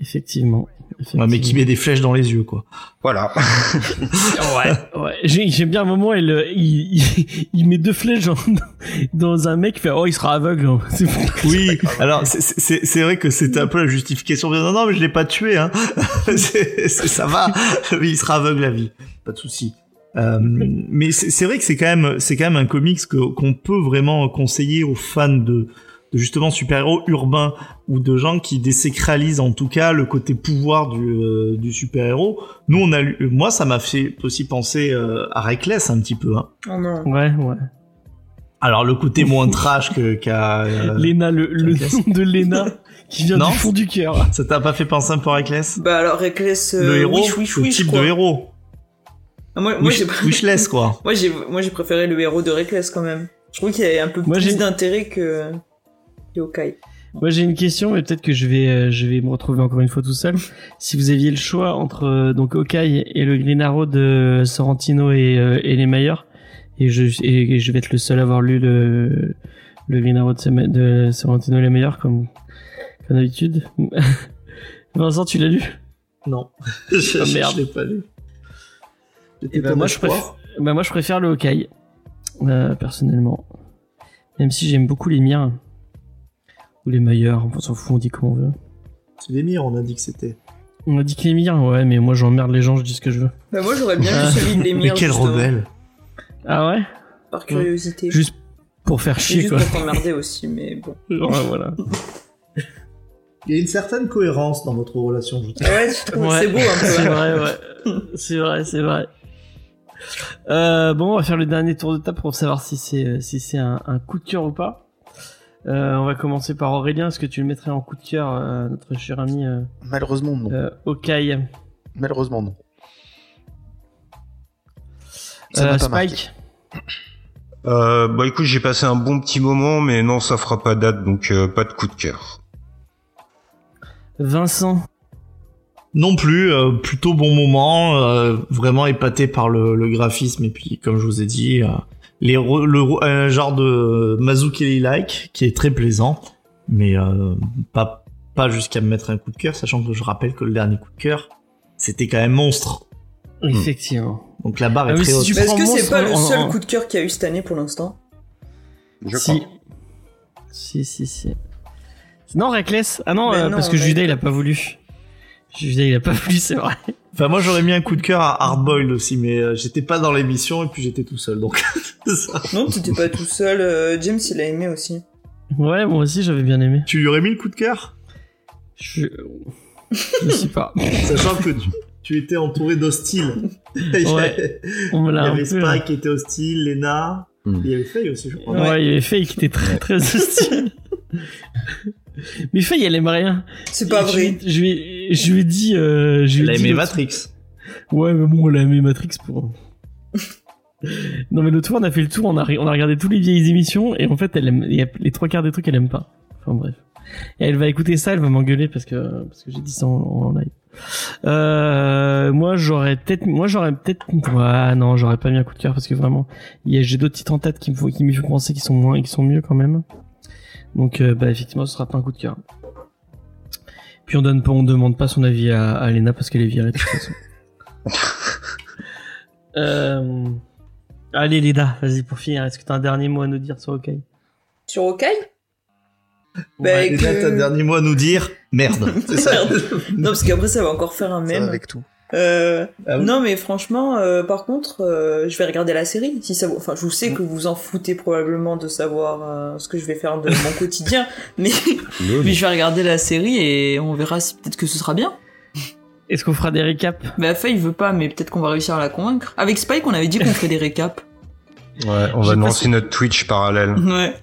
Effectivement. Ouais, mais qui met des flèches dans les yeux, quoi. Voilà. ouais, ouais. J'ai- J'aime bien un moment, il, euh, il, il, il met deux flèches dans, dans un mec, il fait oh il sera aveugle. hein. C'est. Oui, alors c'est- c'est c'est vrai que c'était un peu la justification. Non, non, mais je l'ai pas tué. Hein. C'est- c'est- ça va. Il sera aveugle à vie. Pas de souci. Euh, mais c'est c'est vrai que c'est quand même c'est quand même un comics que- qu'on peut vraiment conseiller aux fans de, de justement super-héros urbains ou de gens qui désacralisent en tout cas le côté pouvoir du, euh, du super-héros. Nous on a lu, moi ça m'a fait aussi penser euh, à Reckless un petit peu. Hein. Oh non. Ouais, ouais. Alors le côté moins trash que qu'a euh, Lena, le, le nom de Lena qui vient Non. du fond du cœur. ça t'a pas fait penser un peu à Reckless? Bah alors, Reckless. le euh, héros, Wish, Wish, le Wish, type je de héros. Ah, moi, moi, Wish- j'ai Wishless, quoi. moi, j'ai, moi, j'ai préféré le héros de Reckless quand même. Je trouve qu'il y a un peu Moi, plus d'intérêt que, Moi j'ai une question, mais peut-être que je vais euh, je vais me retrouver encore une fois tout seul. Si vous aviez le choix entre euh, donc Hawkeye et le Green Arrow de Sorrentino et, euh, et les meilleurs, et je et, et je vais être le seul à avoir lu le le Green Arrow de, Sorrentino et les meilleurs comme comme d'habitude. Vincent, tu l'as lu? Non. je, Ah, merde. je l'ai pas lu. Ben, ton moi, je préfère, bah, moi, je préfère le euh, personnellement. Même si j'aime beaucoup les miens. Ou les meilleurs, on s'en fout, on dit comme on veut. C'est l'émir, on a dit que c'était. On a dit que les miens, ouais, mais moi j'emmerde les gens, je dis ce que je veux. Bah, moi, j'aurais bien vu celui de l'émir. Mais quel justement, rebelle Ah ouais? Par curiosité. Juste pour faire chier, juste quoi. pour t'emmerder aussi, mais bon. Ouais, voilà. Il y a une certaine cohérence dans votre relation, je trouve. Ouais, je trouve Ouais. c'est beau un peu. C'est vrai, ouais. C'est vrai, c'est vrai. Euh, bon, on va faire le dernier tour de table pour savoir si c'est si c'est un, un coup de cœur ou pas. Euh, on va commencer par Aurélien. Est-ce que tu le mettrais en coup de cœur, euh, notre cher ami euh, Malheureusement, non. euh, Hawkeye Malheureusement, non. Ça Euh, pas marqué. Spike? Euh, bah écoute, j'ai passé un bon petit moment, mais non, ça fera pas date, donc euh, pas de coup de cœur. Vincent? Non plus, euh, plutôt bon moment, euh, vraiment épaté par le, le graphisme et puis comme je vous ai dit, euh, les le un genre de Mazukeli like qui est très plaisant, mais euh, pas pas jusqu'à me mettre un coup de cœur, sachant que je rappelle que le dernier coup de cœur c'était quand même monstre, Effectivement. donc la barre Ah est oui, très si haute. Est-ce que c'est pas le en- seul en- coup de cœur qu'il y a eu cette année pour l'instant? Je si. crois. Si, si, si. Non, Reckless Ah non, euh, non, parce que Judas il a pas voulu. Judas il a pas voulu, c'est vrai. Enfin moi j'aurais mis un coup de cœur à Hardboiled aussi, mais euh, j'étais pas dans l'émission et puis j'étais tout seul, donc c'est ça. Non, t'étais pas tout seul. euh, James, il a aimé aussi. Ouais, moi aussi j'avais bien aimé. Tu lui aurais mis le coup de cœur, Je, je sais pas. sachant que tu, tu étais entouré d'hostiles. Ouais. On me Il y l'a avait. Spike qui était hostile, Lena, Hmm. il y avait Faye aussi, je crois. Ouais, il y avait Faye qui était très très hostile. Mais Faye, elle aime rien. C'est pas Je vrai. Je lui, ai- je lui ai dit. Euh, je lui Elle a aimé Matrix. Ouais, mais bon, elle a aimé Matrix pour. non, mais l'autre fois, on a fait le tour, on a, on a regardé toutes les vieilles émissions, et en fait, elle aime, il y a les trois quarts des trucs, elle aime pas. Enfin, bref. Et elle va écouter ça, elle va m'engueuler parce que, parce que j'ai dit ça en, en live. Euh, moi, j'aurais peut-être, moi, j'aurais peut-être, ouais, non, j'aurais pas mis un coup de cœur parce que vraiment, il y a, j'ai d'autres titres en tête qui me font, qui me font penser qu'ils sont moins, qui sont mieux quand même. Donc, euh, bah, effectivement, ce sera pas un coup de cœur. Puis on donne pas, on demande pas son avis à, à Lena parce qu'elle est virée de toute façon. Euh... Allez Leda, vas-y pour finir, est-ce que t'as un dernier mot à nous dire sur OK Sur Hawkeye? Bah, Ouais, que- t'as un dernier mot à nous dire? Merde. C'est ça. Merde. Non, parce qu'après, ça va encore faire un Ça va mème. avec tout. Euh, Ah oui. Non, mais franchement, euh, par contre, euh, je vais regarder la série. Si ça, vous- enfin, je vous sais que vous en foutez probablement de savoir euh, ce que je vais faire de mon quotidien, mais, mais je vais regarder la série et on verra si peut-être que ce sera bien. Est-ce qu'on fera des récaps? Bah, Faye veut pas, mais peut-être qu'on va réussir à la convaincre. Avec Spike, on avait dit qu'on ferait des récaps. Ouais, on va lancer notre Twitch parallèle. Ouais.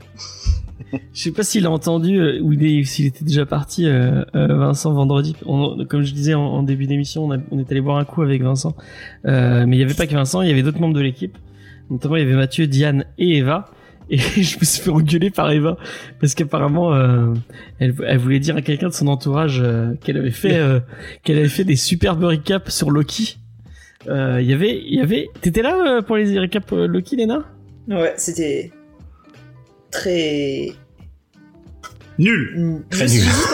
Je sais pas s'il a entendu euh, ou s'il était déjà parti, euh, euh, Vincent, vendredi. Comme je disais en, début d'émission, on, est allé boire un coup avec Vincent. Euh, mais il y avait pas que Vincent, il y avait d'autres membres de l'équipe. Notamment, il y avait Mathieu, Diane et Eva. Et je me suis fait engueuler par Eva parce qu'apparemment euh, elle, elle voulait dire à quelqu'un de son entourage qu'elle avait fait qu'elle avait fait des superbes recaps sur Loki. Il y avait il y avait t'étais là pour les recaps Loki Lena? Ouais, c'était très Nul. Très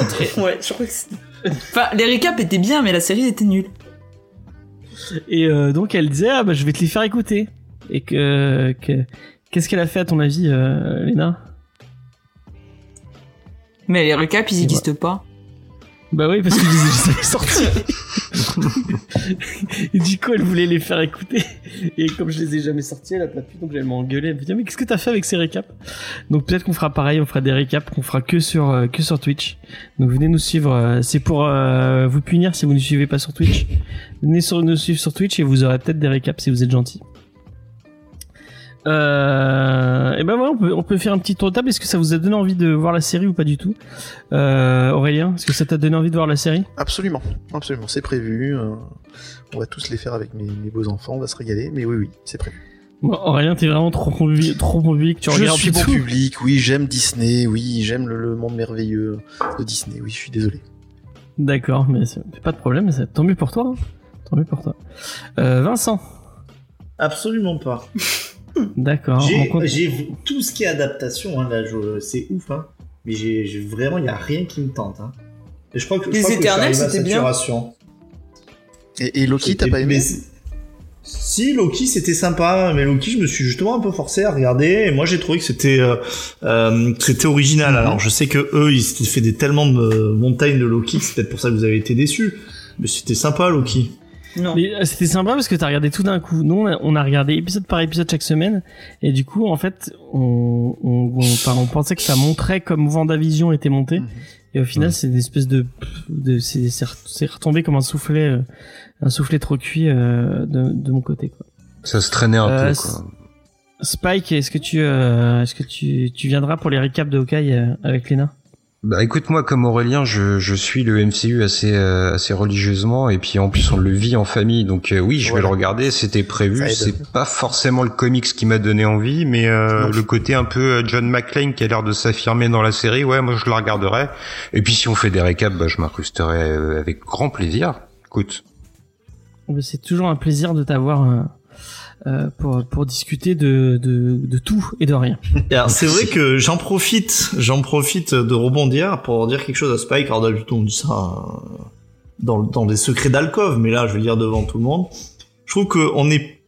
entre- Ouais, je crois que c'est- Enfin, les récaps étaient bien, mais la série était nulle. Et euh, donc elle disait ah bah je vais te les faire écouter. Et que, que qu'est-ce qu'elle a fait à ton avis, euh, Léna? Mais les récaps, ils n'existent pas. Bah oui parce que je les ai sortis. et du coup elle voulait les faire écouter. Et comme je les ai jamais sortis, elle a pas pu donc elle m'a engueulé. Elle me dit mais qu'est-ce que t'as fait avec ces récaps? Donc peut-être qu'on fera pareil, on fera des récaps qu'on fera que sur euh, que sur Twitch. Donc venez nous suivre. euh, C'est pour euh, vous punir si vous ne suivez pas sur Twitch. Venez sur, nous suivre sur Twitch et vous aurez peut-être des récaps si vous êtes gentil. Euh, et ben voilà, on peut, on peut faire un petit tour de table. Est-ce que ça vous a donné envie de voir la série ou pas du tout euh, Aurélien, est-ce que ça t'a donné envie de voir la série? Absolument, absolument, c'est prévu. euh, on va tous les faire avec mes, mes beaux enfants, on va se régaler. Mais oui, oui, c'est prévu. Bon, Aurélien, t'es vraiment trop bon public, trop bon public, tu je regardes suis bon tout. public, oui, j'aime Disney, oui, j'aime le, le monde merveilleux de Disney. Oui, je suis désolé. D'accord, mais pas de problème, mais c'est- tant mieux pour toi. hein. Tant mieux pour toi. Euh, Vincent, Absolument pas. D'accord. J'ai tout ce qui est adaptation, hein, là, je- c'est ouf, hein. Mais j'ai j'ai- vraiment, il y a rien qui me tente, hein. Et je crois que, je Les crois Éternels, c'était bien. Et, et Loki, t'as pas aimé Si Loki c'était sympa, mais Loki je me suis justement un peu forcé à regarder et moi j'ai trouvé que c'était euh, euh, c'était original. Alors je sais que eux ils s'étaient fait des tellement de montagnes de Loki, c'est peut-être pour ça que vous avez été déçus. Mais c'était sympa Loki. Non. Mais euh, c'était sympa parce que t'as regardé tout d'un coup. Nous, on a, on a regardé épisode par épisode chaque semaine, et du coup, en fait, on, on, on, enfin, on pensait que ça montrait comme Vendavision était monté, Mhm. et au final, c'est une espèce de, de c'est c'est re- c'est retombé comme un soufflet, euh, un soufflet trop cuit euh, de, de mon côté. Quoi. Ça se traînait un Euh, peu, quoi. Spike, est-ce que tu, euh, est-ce que tu, tu viendras pour les récaps de Hawkeye euh, avec Lena? Bah écoute moi comme Aurélien je, je suis le MCU assez euh, assez religieusement et puis en plus on le vit en famille donc euh, oui je vais le regarder. C'était prévu c'est pas forcément le comics qui m'a donné envie mais euh, le côté un peu euh, John McClane qui a l'air de s'affirmer dans la série ouais moi je la regarderai. Et puis si on fait des récaps bah je m'incrusterai euh, avec grand plaisir. Écoute. Euh, C'est toujours un plaisir de t'avoir euh, pour, pour discuter de, de, de tout et de rien. Et alors, c'est vrai que j'en profite, j'en profite de rebondir pour dire quelque chose à Spike. Alors d'habitude on dit ça euh, dans, dans des secrets d'alcove, mais là je veux dire devant tout le monde. Je trouve qu'on est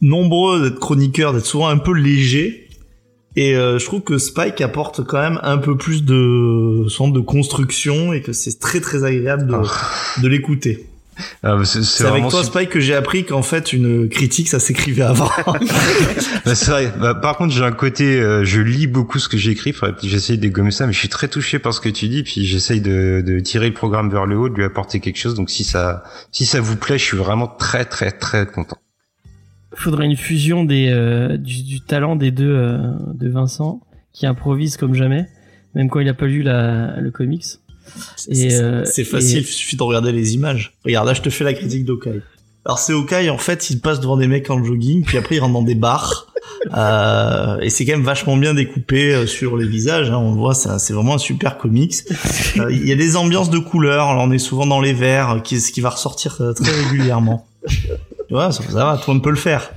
nombreux d'être chroniqueurs, d'être souvent un peu légers. Et euh, je trouve que Spike apporte quand même un peu plus de de construction et que c'est très très agréable de, de l'écouter. Ah, c'est avec toi. Spike que j'ai appris qu'en fait une critique ça s'écrivait avant. Bah, c'est vrai. Bah, par contre, j'ai un côté, euh, je lis beaucoup ce que j'écris. J'essaye de dégommer ça, mais je suis très touché par ce que tu dis. Puis j'essaye de, de tirer le programme vers le haut, de lui apporter quelque chose. Donc si ça, si ça vous plaît, je suis vraiment très, très, très content. Faudrait une fusion des, euh, du, du talent des deux euh, de Vincent qui improvise comme jamais, même quand il a pas lu la, le comics. Et, euh, C'est facile, et- il suffit de regarder les images. Regarde, là, je te fais la critique d'Okai. Alors, c'est Okai, en fait, il passe devant des mecs en jogging, puis après, il rentre dans des bars. Euh, et c'est quand même vachement bien découpé euh, sur les visages. Hein, on le voit, c'est vraiment un super comics. Euh, Il y a des ambiances de couleurs. Alors, on est souvent dans les verts, qui, ce qui va ressortir très régulièrement. Tu vois, ça, ça va, tout le monde peut le faire.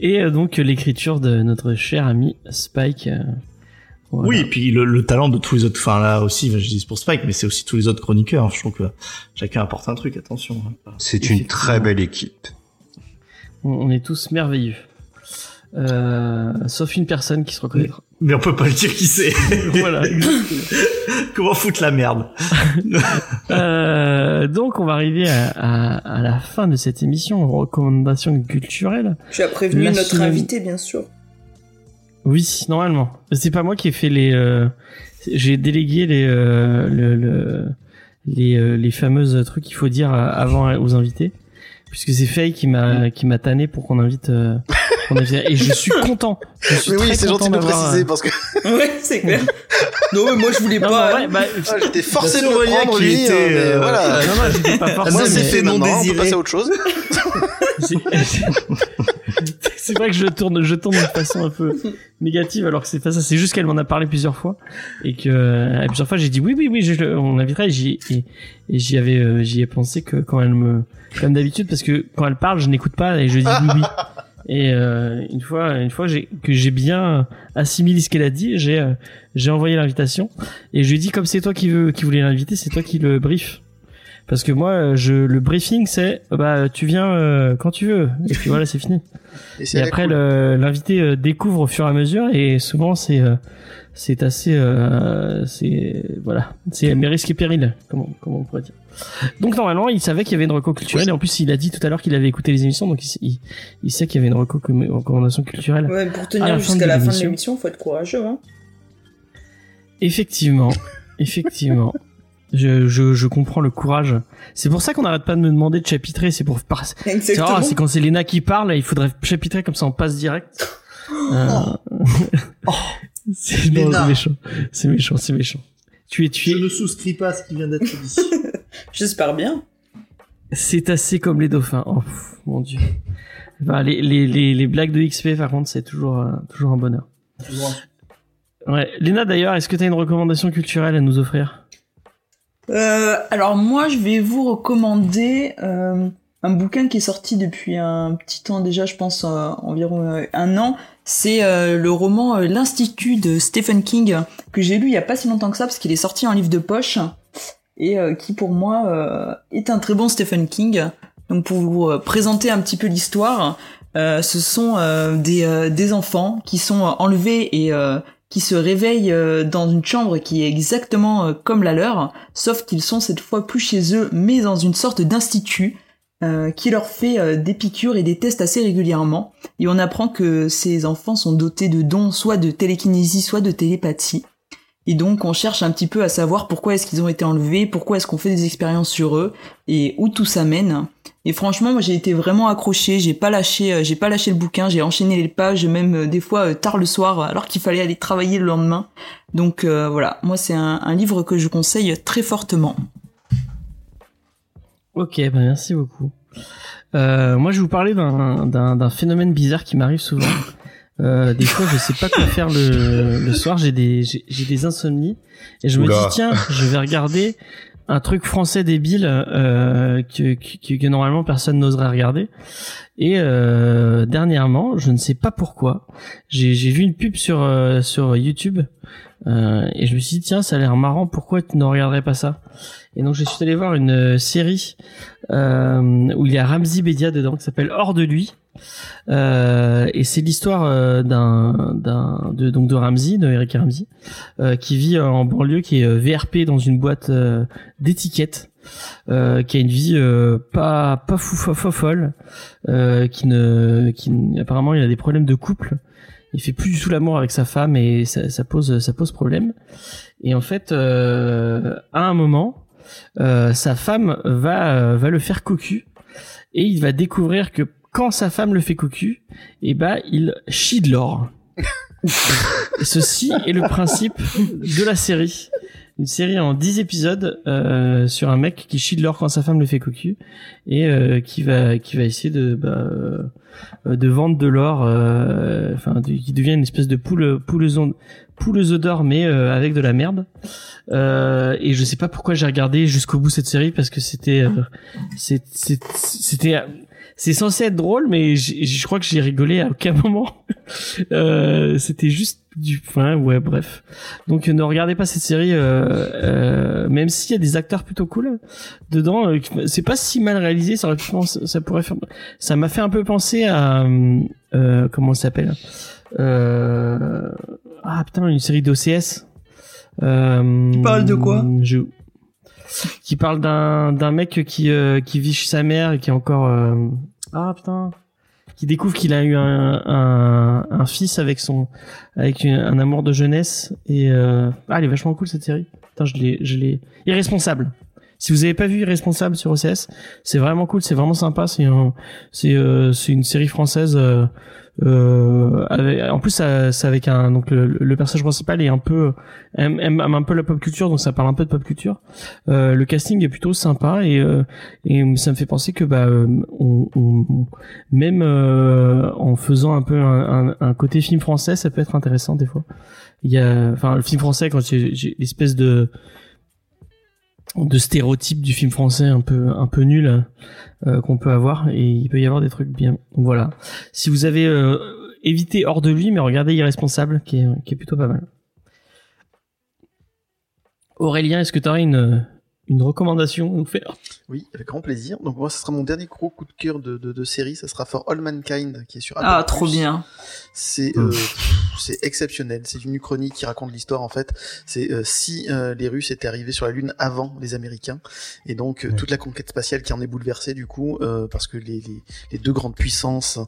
Et donc l'écriture de notre cher ami Spike. Voilà. Oui, et puis le, le talent de tous les autres. Enfin, là aussi, je dis pour Spike, mais c'est aussi tous les autres chroniqueurs. Je trouve que chacun apporte un truc. Attention. hein. C'est une très belle équipe. On, est tous merveilleux. Euh, sauf une personne qui se reconnaîtra. Mais on peut pas le dire qui c'est. voilà. Comment foutre la merde Euh, donc on va arriver à, à, à la fin de cette émission, recommandations culturelles. Tu as prévenu La notre semaine- invité, bien sûr. Oui, normalement. C'est pas moi qui ai fait les. euh, J'ai délégué les euh, le, le- les euh, fameuses trucs qu'il faut dire euh, avant aux invités, puisque c'est Faye qui m'a qui m'a tanné pour qu'on invite. Et je suis content. Je suis Mais oui, c'est gentil de préciser euh, parce que Ouais, c'est clair. non, mais moi, je voulais Non, pas. ouais, bah, ah, j'étais forcé de le prendre qui lui. était, hein, euh, voilà. non, non, j'étais pas forcé, Moi, c'est fait non maintenant. On peut désiré. passer à autre chose. c'est vrai que je tourne, je tourne de façon un peu négative, alors que c'est pas ça. C'est juste qu'elle m'en a parlé plusieurs fois et que euh, et plusieurs fois j'ai dit oui, oui, oui, je, on l'inviterait. Et j'y et, et j'y avais, euh, j'y ai pensé que quand elle me, comme d'habitude, parce que quand elle parle, je n'écoute pas et je dis oui, oui. Et euh, une fois, une fois que j'ai bien assimilé ce qu'elle a dit, j'ai, euh, j'ai envoyé l'invitation et je lui ai dit comme c'est toi qui veux, qui voulais l'inviter, c'est toi qui le brief. Parce que moi, euh, je, le briefing, c'est, euh, bah, tu viens euh, quand tu veux. Et puis voilà, c'est fini. Et après, cool. l'invité découvre au fur et à mesure, et souvent c'est euh, c'est assez euh, c'est voilà, c'est mes risques et périls, comment comment on pourrait dire. Donc normalement, il savait qu'il y avait une reco culturelle, et en plus, il a dit tout à l'heure qu'il avait écouté les émissions, donc il, sait- il, il sait qu'il y avait une reco com- recommandation culturelle. Ouais, pour tenir jusqu'à la fin de l'émission. faut être courageux. Hein. Effectivement, effectivement. Je, je, je comprends le courage. C'est pour ça qu'on n'arrête pas de me demander de chapitrer. C'est pour par- c'est quand c'est Lena qui parle, il faudrait chapitrer comme ça on passe direct. Euh, non, Léna. c'est méchant, c'est méchant, c'est méchant. Tu es Je tué. ne souscris pas à ce qui vient d'être dit. J'espère bien. C'est assez comme les dauphins. Oh pff, mon dieu. Bah, les, les, les, les blagues de XP par contre c'est toujours euh, toujours un bonheur. Ouais. Lena d'ailleurs, est-ce que tu as une recommandation culturelle à nous offrir? Euh, alors moi, je vais vous recommander euh, un bouquin qui est sorti depuis un petit temps déjà, je pense euh, environ euh, un an. C'est euh, le roman euh, L'Institut de Stephen King que j'ai lu il y a pas si longtemps que ça parce qu'il est sorti en livre de poche et euh, qui pour moi euh, est un très bon Stephen King. Donc pour vous euh, présenter un petit peu l'histoire, ce sont des, des enfants qui sont enlevés et qui se réveillent dans une chambre qui est exactement comme la leur, sauf qu'ils sont cette fois plus chez eux, mais dans une sorte d'institut qui leur fait des piqûres et des tests assez régulièrement. Et on apprend que ces enfants sont dotés de dons soit de télékinésie, soit de télépathie. Et donc on cherche un petit peu à savoir pourquoi est-ce qu'ils ont été enlevés, pourquoi est-ce qu'on fait des expériences sur eux et où tout ça mène. Et franchement, moi j'ai été vraiment accroché, j'ai pas lâché, euh, j'ai pas lâché le bouquin, j'ai enchaîné les pages même euh, des fois euh, tard le soir alors qu'il fallait aller travailler le lendemain. Donc voilà, moi c'est un, livre que je conseille très fortement. Ok, ben merci beaucoup. moi je vais vous parler d'un phénomène bizarre qui m'arrive souvent. Euh, des fois, je sais pas quoi faire le, le soir. J'ai des j'ai des insomnies et je me dis tiens, je vais regarder un truc français débile euh, que, que, que, normalement personne n'oserait regarder. Et euh, dernièrement, je ne sais pas pourquoi, j'ai vu une pub sur euh, sur YouTube euh, et je me suis dit tiens, ça a l'air marrant. Pourquoi tu ne regarderais pas ça? Et donc je suis allé voir une série où il y a Ramzi Bedia dedans qui s'appelle Hors de lui. Euh, et c'est l'histoire euh, d'un d'un de donc de Ramsey, de Eric euh, qui vit en banlieue, qui est VRP dans une boîte d'étiquettes. Euh, qui a une vie pas pas fou, fou, folle, qui ne qui apparemment il a des problèmes de couple. Il fait plus du tout l'amour avec sa femme et ça, ça, pose ça pose problème. Et en fait, à un moment, sa femme va va le faire cocu et il va découvrir que quand sa femme le fait cocu, et eh ben il chie de l'or. Ceci est le principe de la série. Une série en 10 épisodes euh, sur un mec qui chie de l'or quand sa femme le fait cocu et euh, qui va qui va essayer de bah, euh, de vendre de l'or enfin qui devient une espèce de poule poule pouleuse d'or mais avec de la merde et je sais pas pourquoi j'ai regardé jusqu'au bout cette série parce que c'était c'était c'est censé être drôle, mais je crois que j'ai rigolé à aucun moment. euh, C'était juste du, enfin ouais, bref. Donc ne regardez pas cette série, euh, euh, même s'il y a des acteurs plutôt cool dedans. Euh, c'est pas si mal réalisé, ça, ça pourrait faire. Ça m'a fait un peu penser à euh, comment ça s'appelle euh, Ah putain, une série d'OCS. Euh, tu parles de quoi je, qui parle d'un d'un mec qui euh, qui vit chez sa mère et qui est encore euh, ah putain qui découvre qu'il a eu un, un, un, fils avec son avec un amour de jeunesse et euh, ah elle est vachement cool cette série putain je l'ai je l'ai irresponsable si vous avez pas vu Irresponsable sur OCS, c'est vraiment cool, c'est vraiment sympa. C'est c'est euh, c'est une série française euh, en plus, c'est avec un donc le, personnage principal est un peu aime, un peu la pop culture, donc ça parle un peu de pop culture. Euh, le casting est plutôt sympa et euh, et ça me fait penser que bah on, on même euh, en faisant un peu un, un, un, côté film français, ça peut être intéressant des fois. Il y a enfin le film français quand j'ai l'espèce de de stéréotypes du film français un peu un peu nul euh, qu'on peut avoir et il peut y avoir des trucs bien. Donc voilà. Si vous avez euh, évité hors de lui, mais regardez Irresponsable, qui est, qui est plutôt pas mal. Aurélien, est-ce que tu aurais une une recommandation à nous faire? Oui, avec grand plaisir. Donc moi, ce sera mon dernier gros coup de cœur de, de, de série. Ça sera For All Mankind, qui est sur Apple Ah, trop bien. C'est euh, c'est exceptionnel. C'est une uchronie qui raconte l'histoire en fait. C'est euh, si euh, les Russes étaient arrivés sur la Lune avant les Américains, et donc euh, toute la conquête spatiale qui en est bouleversée du coup, parce que les, les, les, deux grandes puissances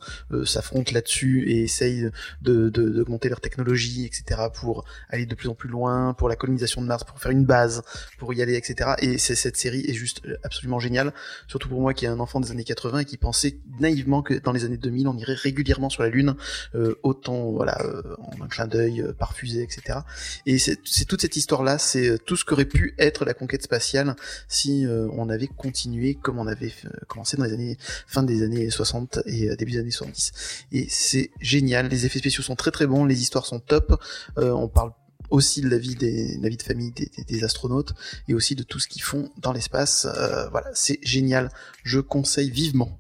s'affrontent là-dessus et essayent de d'augmenter leur technologie, etc. pour aller de plus en plus loin, pour la colonisation de Mars, pour faire une base, pour y aller, etc. Et et cette série est juste absolument géniale, surtout pour moi qui est un enfant des années 80 et qui pensait naïvement que dans les années 2000 on irait régulièrement sur la Lune, euh, autant voilà euh, en un clin d'œil, euh, par fusée, etc. Et c'est toute cette histoire-là, c'est tout ce qu'aurait pu être la conquête spatiale si on avait continué comme on avait commencé dans les années fin des années 60 et début des années 70. Et c'est génial, les effets spéciaux sont très très bons, les histoires sont top, on parle aussi de la vie des la vie de famille des, astronautes et aussi de tout ce qu'ils font dans l'espace. Euh, voilà, c'est génial. Je conseille vivement.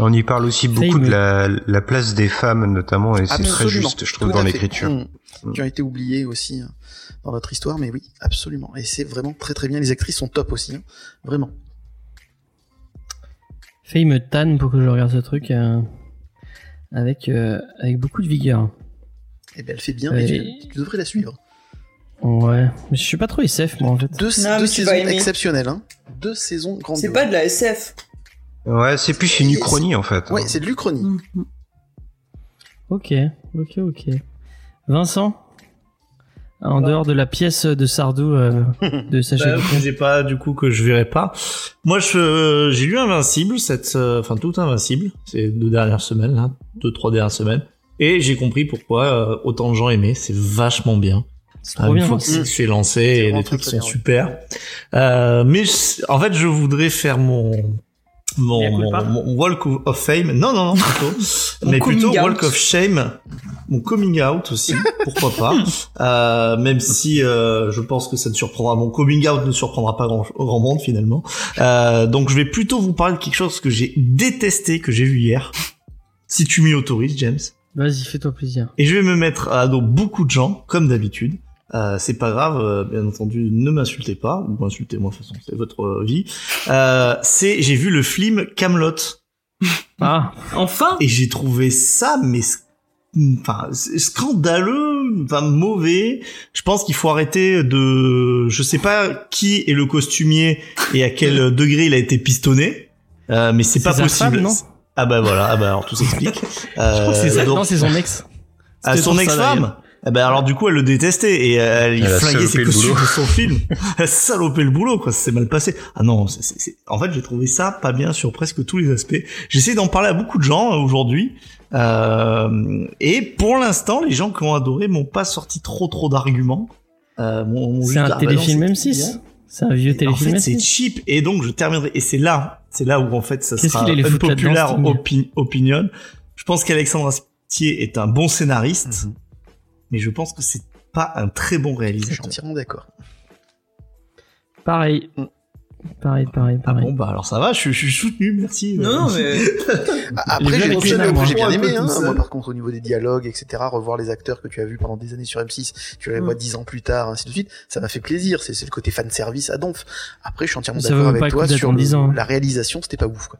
On y parle aussi beaucoup de la, la, place des femmes notamment et c'est très juste, je trouve, dans l'écriture. Mmh. Qui ont été oubliées aussi hein, dans notre histoire, mais oui, absolument. Et c'est vraiment très très bien. Les actrices sont top aussi, hein. vraiment. Faye me tanne pour que je regarde ce truc euh, avec euh, avec beaucoup de vigueur. Et ben elle fait bien. Et tu, tu devrais la suivre. Ouais, mais je suis pas trop SF moi en fait. Deux, Non, deux mais tu saisons exceptionnelles. Hein. Deux saisons grandioses. C'est pas de la SF. Ouais, c'est plus une uchronie en fait. Ouais, c'est de l'Uchronie. Mhm. Ok, ok, ok. Vincent, en dehors de la pièce de Sardou euh, de Sacha Bah, Guitry. j'ai pas du coup que je verrai pas. Moi, je j'ai lu Invincible cette, euh, enfin tout Invincible, ces deux dernières semaines là, deux trois dernières semaines, et j'ai compris pourquoi euh, autant de gens aimaient. C'est vachement bien. C'est Ah, bien. fois hein. que c'est C'est et les trucs sont bien, ouais. super. Euh, mais je- en fait, je voudrais faire mon mon, Walk of Fame. Non, non, non, plutôt. Mais plutôt out. Walk of Shame. Mon coming out aussi, pourquoi pas. Euh, même si euh, je pense que ça ne surprendra, mon coming out ne surprendra pas grand, grand monde finalement. Euh, donc je vais plutôt vous parler de quelque chose que j'ai détesté, que j'ai vu hier. Si tu m'y autorises, James. Vas-y, fais-toi plaisir. Et je vais me mettre à dos beaucoup de gens, comme d'habitude. Euh, c'est pas grave, euh, bien entendu, ne m'insultez pas, ou insultez-moi, de toute façon, c'est votre euh, vie. Euh, c'est, j'ai vu le film Camelot Ah, Enfin et j'ai trouvé ça, mais enfin, c'est scandaleux, enfin mauvais. Je pense qu'il faut arrêter de, je sais pas qui est le costumier et à quel degré il a été pistonné, euh, mais c'est pas possible. femme, non ah bah voilà, ah bah alors tout s'explique. je crois que c'est Euh, ça. donc- Non, c'est son ex. C'était son ex-femme. Eh ben alors du coup elle le détestait et euh, elle, il Elle a flinguait ses costumes de son film. Elle a salopé le boulot quoi, ça s'est mal passé. Ah non, c'est- c'est- c'est- en fait j'ai trouvé ça pas bien sur presque tous les aspects. J'essaie d'en parler à beaucoup de gens euh, aujourd'hui euh, et pour l'instant les gens qui ont adoré m'ont pas sorti trop trop d'arguments. Euh, C'est un téléfilm non, c'est M6. bien. C'est un vieux Et En téléfilm fait, c'est M6. cheap et donc je terminerai et c'est là, c'est là où en fait ça sera opi- opinion. Je pense qu'Alexandre Astier est un bon scénariste, Mhm. Mais je pense que c'est pas un très bon Je suis réalisateur. entièrement d'accord. Pareil. Mm. Pareil, pareil, Ah pareil. bon bah alors ça va, je, je suis soutenu, merci. Non, non, mais. Ah, Après, j'ai bien aimé. Hein. seul. Moi, par contre, au niveau des dialogues, etc., revoir les acteurs que tu as vus pendant des années sur M6, tu les Mm. vois dix ans plus tard, ainsi de suite, ça m'a fait plaisir. C'est c'est le côté fan service à donf. Après, je suis entièrement d'accord avec toi sur le- 10 ans, hein. la réalisation, c'était pas ouf. Quoi.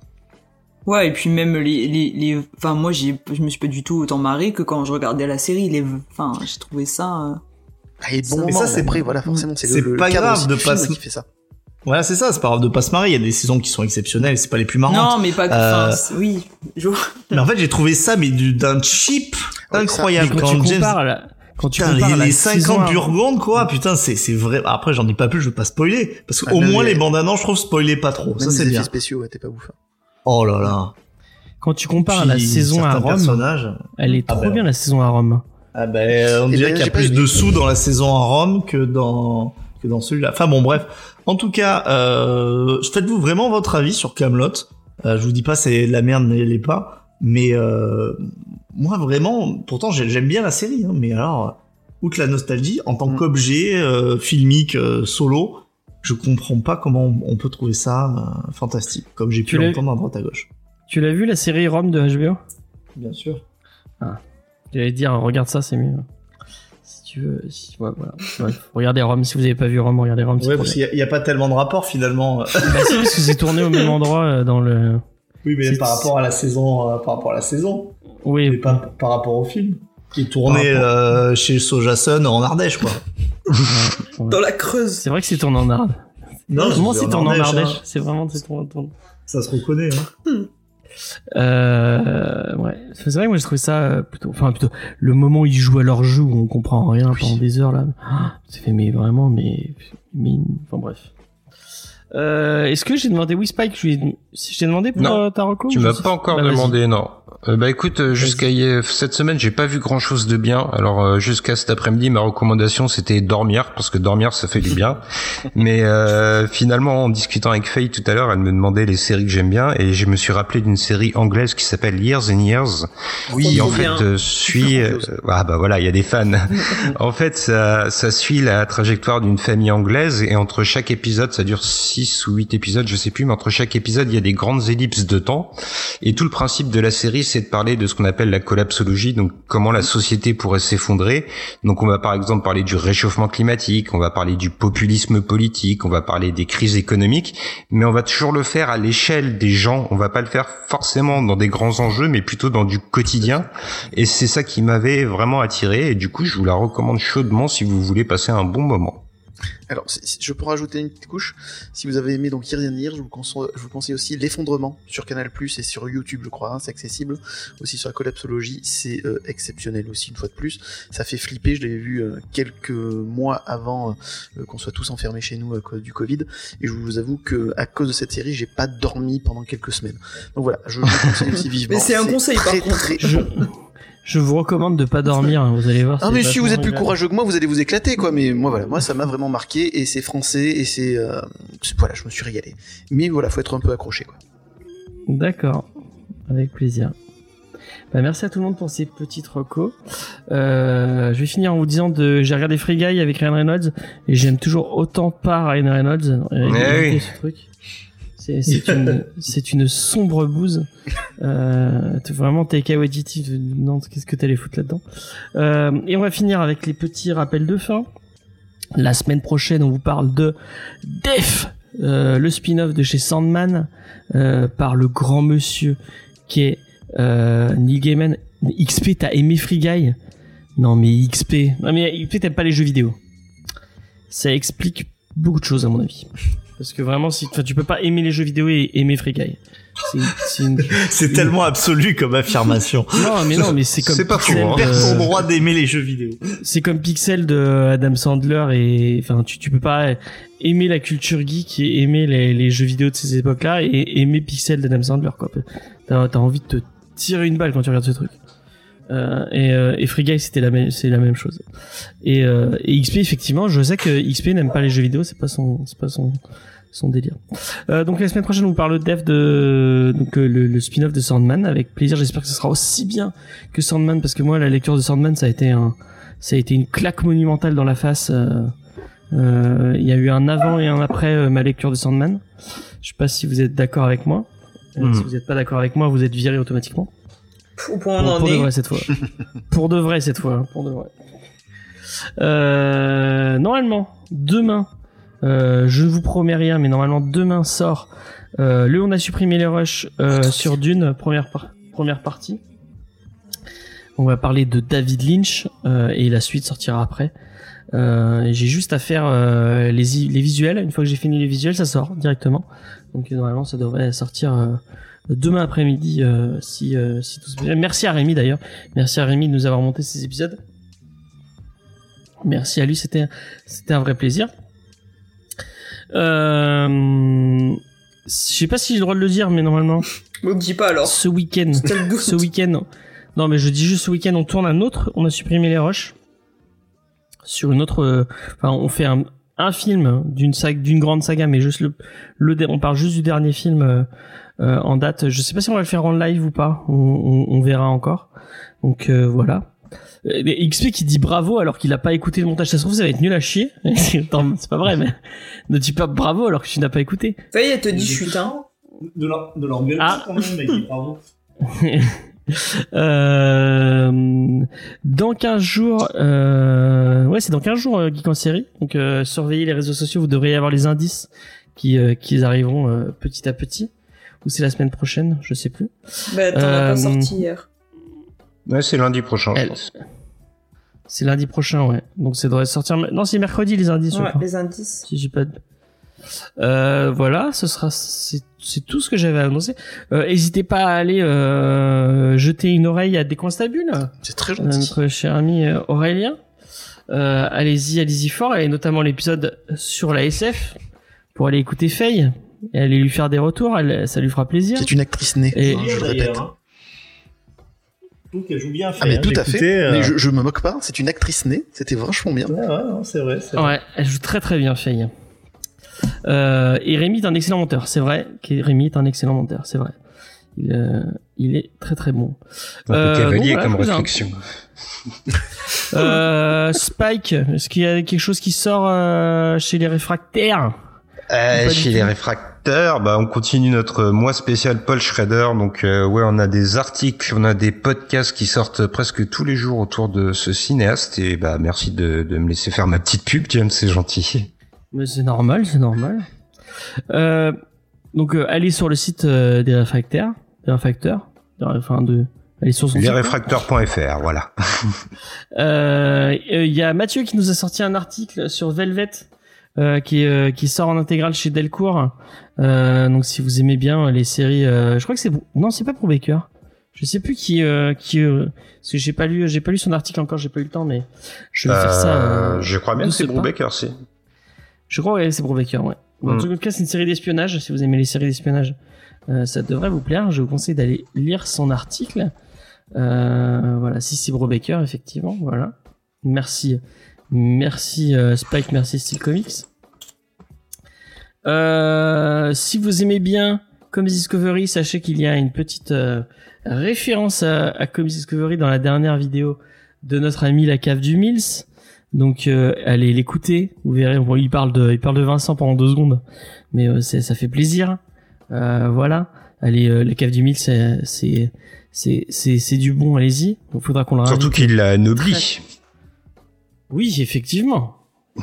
Ouais, et puis même les, les, les, enfin, moi, j'ai, je me suis pas du tout autant marré que quand je regardais la série, les, enfin, j'ai trouvé ça, euh, Ah, et bon Mais ça, c'est- après, voilà, forcément, c'est c'est le, le pas cadre grave de pas qui fait ça. Voilà, c'est ça, c'est pas grave de pas se marier, il y a des saisons qui sont exceptionnelles, c'est pas les plus marrantes. non, mais pas Euh, enfin, oui, je. Mais en fait, j'ai trouvé ça mais du- d'un cheap incroyable quand, quand tu James compares la, quand tu Putain, compares les, les saison 50 un- Burgondes, quoi, putain, c'est, c'est vrai. Après, j'en ai pas plus, je veux pas spoiler. Parce Ah, qu'au même moins, les- les bandes annonces, je trouve, spoiler pas trop. Même ça, les c'est effets bien. spéciaux, ouais, t'es pas ouf. Oh là là. Quand tu compares la saison à Rome, personnages. elle est Ah trop ben. bien la saison à Rome. Ah ben, on Eh dirait ben, qu'il y a plus de sous dans la saison en Rome que dans que dans celui-là. Enfin bon, bref. En tout cas, euh, faites-vous vraiment votre avis sur Camelot. Euh, je vous dis pas c'est de la merde, n'allez pas. Mais euh, moi vraiment, pourtant j'ai- j'aime bien la série, hein, mais alors, outre la nostalgie, en tant Mm. qu'objet euh, filmique euh, solo, je comprends pas comment on, peut trouver ça euh, fantastique, comme j'ai pu l'entendre à droite à gauche. Tu l'as vu la série Rome de HBO Bien sûr. J'allais dire, regarde ça, c'est mieux. Si tu veux, si, ouais, voilà. Bref, regardez Rome, si vous avez pas vu Rome, regardez Rome. Ouais, parce qu'il y, a- il y a pas tellement de rapport finalement. Bah si, parce que c'est tourné au même endroit euh, dans le... Oui, mais par rapport à la saison, euh, par rapport à la saison, Oui, mais pas par rapport au film, qui est tourné rapport- chez Sojason en Ardèche, quoi. Dans la Creuse. C'est vrai que c'est tourné en Arde. Non, Comment c'est tourné en Ardèche hein. C'est vraiment c'est tourné. Ça se reconnaît. Hein. Euh, ouais. C'est vrai que moi j'ai trouvé ça euh, plutôt, enfin plutôt, le moment où ils jouent à leur jeu où on comprend rien pendant des heures là. Ah, C'est fait mais vraiment mais, mais enfin bref. Euh, est-ce que j'ai demandé oui Spike je lui ai- si je t'ai demandé pour Non, euh, ta reco Tu m'as pas encore Bah, demandé, non. Euh, bah écoute, euh, jusqu'à hier- cette semaine, j'ai pas vu grand chose de bien. Alors euh, jusqu'à cet après-midi, ma recommandation c'était dormir parce que dormir ça fait du bien. Mais euh, finalement, en discutant avec Faye tout à l'heure, elle me demandait les séries que j'aime bien et je me suis rappelé d'une série anglaise qui s'appelle Years and Years, qui en fait bien. euh, suit. euh, ah bah voilà, il y a des fans. en fait, ça, ça suit la trajectoire d'une famille anglaise et entre chaque épisode, ça dure 6 six ou huit épisodes, je sais plus, mais entre chaque épisode, il y a des grandes ellipses de temps. Et tout le principe de la série, c'est de parler de ce qu'on appelle la collapsologie, donc comment la société pourrait s'effondrer. Donc on va par exemple parler du réchauffement climatique, on va parler du populisme politique, on va parler des crises économiques, mais on va toujours le faire à l'échelle des gens. On va pas le faire forcément dans des grands enjeux, mais plutôt dans du quotidien. Et c'est ça qui m'avait vraiment attiré. Et du coup, je vous la recommande chaudement si vous voulez passer un bon moment. Alors, je peux rajouter une petite couche. Si vous avez aimé donc Hier, je vous conseille, je vous conseille aussi l'effondrement sur Canal Plus et sur YouTube, je crois. Hein, c'est accessible. Aussi sur la collapsologie, c'est euh, exceptionnel aussi une fois de plus. Ça fait flipper. Je l'avais vu euh, quelques mois avant euh, qu'on soit tous enfermés chez nous à cause du Covid. Et je vous avoue que à cause de cette série, j'ai pas dormi pendant quelques semaines. Donc voilà, je, vous conseille aussi vivement. Mais c'est un conseil par contre. Très... Je vous recommande de pas dormir, hein, vous allez voir. Ah mais si vous êtes plus courageux que moi, vous allez vous éclater quoi. Mais moi voilà, moi ça m'a vraiment marqué et c'est français et c'est euh, voilà, je me suis régalé. Mais voilà, faut être un peu accroché quoi. D'accord, avec plaisir. Bah, merci à tout le monde pour ces petites recos. Euh, je vais finir en vous disant de j'ai regardé Free Guy avec Ryan Reynolds et j'aime toujours autant pas Ryan Reynolds. Eh oui. ce truc. C'est une, sombre bouse. Euh, vraiment, Taika Waititi, non, qu'est-ce que t'allais foutre là-dedans euh, Et on va finir avec les petits rappels de fin. La semaine prochaine, on vous parle de Def, euh, le spin-off de chez Sandman, euh, par le grand monsieur qui est euh, Neil Gaiman. XP, t'as aimé Free Guy? Non, mais XP, non mais XP, t'aimes pas les jeux vidéo. Ça explique beaucoup de choses à mon avis. Parce que vraiment, si, tu peux pas aimer les jeux vidéo et aimer Free Guy. C'est une... tellement absolu comme affirmation. Non, mais non, mais c'est comme. C'est pas. Hein. ton droit d'aimer les jeux vidéo. C'est comme Pixel de Adam Sandler et enfin, tu, tu peux pas aimer la culture geek et aimer les, les jeux vidéo de ces époques-là et aimer Pixel d'Adam Sandler, quoi. T'as as envie de te tirer une balle quand tu regardes ce truc. Euh, et, euh, et Free Guy c'était la même c'est la même chose et, euh, et XP effectivement je sais que XP n'aime pas les jeux vidéo c'est pas son c'est pas son son délire. Euh, donc la semaine prochaine, on vous parle de dev de donc euh, le, le spin-off de Sandman avec plaisir. J'espère que ce sera aussi bien que Sandman parce que moi la lecture de Sandman ça a été un ça a été une claque monumentale dans la face. Euh, Il y a eu un avant et un après ma lecture de Sandman. Je sais pas si vous êtes d'accord avec moi. Mm. Si vous n'êtes pas d'accord avec moi, vous êtes viré automatiquement. Au point Pour, on en pour de vrai cette fois. pour de vrai cette fois. Pour de vrai. Euh, normalement, demain, euh, je ne vous promets rien, mais normalement demain sort euh, le On a supprimé les rushs euh, sur Dune, première, par- première partie. On va parler de David Lynch euh, et la suite sortira après. Euh, j'ai juste à faire euh, les, les visuels. Une fois que j'ai fini les visuels, ça sort directement. Donc normalement, ça devrait sortir euh, demain après-midi euh, si, euh, si tout se passe bien. Merci à Rémi d'ailleurs. Merci à Rémi de nous avoir monté ces épisodes. Merci à lui, c'était c'était un vrai plaisir. Euh, je sais pas si j'ai le droit de le dire, mais normalement, Me le dis pas alors. ce week-end, ce week-end, non mais je dis juste ce week-end, on tourne un autre, on a supprimé les roches sur une autre, euh, enfin on fait un, un film d'une saga, d'une grande saga, mais juste le, le, on parle juste du dernier film euh, euh, en date. Je sais pas si on va le faire en live ou pas, on, on, on verra encore. Donc euh, voilà. Euh, mais XP qui dit bravo alors qu'il a pas écouté le montage. Ça se trouve ça va être nul à chier. C'est pas vrai, mais ne dis pas bravo alors que tu n'as pas écouté. Ça y est, elle te dit chute, hein. De leur, de leur Ah. quand même, mec, bravo. Euh, dans 15 jours, euh, ouais, c'est dans 15 jours, euh, Geek en série. Donc, euh, surveillez les réseaux sociaux, vous devriez avoir les indices qui, euh, qui arriveront euh, petit à petit. Ou c'est la semaine prochaine, je sais plus. Bah, t'en as Euh, pas sorti hier. Ouais, c'est lundi prochain, je Elle- pense. C'est lundi prochain, ouais. Donc, ça devrait sortir. Non, c'est mercredi les indices. Ouais, les indices. Si j'ai pas de... Euh, voilà, ce sera c'est tout ce que j'avais à annoncer. Euh, N'hésitez pas à aller euh, jeter une oreille à Déconstabule. C'est très Euh, gentil. notre cher ami euh, Aurélien. Euh, allez-y, allez-y fort, et notamment l'épisode sur la SF pour aller écouter Faye et aller lui faire des retours, elle, ça lui fera plaisir. C'est une actrice née. Et- hein, je le répète. Hein. Trouve qu'elle joue bien. Ah mais Faye, tout hein. à fait. euh, Mais je, je me moque pas. C'est une actrice née. C'était vachement bien. Ouais, c'est vrai. Ouais, elle joue très très bien Faye. Euh, et Rémi est un excellent monteur, c'est vrai. Rémi est un excellent monteur, c'est vrai. Il, euh, il est très très bon. Un peu Euh, cavalier voilà, comme un- réflexion. Euh, Spike, est-ce qu'il y a quelque chose qui sort euh, chez les réfractaires? Euh, chez les réfracteurs, bah, on continue notre mois spécial Paul Schrader. Donc, euh, ouais, on a des articles, on a des podcasts qui sortent presque tous les jours autour de ce cinéaste. Et bah, merci de, de me laisser faire ma petite pub, James, c'est gentil. Mais c'est normal, c'est normal. Euh, donc euh, allez sur le site euh, des réfractaires, des réfracteurs, enfin de allez sur son site. Lesréfracteurs.fr, voilà. Euh, Il y a Mathieu qui nous a sorti un article sur Velvet euh, qui, euh, qui sort en intégrale chez Delcourt. Euh, donc si vous aimez bien les séries, je crois que c'est non c'est pas pour Baker. Je sais plus qui qui parce que j'ai pas lu j'ai pas lu son article encore j'ai pas eu le temps mais je vais faire ça. Je crois bien que c'est ce pas. Brubaker, si. Je crois que c'est pour Baker, ouais. Bon, En Mm. tout cas, c'est une série d'espionnage. Si vous aimez les séries d'espionnage, ça devrait vous plaire. Je vous conseille d'aller lire son article. Voilà, si c'est Baker, effectivement, voilà. Merci, merci euh, Spike, merci Steel Comics. Euh, si vous aimez bien Comics Discovery, sachez qu'il y a une petite euh, référence à, à Comics Discovery dans la dernière vidéo de notre ami la cave du Mills. Donc euh, allez l'écouter, vous verrez. Bon, il parle de, il parle de Vincent pendant deux secondes, mais euh, ça fait plaisir. Euh, voilà. Allez, euh, la cave du Mills, c'est c'est c'est c'est du bon. Allez-y. Il faudra qu'on le Surtout qu'il l'a anobli. Oui, effectivement.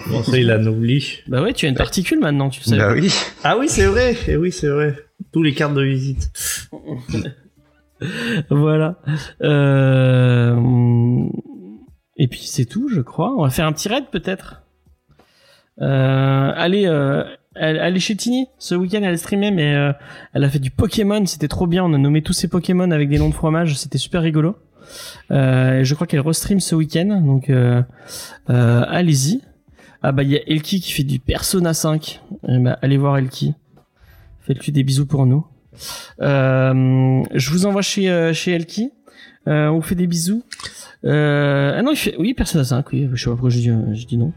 Bon, ça, il en oublie. Bah ouais, tu as une particule maintenant, tu le sais. Bah oui. Ah oui, c'est vrai. Et oui, c'est vrai. Tous les cartes de visite. voilà. Euh... Et puis c'est tout, je crois. On va faire un petit raid peut-être. Euh... Allez, euh... elle- allez chez Tini. Ce week-end, elle streamait, mais euh, elle a fait du Pokémon. C'était trop bien. On a nommé tous ces Pokémon avec des noms de fromage. C'était super rigolo. Euh, je crois qu'elle restream ce week-end, donc euh, euh, allez-y. Ah bah il y a Elki qui fait du Persona 5. Eh bah, allez voir Elki. Faites-lui des bisous pour nous. Euh, je vous envoie chez euh, chez Elki. Euh, on vous fait des bisous. Ah non, il fait oui Persona 5. Oui, je sais pas pourquoi je dis je dis non.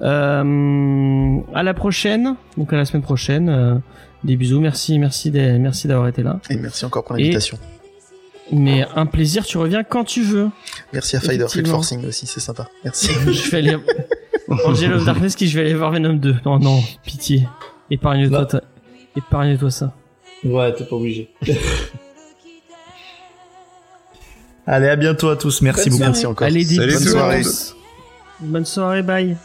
À la prochaine. Donc à la semaine prochaine. Des bisous. Merci merci merci d'avoir été là. Et merci encore pour Et- l'invitation. Mais un plaisir. Tu reviens quand tu veux. Merci à Fider Field. Forcing aussi, c'est sympa. Merci. je vais aller. Angel of Darkness qui je vais aller voir Venom 2. Non non pitié. Épargne-toi Non. ta- épargne-toi ça. Ouais, t'es pas obligé. Allez, à bientôt à tous. Merci Bonne beaucoup. soirée. Merci encore. Allez, Salut bonne soirée. Bonne soirée, bye.